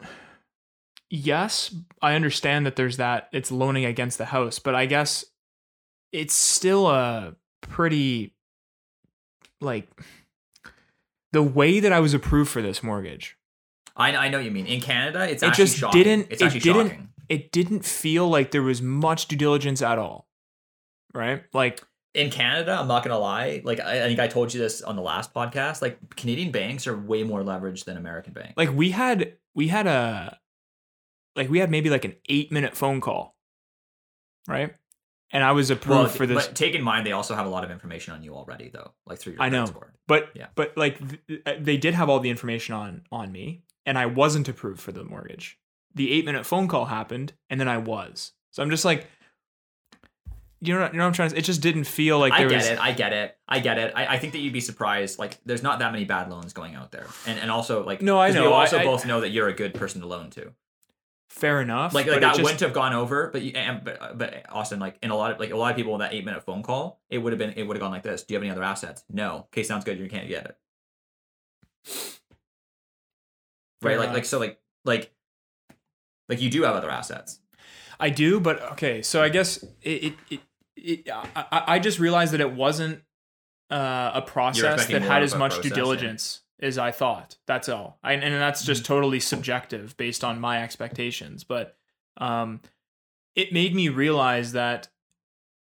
yes, I understand that there's that it's loaning against the house, but I guess it's still a pretty like the way that I was approved for this mortgage. I I know what you mean. In Canada, it's It actually just shocking. didn't- It's it didn't- shocking. It didn't feel like there was much due diligence at all. Right? Like In Canada, I'm not gonna lie. Like I, I think I told you this on the last podcast. Like Canadian banks are way more leveraged than American banks. like we had we had a like we had maybe like an 8 minute phone call. Right? And I was approved well, for this but take in mind they also have a lot of information on you already, though. Like through your I credit know. score. but Yeah. but like th- uh, they did have all the information on on me and i wasn't approved for the mortgage the eight minute phone call happened and then i was so i'm just like you know, you know what i'm trying to it just didn't feel like I get was it. I get it. I get it. I, I think that you'd be surprised. Like, there's not that many bad loans going out there, and and also like No, I know. We also I- both know that you're a good person to loan to. fair enough Like, like that just- wouldn't have gone over. But you, and, but uh, but Austin, like in a lot of like a lot of people in that eight minute phone call, it would have been it would have gone like this. Do you have any other assets? No. Okay, sounds good. You can't get it. Right. Fair Like like so like like like you do have other assets. I do, but okay. So I guess it, it, it, it I, I just realized that it wasn't uh, a process that had as much process, due yeah. diligence as I thought. That's all. I, and that's just totally subjective based on my expectations. But um, it made me realize that,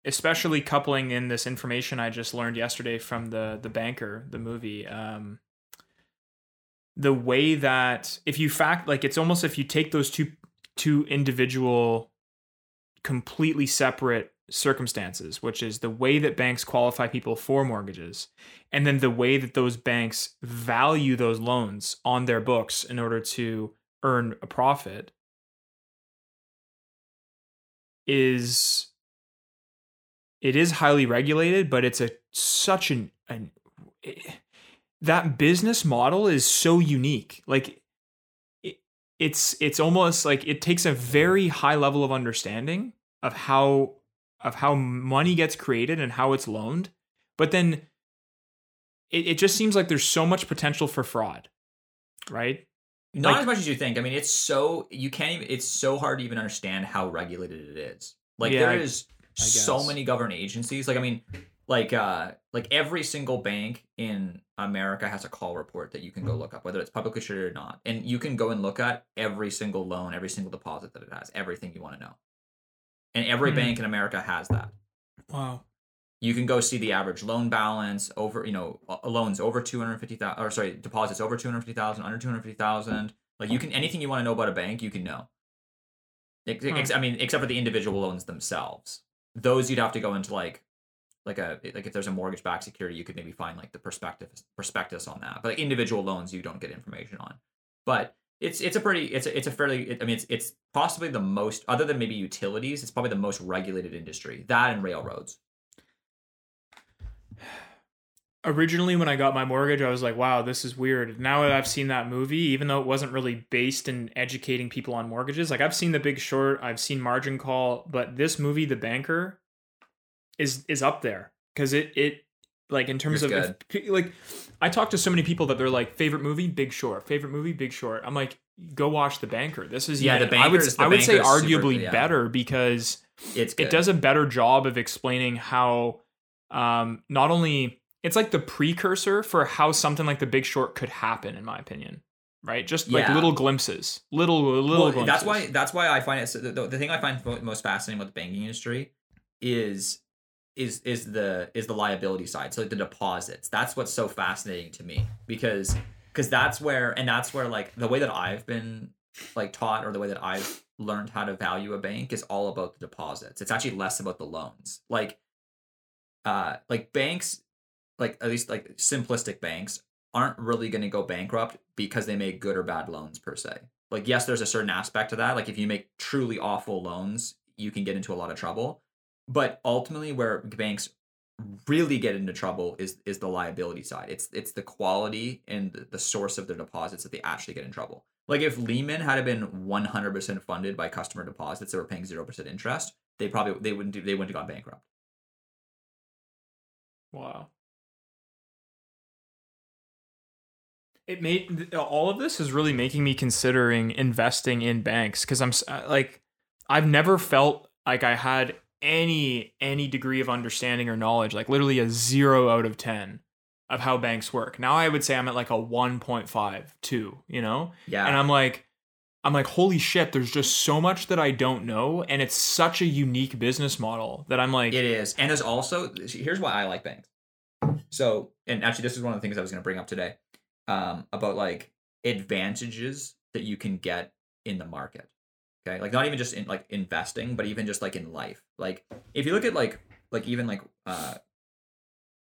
especially coupling in this information I just learned yesterday from the the banker, the movie. Um, the way that if you fact like it's almost if you take those two two individual completely separate circumstances which is the way that banks qualify people for mortgages and then the way that those banks value those loans on their books in order to earn a profit is it is highly regulated but it's a such an, an that business model is so unique. Like it, it's it's almost like it takes a very high level of understanding of how of how money gets created and how it's loaned but then it, it just seems like there's so much potential for fraud right Not Like- as much as you think. I mean, it's so you can't even. It's so hard to even understand how regulated it is. Like Yeah, there I- is so many government agencies. Like I mean, like uh, like every single bank in America has a call report that you can go look up, whether it's publicly traded or not, and you can go and look at every single loan, every single deposit that it has, everything you want to know. And every Hmm. bank in America has that. wow You can go see the average loan balance over, you know, loans over 250,000 or sorry, deposits over 250,000, under 250,000. Like you can anything you want to know about a bank, you can know. Ex- Hmm. ex- I mean, except for the individual loans themselves. Those you'd have to go into like like a like if there's a mortgage backed security, you could maybe find like the perspective prospectus on that. But like individual loans you don't get information on. But it's it's a pretty it's a, it's a fairly I mean it's it's possibly the most other than maybe utilities, it's probably the most regulated industry. That and railroads. originally when I got my mortgage, I was like, wow, this is weird. Now that I've seen that movie, even though it wasn't really based in educating people on mortgages, like I've seen The Big Short, I've seen Margin Call, but this movie, The Banker, is is up there because it it like in terms It's of if, like I talk to so many people that they're like favorite movie Big Short, favorite movie Big Short. I'm like, go watch The Banker. This is Yeah, even- The I would I would say Banker's super- arguably yeah. better because It's good. it does a better job of explaining how um not only it's like the precursor for how something like the big short could happen in my opinion right just like Yeah. little glimpses little little well, glimpses that's why that's why I find it so the, the thing I find most fascinating about the banking industry is is is the is the liability side. So like the deposits. That's what's so fascinating to me because because that's where and that's where like the way that I've been like taught or the way that I've learned how to value a bank is all about the deposits. It's actually less about the loans. Like uh like banks like at least like simplistic banks aren't really going to go bankrupt because they make good or bad loans per se. Like yes there's a certain aspect to that. Like if you make truly awful loans you can get into a lot of trouble but ultimately where banks really get into trouble is is the liability side. It's it's the quality and the- source of their deposits that they actually get in trouble. Like if Lehman had been 100% funded by customer deposits that were paying 0% interest, they probably they wouldn't do, they wouldn't have gone bankrupt. Wow. It made all of this is really making me considering investing in banks because I'm uh, like I've never felt like I had any any degree of understanding or knowledge like literally a 0 out of 10 of how banks work. Now I would say I'm at like a 1.5, 2, you know? Yeah. And I'm like I'm like holy shit there's just so much that I don't know and it's such a unique business model that I'm like It is. And there's also here's why I like banks. So, and actually this is one of the things I was going to bring up today um about like advantages that you can get in the market. Okay? Like not even just in like investing, but even just like in life. Like if you look at like like even like uh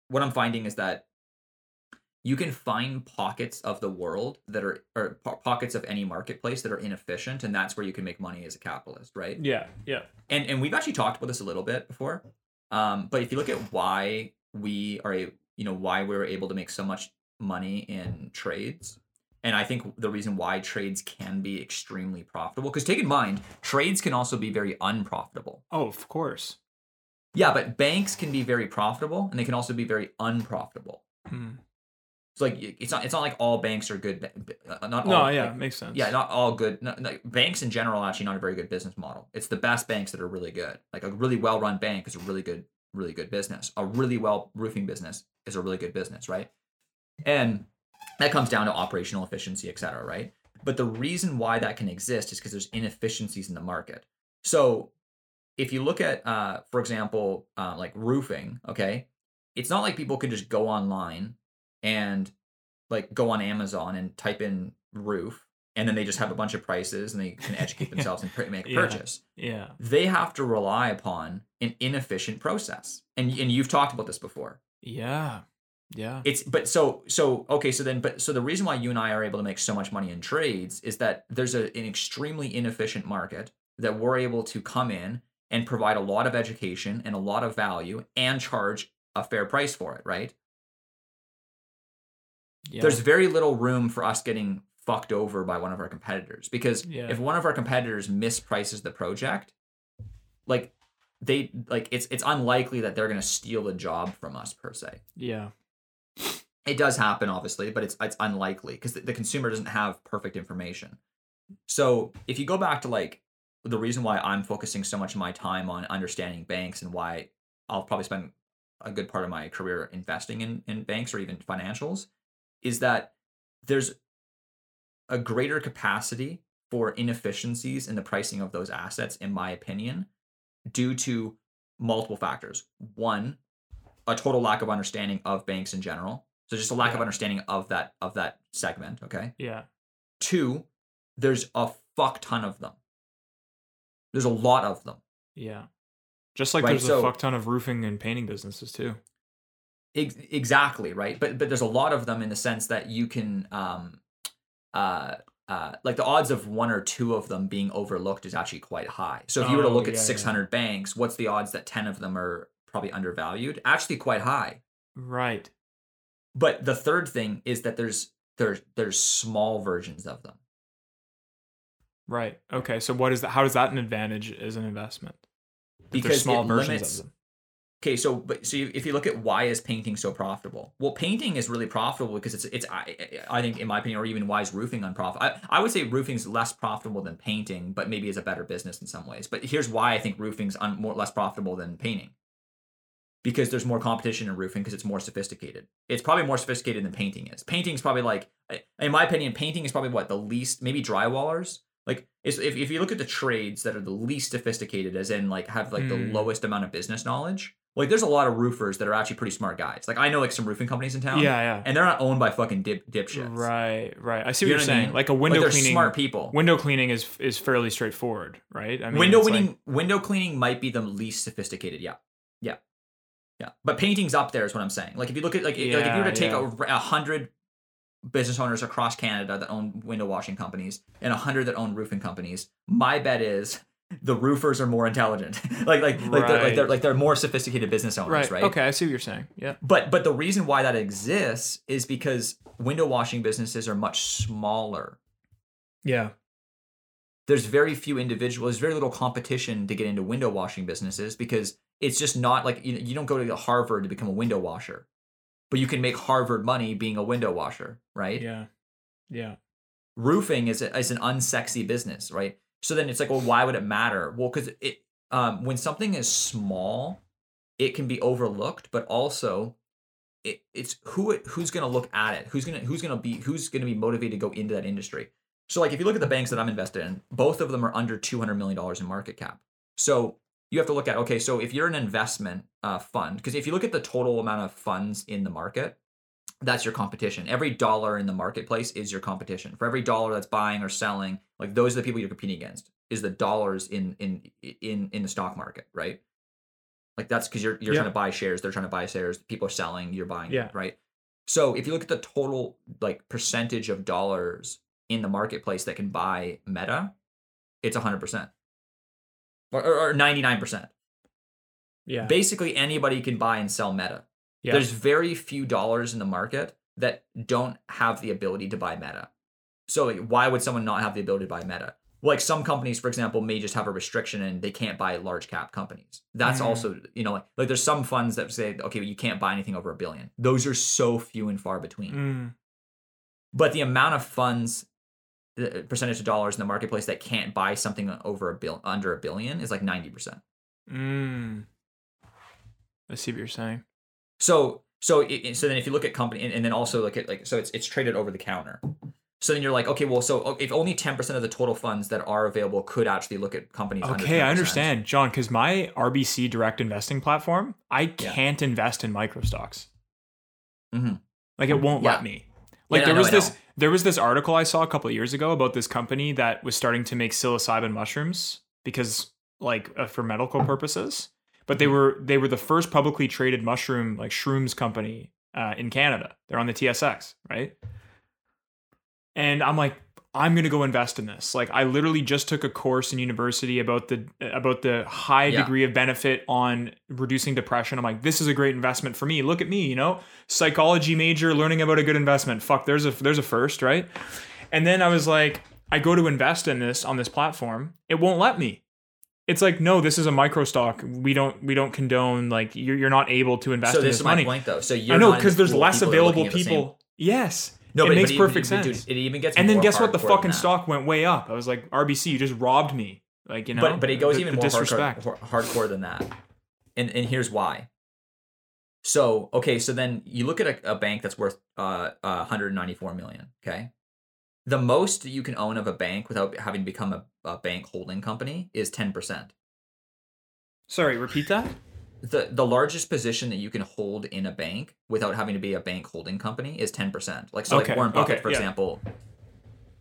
what I'm finding is that you can find pockets of the world that are or po- pockets of any marketplace that are inefficient and that's where you can make money as a capitalist, right? yeah, yeah. and and we've actually talked about this a little bit before um but if you look at why we are a you know why we're able to make so much money in trades and i think the reason why trades can be extremely profitable because take in mind trades can also be very unprofitable Oh, of course. yeah but banks can be very profitable and they can also be very unprofitable Hmm. it's like it's not it's not like all banks are good ba- uh, not No, all, yeah, like, makes sense. yeah, not all good. No, no, banks in general are actually not a very good business model. It's the best banks that are really good. Like a really well run bank is a really good, really good business. A really well roofing business is a really good business, right? And that comes down to operational efficiency, et cetera, right? But the reason why that can exist is because there's inefficiencies in the market. So if you look at, uh, for example, uh, like roofing, okay, it's not like people can just go online and like go on Amazon and type in roof, and then they just have a bunch of prices and they can educate themselves and make a Yeah. purchase. Yeah. They have to rely upon an inefficient process, and and you've talked about this before. Yeah. Yeah. It's but so so okay so then but so the reason why you and I are able to make so much money in trades is that there's a, an extremely inefficient market that we're able to come in and provide a lot of education and a lot of value and charge a fair price for it, right? yeah. there's very little room for us getting fucked over by one of our competitors because Yeah. if one of our competitors misprices the project like they like it's it's unlikely that they're going to steal the job from us per se yeah. It does happen obviously but it's it's unlikely because the, the consumer doesn't have perfect information. So if you go back to like the reason why i'm focusing so much of my time on understanding banks and why i'll probably spend a good part of my career investing in, in banks or even financials is that there's a greater capacity for inefficiencies in the pricing of those assets in my opinion due to multiple factors. One a total lack of understanding of banks in general so just a lack of understanding of that of that segment okay Yeah. two there's a fuck ton of them there's a lot of them Yeah. Just like Right, there's so- a fuck ton of roofing and painting businesses too. Ex- exactly right but but there's a lot of them in the sense that you can um uh uh like the odds of one or two of them being overlooked is actually quite high so if you were to Oh, look at yeah, yeah. 600 banks what's the odds that 10 of them are probably undervalued actually quite high Right. But the third thing is that there's there's there's small versions of them Right. Okay. So what is that? How is that an advantage as an investment? If because small versions limits of them. Okay, so but so you- if you look at why is painting so profitable? Well, painting is really profitable because it's it's I, I think in my opinion, or even why is roofing unprofitable? I, I would say roofing's less profitable than painting, but maybe is a better business in some ways. But here's why I think roofing's un, more less profitable than painting. Because there's more competition in roofing because it's more sophisticated. It's probably more sophisticated than painting is. Painting's probably like, in my opinion, painting is probably what the least. Maybe drywallers. Like if if you look at the trades that are the least sophisticated, as in like have like the Hmm. lowest amount of business knowledge, like there's a lot of roofers that are actually pretty smart guys. Like I know like some roofing companies in town. Yeah. Yeah. And they're not owned by fucking dip dipshits. Right. Right. I see You what you're what I saying. mean? Like a window they're cleaning. smart people. Window cleaning is is fairly straightforward, right? I mean, window it's like- cleaning window cleaning might be the least sophisticated. Yeah. Yeah. Yeah. But painting's up there is what I'm saying. Like if you look at like, like if you were to take Yeah, a, a hundred business owners across Canada that own window washing companies and a hundred that own roofing companies, my bet is the roofers are more intelligent. like like like, they're, like they're like they're more sophisticated business owners, Right. right? Okay, I see what you're saying. Yeah. But but the reason why that exists is because window washing businesses are much smaller. Yeah. There's very few individuals, there's very little competition to get into window washing businesses because it's just not like you, you don't go to Harvard to become a window washer. But you can make Harvard money being a window washer, right? Yeah. Yeah. roofing is, a, is an unsexy business, right? So then it's like, well, why would it matter? Well, because it um, when something is small, it can be overlooked, but also it, it's who it, who's going to look at it, who's gonna who's gonna be who's gonna be motivated to go into that industry. So like if you look at the banks that I'm invested in, both of them are under two hundred million dollars in market cap. So you have to look at okay, so if you're an investment uh, fund, because if you look at the total amount of funds in the market, that's your competition. Every dollar in the marketplace is your competition. For every dollar that's buying or selling, like those are the people you're competing against. Is the dollars in in in in the stock market, right? Like that's because you're you're Yeah. trying to buy shares, they're trying to buy shares. People are selling, you're buying, Yeah. right? So if you look at the total like percentage of dollars in the marketplace that can buy Meta, it's 100 percent or or 99 percent. Yeah. Basically, anybody can buy and sell Meta. yeah. There's very few dollars in the market that don't have the ability to buy Meta. So like, why would someone not have the ability to buy Meta? Like some companies, for example, may just have a restriction and they can't buy large cap companies. That's Mhm. also, you know, like, like there's some funds that say, okay, you can't buy anything over a billion. Those are so few and far between. Mm. But the amount of funds, the percentage of dollars in the marketplace that can't buy something over a bill under a billion is like 90%. Mm. I see what you're saying. So so it, so then if you look at company and, and then also look at like so it's it's traded over the counter. So then you're like, okay, well, so oh, if only 10% of the total funds that are available could actually look at companies. Okay, I understand, John, because my RBC direct investing platform, I can't invest in micro stocks. Mhm. Like it won't Yeah. let me. Like Yeah, there know, was this. There was this article I saw a couple of years ago about this company that was starting to make psilocybin mushrooms because like uh, for medical purposes. But they Mm-hmm. were they were the first publicly traded mushroom like shrooms company uh, in Canada. They're on the TSX, right? And I'm like, I'm gonna go invest in this. Like, I literally just took a course in university about the about the high Yeah. degree of benefit on reducing depression. I'm like, this is a great investment for me. Look at me, you know, psychology major, learning about a good investment. Fuck, there's a there's a first, right? And then I was like, I go to invest in this on this platform. It won't let me. It's like, no, this is a micro stock. We don't we don't condone like you're you're not able to invest So in this this is money. my point, though. So you're I know because there's less people that are looking available people. Yes. No, it but, makes but perfect even, sense. Dude, it even gets and then guess what? The fucking stock went way up. I was like, RBC, you just robbed me. Like you know, but but it goes the- even the more disrespect. hardcore, hardcore than that, and and here's why. So okay, so then you look at a, a bank that's worth uh, uh 194 million. Okay, the most you can own of a bank without having to become a, a bank holding company is 10 percent. Sorry, repeat that. The the largest position that you can hold in a bank without having to be a bank holding company is 10 percent. Like so, Okay, like Warren Buffett, okay, for yeah. example.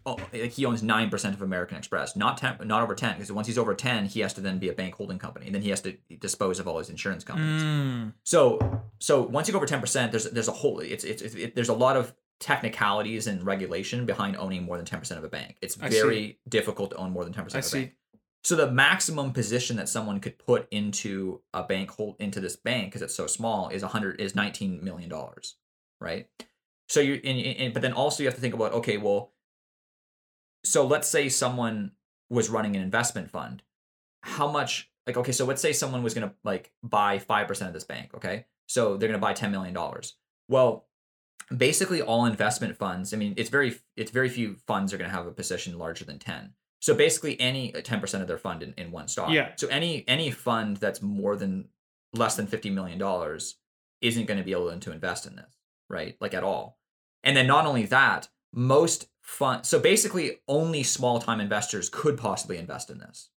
Oh, like he owns nine percent of American Express, not ten, not over ten, because once he's over ten, he has to then be a bank holding company, and then he has to dispose of all his insurance companies. Mm, So, so once you go over ten percent, there's there's a whole it's it's, it's it, there's a lot of technicalities and regulation behind owning more than ten percent of a bank. It's very difficult to own more than ten I percent of a see. bank. So the maximum position that someone could put into a bank hold into this bank because it's so small is 100 is 19 million dollars, right? So you and, but then also you have to think about okay, well so let's say someone was running an investment fund. How much like okay, so let's say someone was going to like buy 5% of this bank, okay? So they're going to buy 10 million dollars. Well, basically all investment funds, I mean, it's very it's very few funds are going to have a position larger than 10. So basically any 10% of their fund in, in one stock. Yeah. So any any fund that's more than less than 50 million dollars isn't going to be able to invest in this, right? Like at all. And then not only that, most fund so basically only small time investors could possibly invest in this.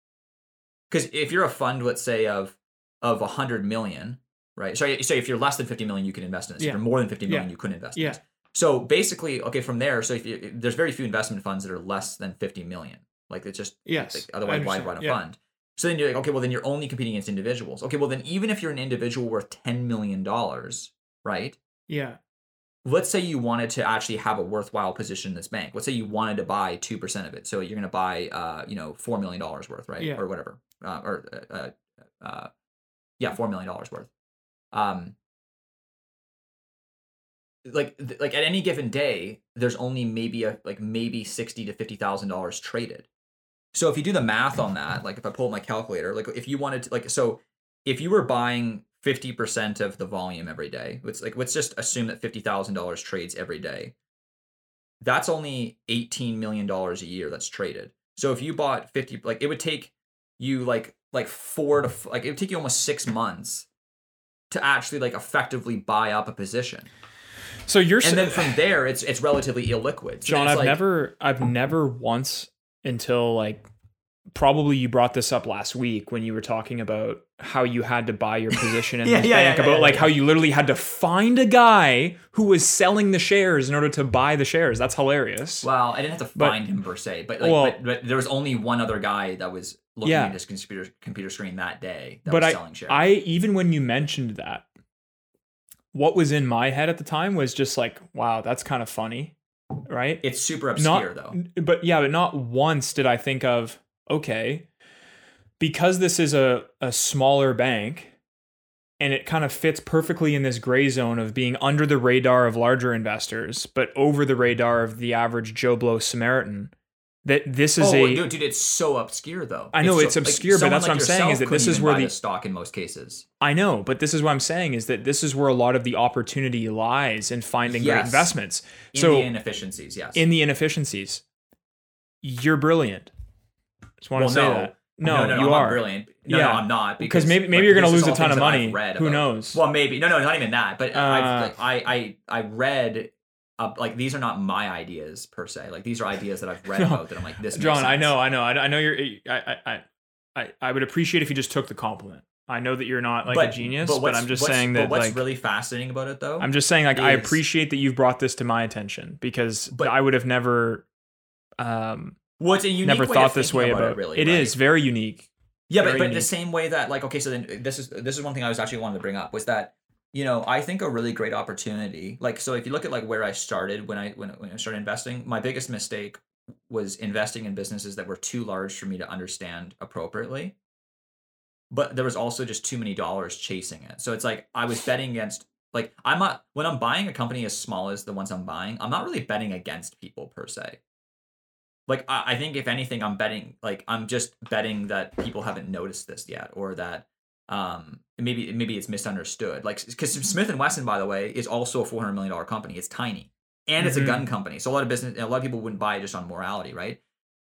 Cuz if you're a fund let's say of of a 100 million, right? So so if you're less than 50 million you can invest in this. Yeah. If you're more than 50 million Yeah. you couldn't invest Yeah. in this. So basically, okay, from there, so if you, there's very few investment funds that are less than 50 million. Like it's just Yes. like, otherwise, why run a Yeah. fund? So then you're like, okay, well then you're only competing against individuals. Okay, well then even if you're an individual worth ten million dollars, right? Yeah. let's say you wanted to actually have a worthwhile position in this bank. Let's say you wanted to buy two percent of it, so you're going to buy, uh, you know, four million dollars worth, right, Yeah. or whatever, uh, or uh, uh, uh, yeah, four million dollars worth. Um, like th- like at any given day, there's only maybe a like maybe sixty to fifty thousand dollars traded. So if you do the math on that, like if I pull up my calculator, like if you wanted to, like so, if you were buying fifty percent of the volume every day, let's like let's just assume that fifty thousand dollars trades every day. That's only eighteen million dollars a year that's traded. So if you bought fifty, like it would take you like like four to like it would take you almost six months to actually like effectively buy up a position, So you're and then from there it's it's relatively illiquid. So John, I've like- never, I've never once until like probably you brought this up last week when you were talking about how you had to buy your position in Yeah, this yeah, bank yeah, about like how you literally had to find a guy who was selling the shares in order to buy the shares. That's hilarious. Well, I didn't have to But- find him per se, but like, Well- but, but there was only one other guy that was looking at his computer computer screen that day that but was I, selling shares. I even when you mentioned that, what was in my head at the time was just like, wow, that's kind of funny, right? it's super obscure not, though. But yeah, but not once did I think of, okay, because this is a, a smaller bank and it kind of fits perfectly in this gray zone of being under the radar of larger investors, but over the radar of the average Joe Blow Samaritan, that this is oh, a dude, dude, it's so obscure though. I know so- it's obscure, but someone that's what I'm saying is that this is where the- the stock in most cases. I know, but this is what I'm saying is that this is where a lot of the opportunity lies in finding great investments. In so the inefficiencies, yes. in the inefficiencies, you're brilliant. Just want Well, to say no. that. No, no, no, you I'm are. Not brilliant. No, Yeah. no, I'm not Because because maybe- maybe but you're gonna lose a ton of things that I've money. Who knows? Well, maybe no, no, not even that. But Uh, I've, I, I, I read. Uh, like these are not my ideas per se. Like these are ideas that I've read No. about that I'm like this. John, I know, I know, I, I know you're. I, I, I, I would appreciate if you just took the compliment. I know that you're not like a genius, but, what's- I'm just what's- saying but that what's like really fascinating about it though. I'm just saying like I appreciate that you've brought this to my attention because But- I would have never, um, well, it's a unique never thought this way about, about it. Really, It right? is very unique. Yeah, but, Very but the unique. same way that like okay, so then this is this is one thing I was actually wanting to bring up was that you know I think a really great opportunity like so if you look at like where I started when I when, when I started investing, my biggest mistake was investing in businesses that were too large for me to understand appropriately. But there was also just too many dollars chasing it. So it's like I was betting against like I'm not when I'm buying a company as small as the ones I'm buying, I'm not really betting against people per se like I, I think if anything i'm betting like i'm just betting that people haven't noticed this yet or that um maybe maybe it's misunderstood. Like because smith and wesson by the way is also a 400 million dollar company. It's tiny. And it's Mhm. a gun company. So a lot of business a lot of people wouldn't buy it just on morality right?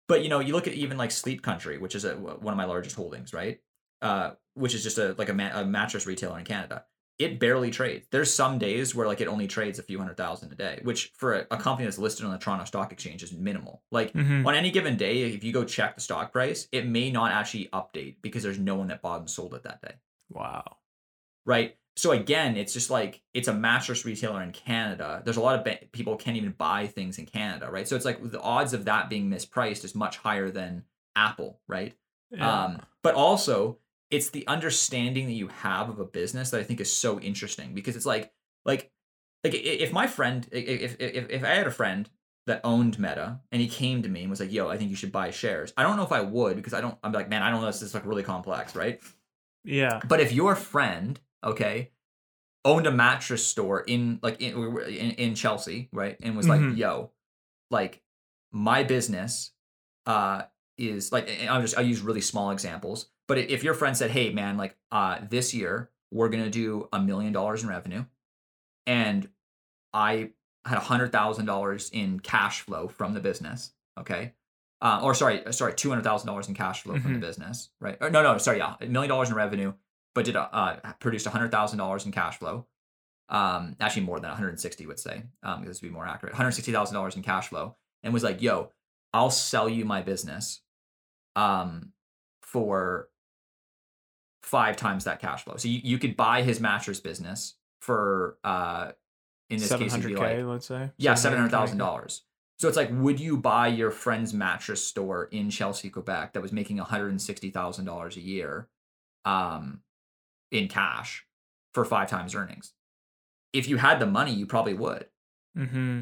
But you know you look at even like sleep country which is a, one of my largest holdings right? Uh which is just a like a, ma- a mattress retailer in canada it barely trades. There's some days where like it only trades a few hundred thousand a day, which for a, a company that's listed on the Toronto Stock Exchange is minimal. Like Mhm. on any given day, if you go check the stock price, it may not actually update because there's no one that bought and sold it that day. Wow. Right. So again, it's just like it's a mattress retailer in Canada. There's a lot of ba- people can't even buy things in Canada, right? So it's like the odds of that being mispriced is much higher than Apple, right? Yeah. Um, but also it's the understanding that you have of a business that I think is so interesting because it's like like like if my friend if if if I had a friend that owned Meta and he came to me and was like, "Yo, I think you should buy shares." I don't know if I would because I don't. I'm like, man, I don't know. This is like really complex, right? yeah. But if your friend, okay, owned a mattress store in like in in, in Chelsea, right, and was like, Mhm. "Yo, like my business uh is like I'm just I'll use really small examples, but if your friend said, "Hey, man, like uh this year we're gonna do a million dollars in revenue," and I had a hundred thousand dollars in cash flow from the business, okay. Uh, or sorry, sorry, two hundred thousand dollars in cash flow from Mhm. the business, right? Or, no, no, sorry, yeah, a million dollars in revenue, but did a, uh, produced hundred thousand dollars in cash flow. Um, actually more than one hundred sixty, would say, um, this would be more accurate. One hundred sixty thousand dollars in cash flow, and was like, "Yo, I'll sell you my business, um, for five times that cash flow." So you, you could buy his mattress business for, uh, in this case, it'd be like let's say. yeah, seven hundred 700K. dollars. So it's like, would you buy your friend's mattress store in Chelsea, Quebec, that was making one hundred and sixty thousand dollars a year, um, in cash for five times earnings? If you had the money, you probably would. Mm-hmm.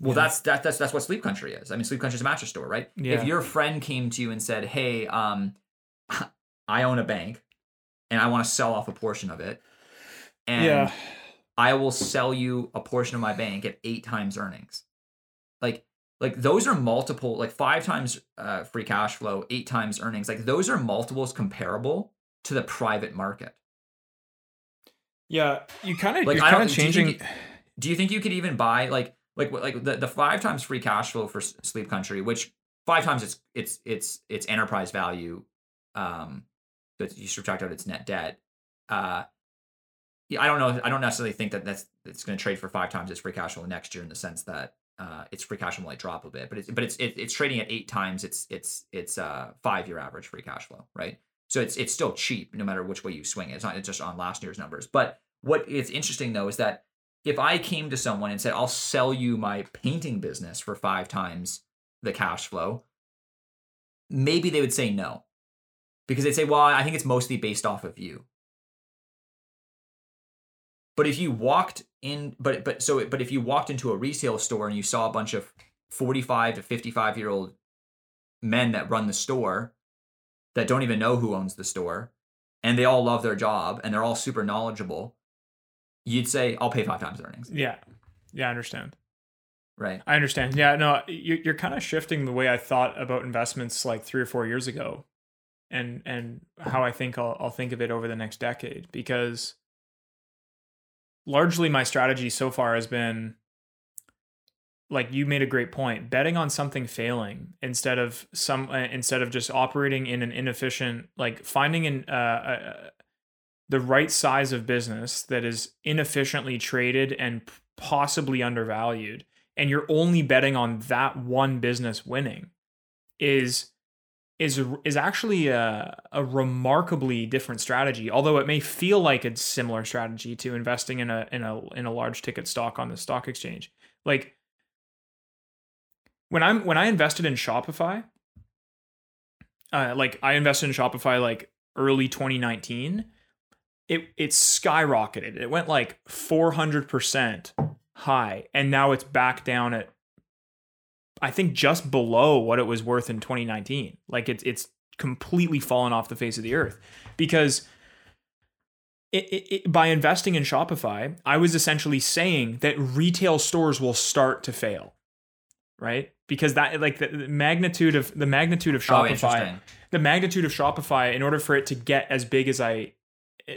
Well, Yeah. that's that, that's that's what Sleep Country is. I mean, Sleep Country is a mattress store, right? Yeah. If your friend came to you and said, "Hey, um, I own a bank, and I want to sell off a portion of it, and yeah. I will sell you a portion of my bank at eight times earnings," like like those are multiple, like five times uh, free cash flow, eight times earnings. Like those are multiples comparable to the private market. Yeah. You kind of Like, kind of do you think changing. do you think you could even buy like like like the, the five times free cash flow for sleep country which five times it's it's it's it's enterprise value um that you subtract out its net debt uh I don't know. I don't necessarily think that that's it's going to trade for five times its free cash flow next year in the sense that uh, its free cash flow might drop a bit, but it's but it's it, it's trading at eight times its its its uh, five year average free cash flow, right? So it's it's still cheap no matter which way you swing it. It's not it's just on last year's numbers. But what is interesting though is that if I came to someone and said I'll sell you my painting business for five times the cash flow, maybe they would say no, because they'd say, well, I think it's mostly based off of you. But if you walked in, but but so but if you walked into a retail store and you saw a bunch of forty-five to fifty-five year old men that run the store that don't even know who owns the store, and they all love their job and they're all super knowledgeable, you'd say, "I'll pay five times earnings," Yeah. Yeah, I understand. right? I understand. Yeah, no, you- you're kind of shifting the way I thought about investments like three or four years ago, and and how I think I'll I'll think of it over the next decade because largely my strategy so far has been like you made a great point betting on something failing instead of some uh, instead of just operating in an inefficient like finding an uh, uh, the right size of business that is inefficiently traded and possibly undervalued and you're only betting on that one business winning is is is actually a, a remarkably different strategy although it may feel like a similar strategy to investing in a in a in a large ticket stock on the stock exchange. Like when i'm when i invested in shopify uh like i invested in shopify like early 2019 it it skyrocketed. It went like 400% high and now it's back down at I think just below what it was worth in 2019. Like it's it's completely fallen off the face of the earth because it, it, it, by investing in Shopify, I was essentially saying that retail stores will start to fail, right? Because that like the, the magnitude of the magnitude of Oh, Shopify, interesting. the magnitude of Shopify, in order for it to get as big as I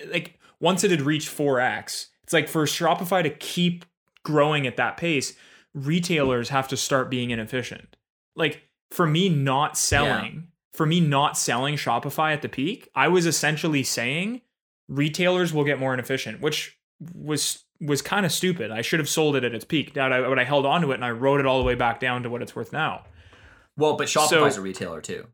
like, once it had reached 4x, it's like for Shopify to keep growing at that pace, retailers have to start being inefficient. Like for me not selling, for me not selling Shopify at the peak, I was essentially saying retailers will get more inefficient, which was was kind of stupid. I should have sold it at its peak. Now, I, but I held on to it and I rode it all the way back down to what it's worth now. Well, but Shopify's So- a retailer too.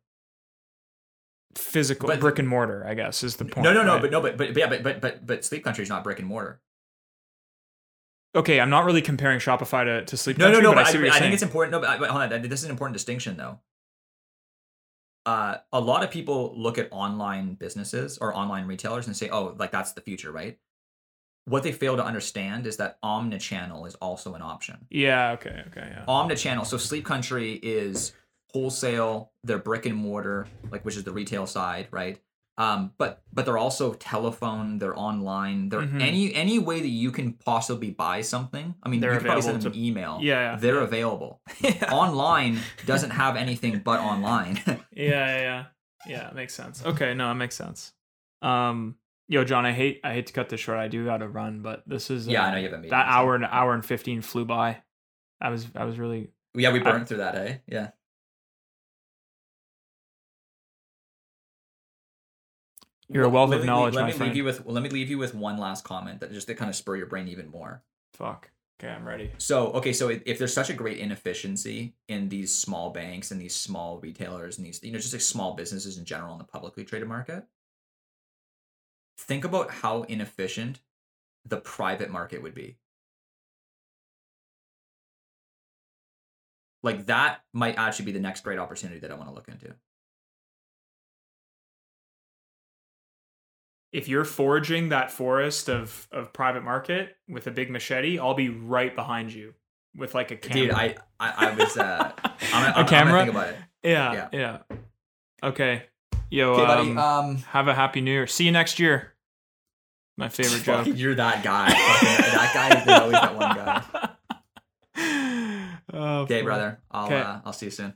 Physical But- brick and mortar, I guess, is the point. no, no, no, right? but no, but but yeah, but but but but Sleep Country is not brick and mortar. Okay, I'm not really comparing Shopify to, to Sleep No, Country, no, no. but, But I see what you're I, saying. think it's important. No, but, but hold on. This is an important distinction, though. Uh, a lot of people look at online businesses or online retailers and say, "Oh, like that's the future, right?" What they fail to understand is that omnichannel is also an option. yeah, okay, okay, yeah. Omnichannel. So Sleep Country is wholesale. They're brick and mortar, like which is the retail side, right? Um, but but they're also telephone. They're online. They're Mhm. any any way that you can possibly buy something. I mean, They're you could probably send them an email. Yeah, yeah. they're available. online doesn't have anything but online. Yeah, yeah, yeah. Yeah, it makes sense. Okay, no, it makes sense. Um, yo, John, I hate I hate to cut this short. I do got to run, but this is yeah, uh, I know you have a meeting. that hour and hour and fifteen flew by. I was I was really Yeah, we I- burned through that, eh? Yeah. You're a wealth of me- knowledge, Let my me friend. leave you with well, let me leave you with one last comment that just to kind of spur your brain even more. fuck. Okay, I'm ready. So, okay, so if if there's such a great inefficiency in these small banks and these small retailers and these, you know, just like small businesses in general in the publicly traded market, think about how inefficient the private market would be. Like that might actually be the next great opportunity that I want to look into. If you're foraging that forest of of private market with a big machete, I'll be right behind you with like a camera. Dude, I, I, I was, uh, I'm, A I'm, I'm camera? think about it. yeah, yeah, Okay. Yo, Okay, um, Um, have a happy new year. See you next year. My favorite joke. you're that guy. That guy is always that one guy. Oh, Okay, brother. I'll, Okay. uh, I'll see you soon.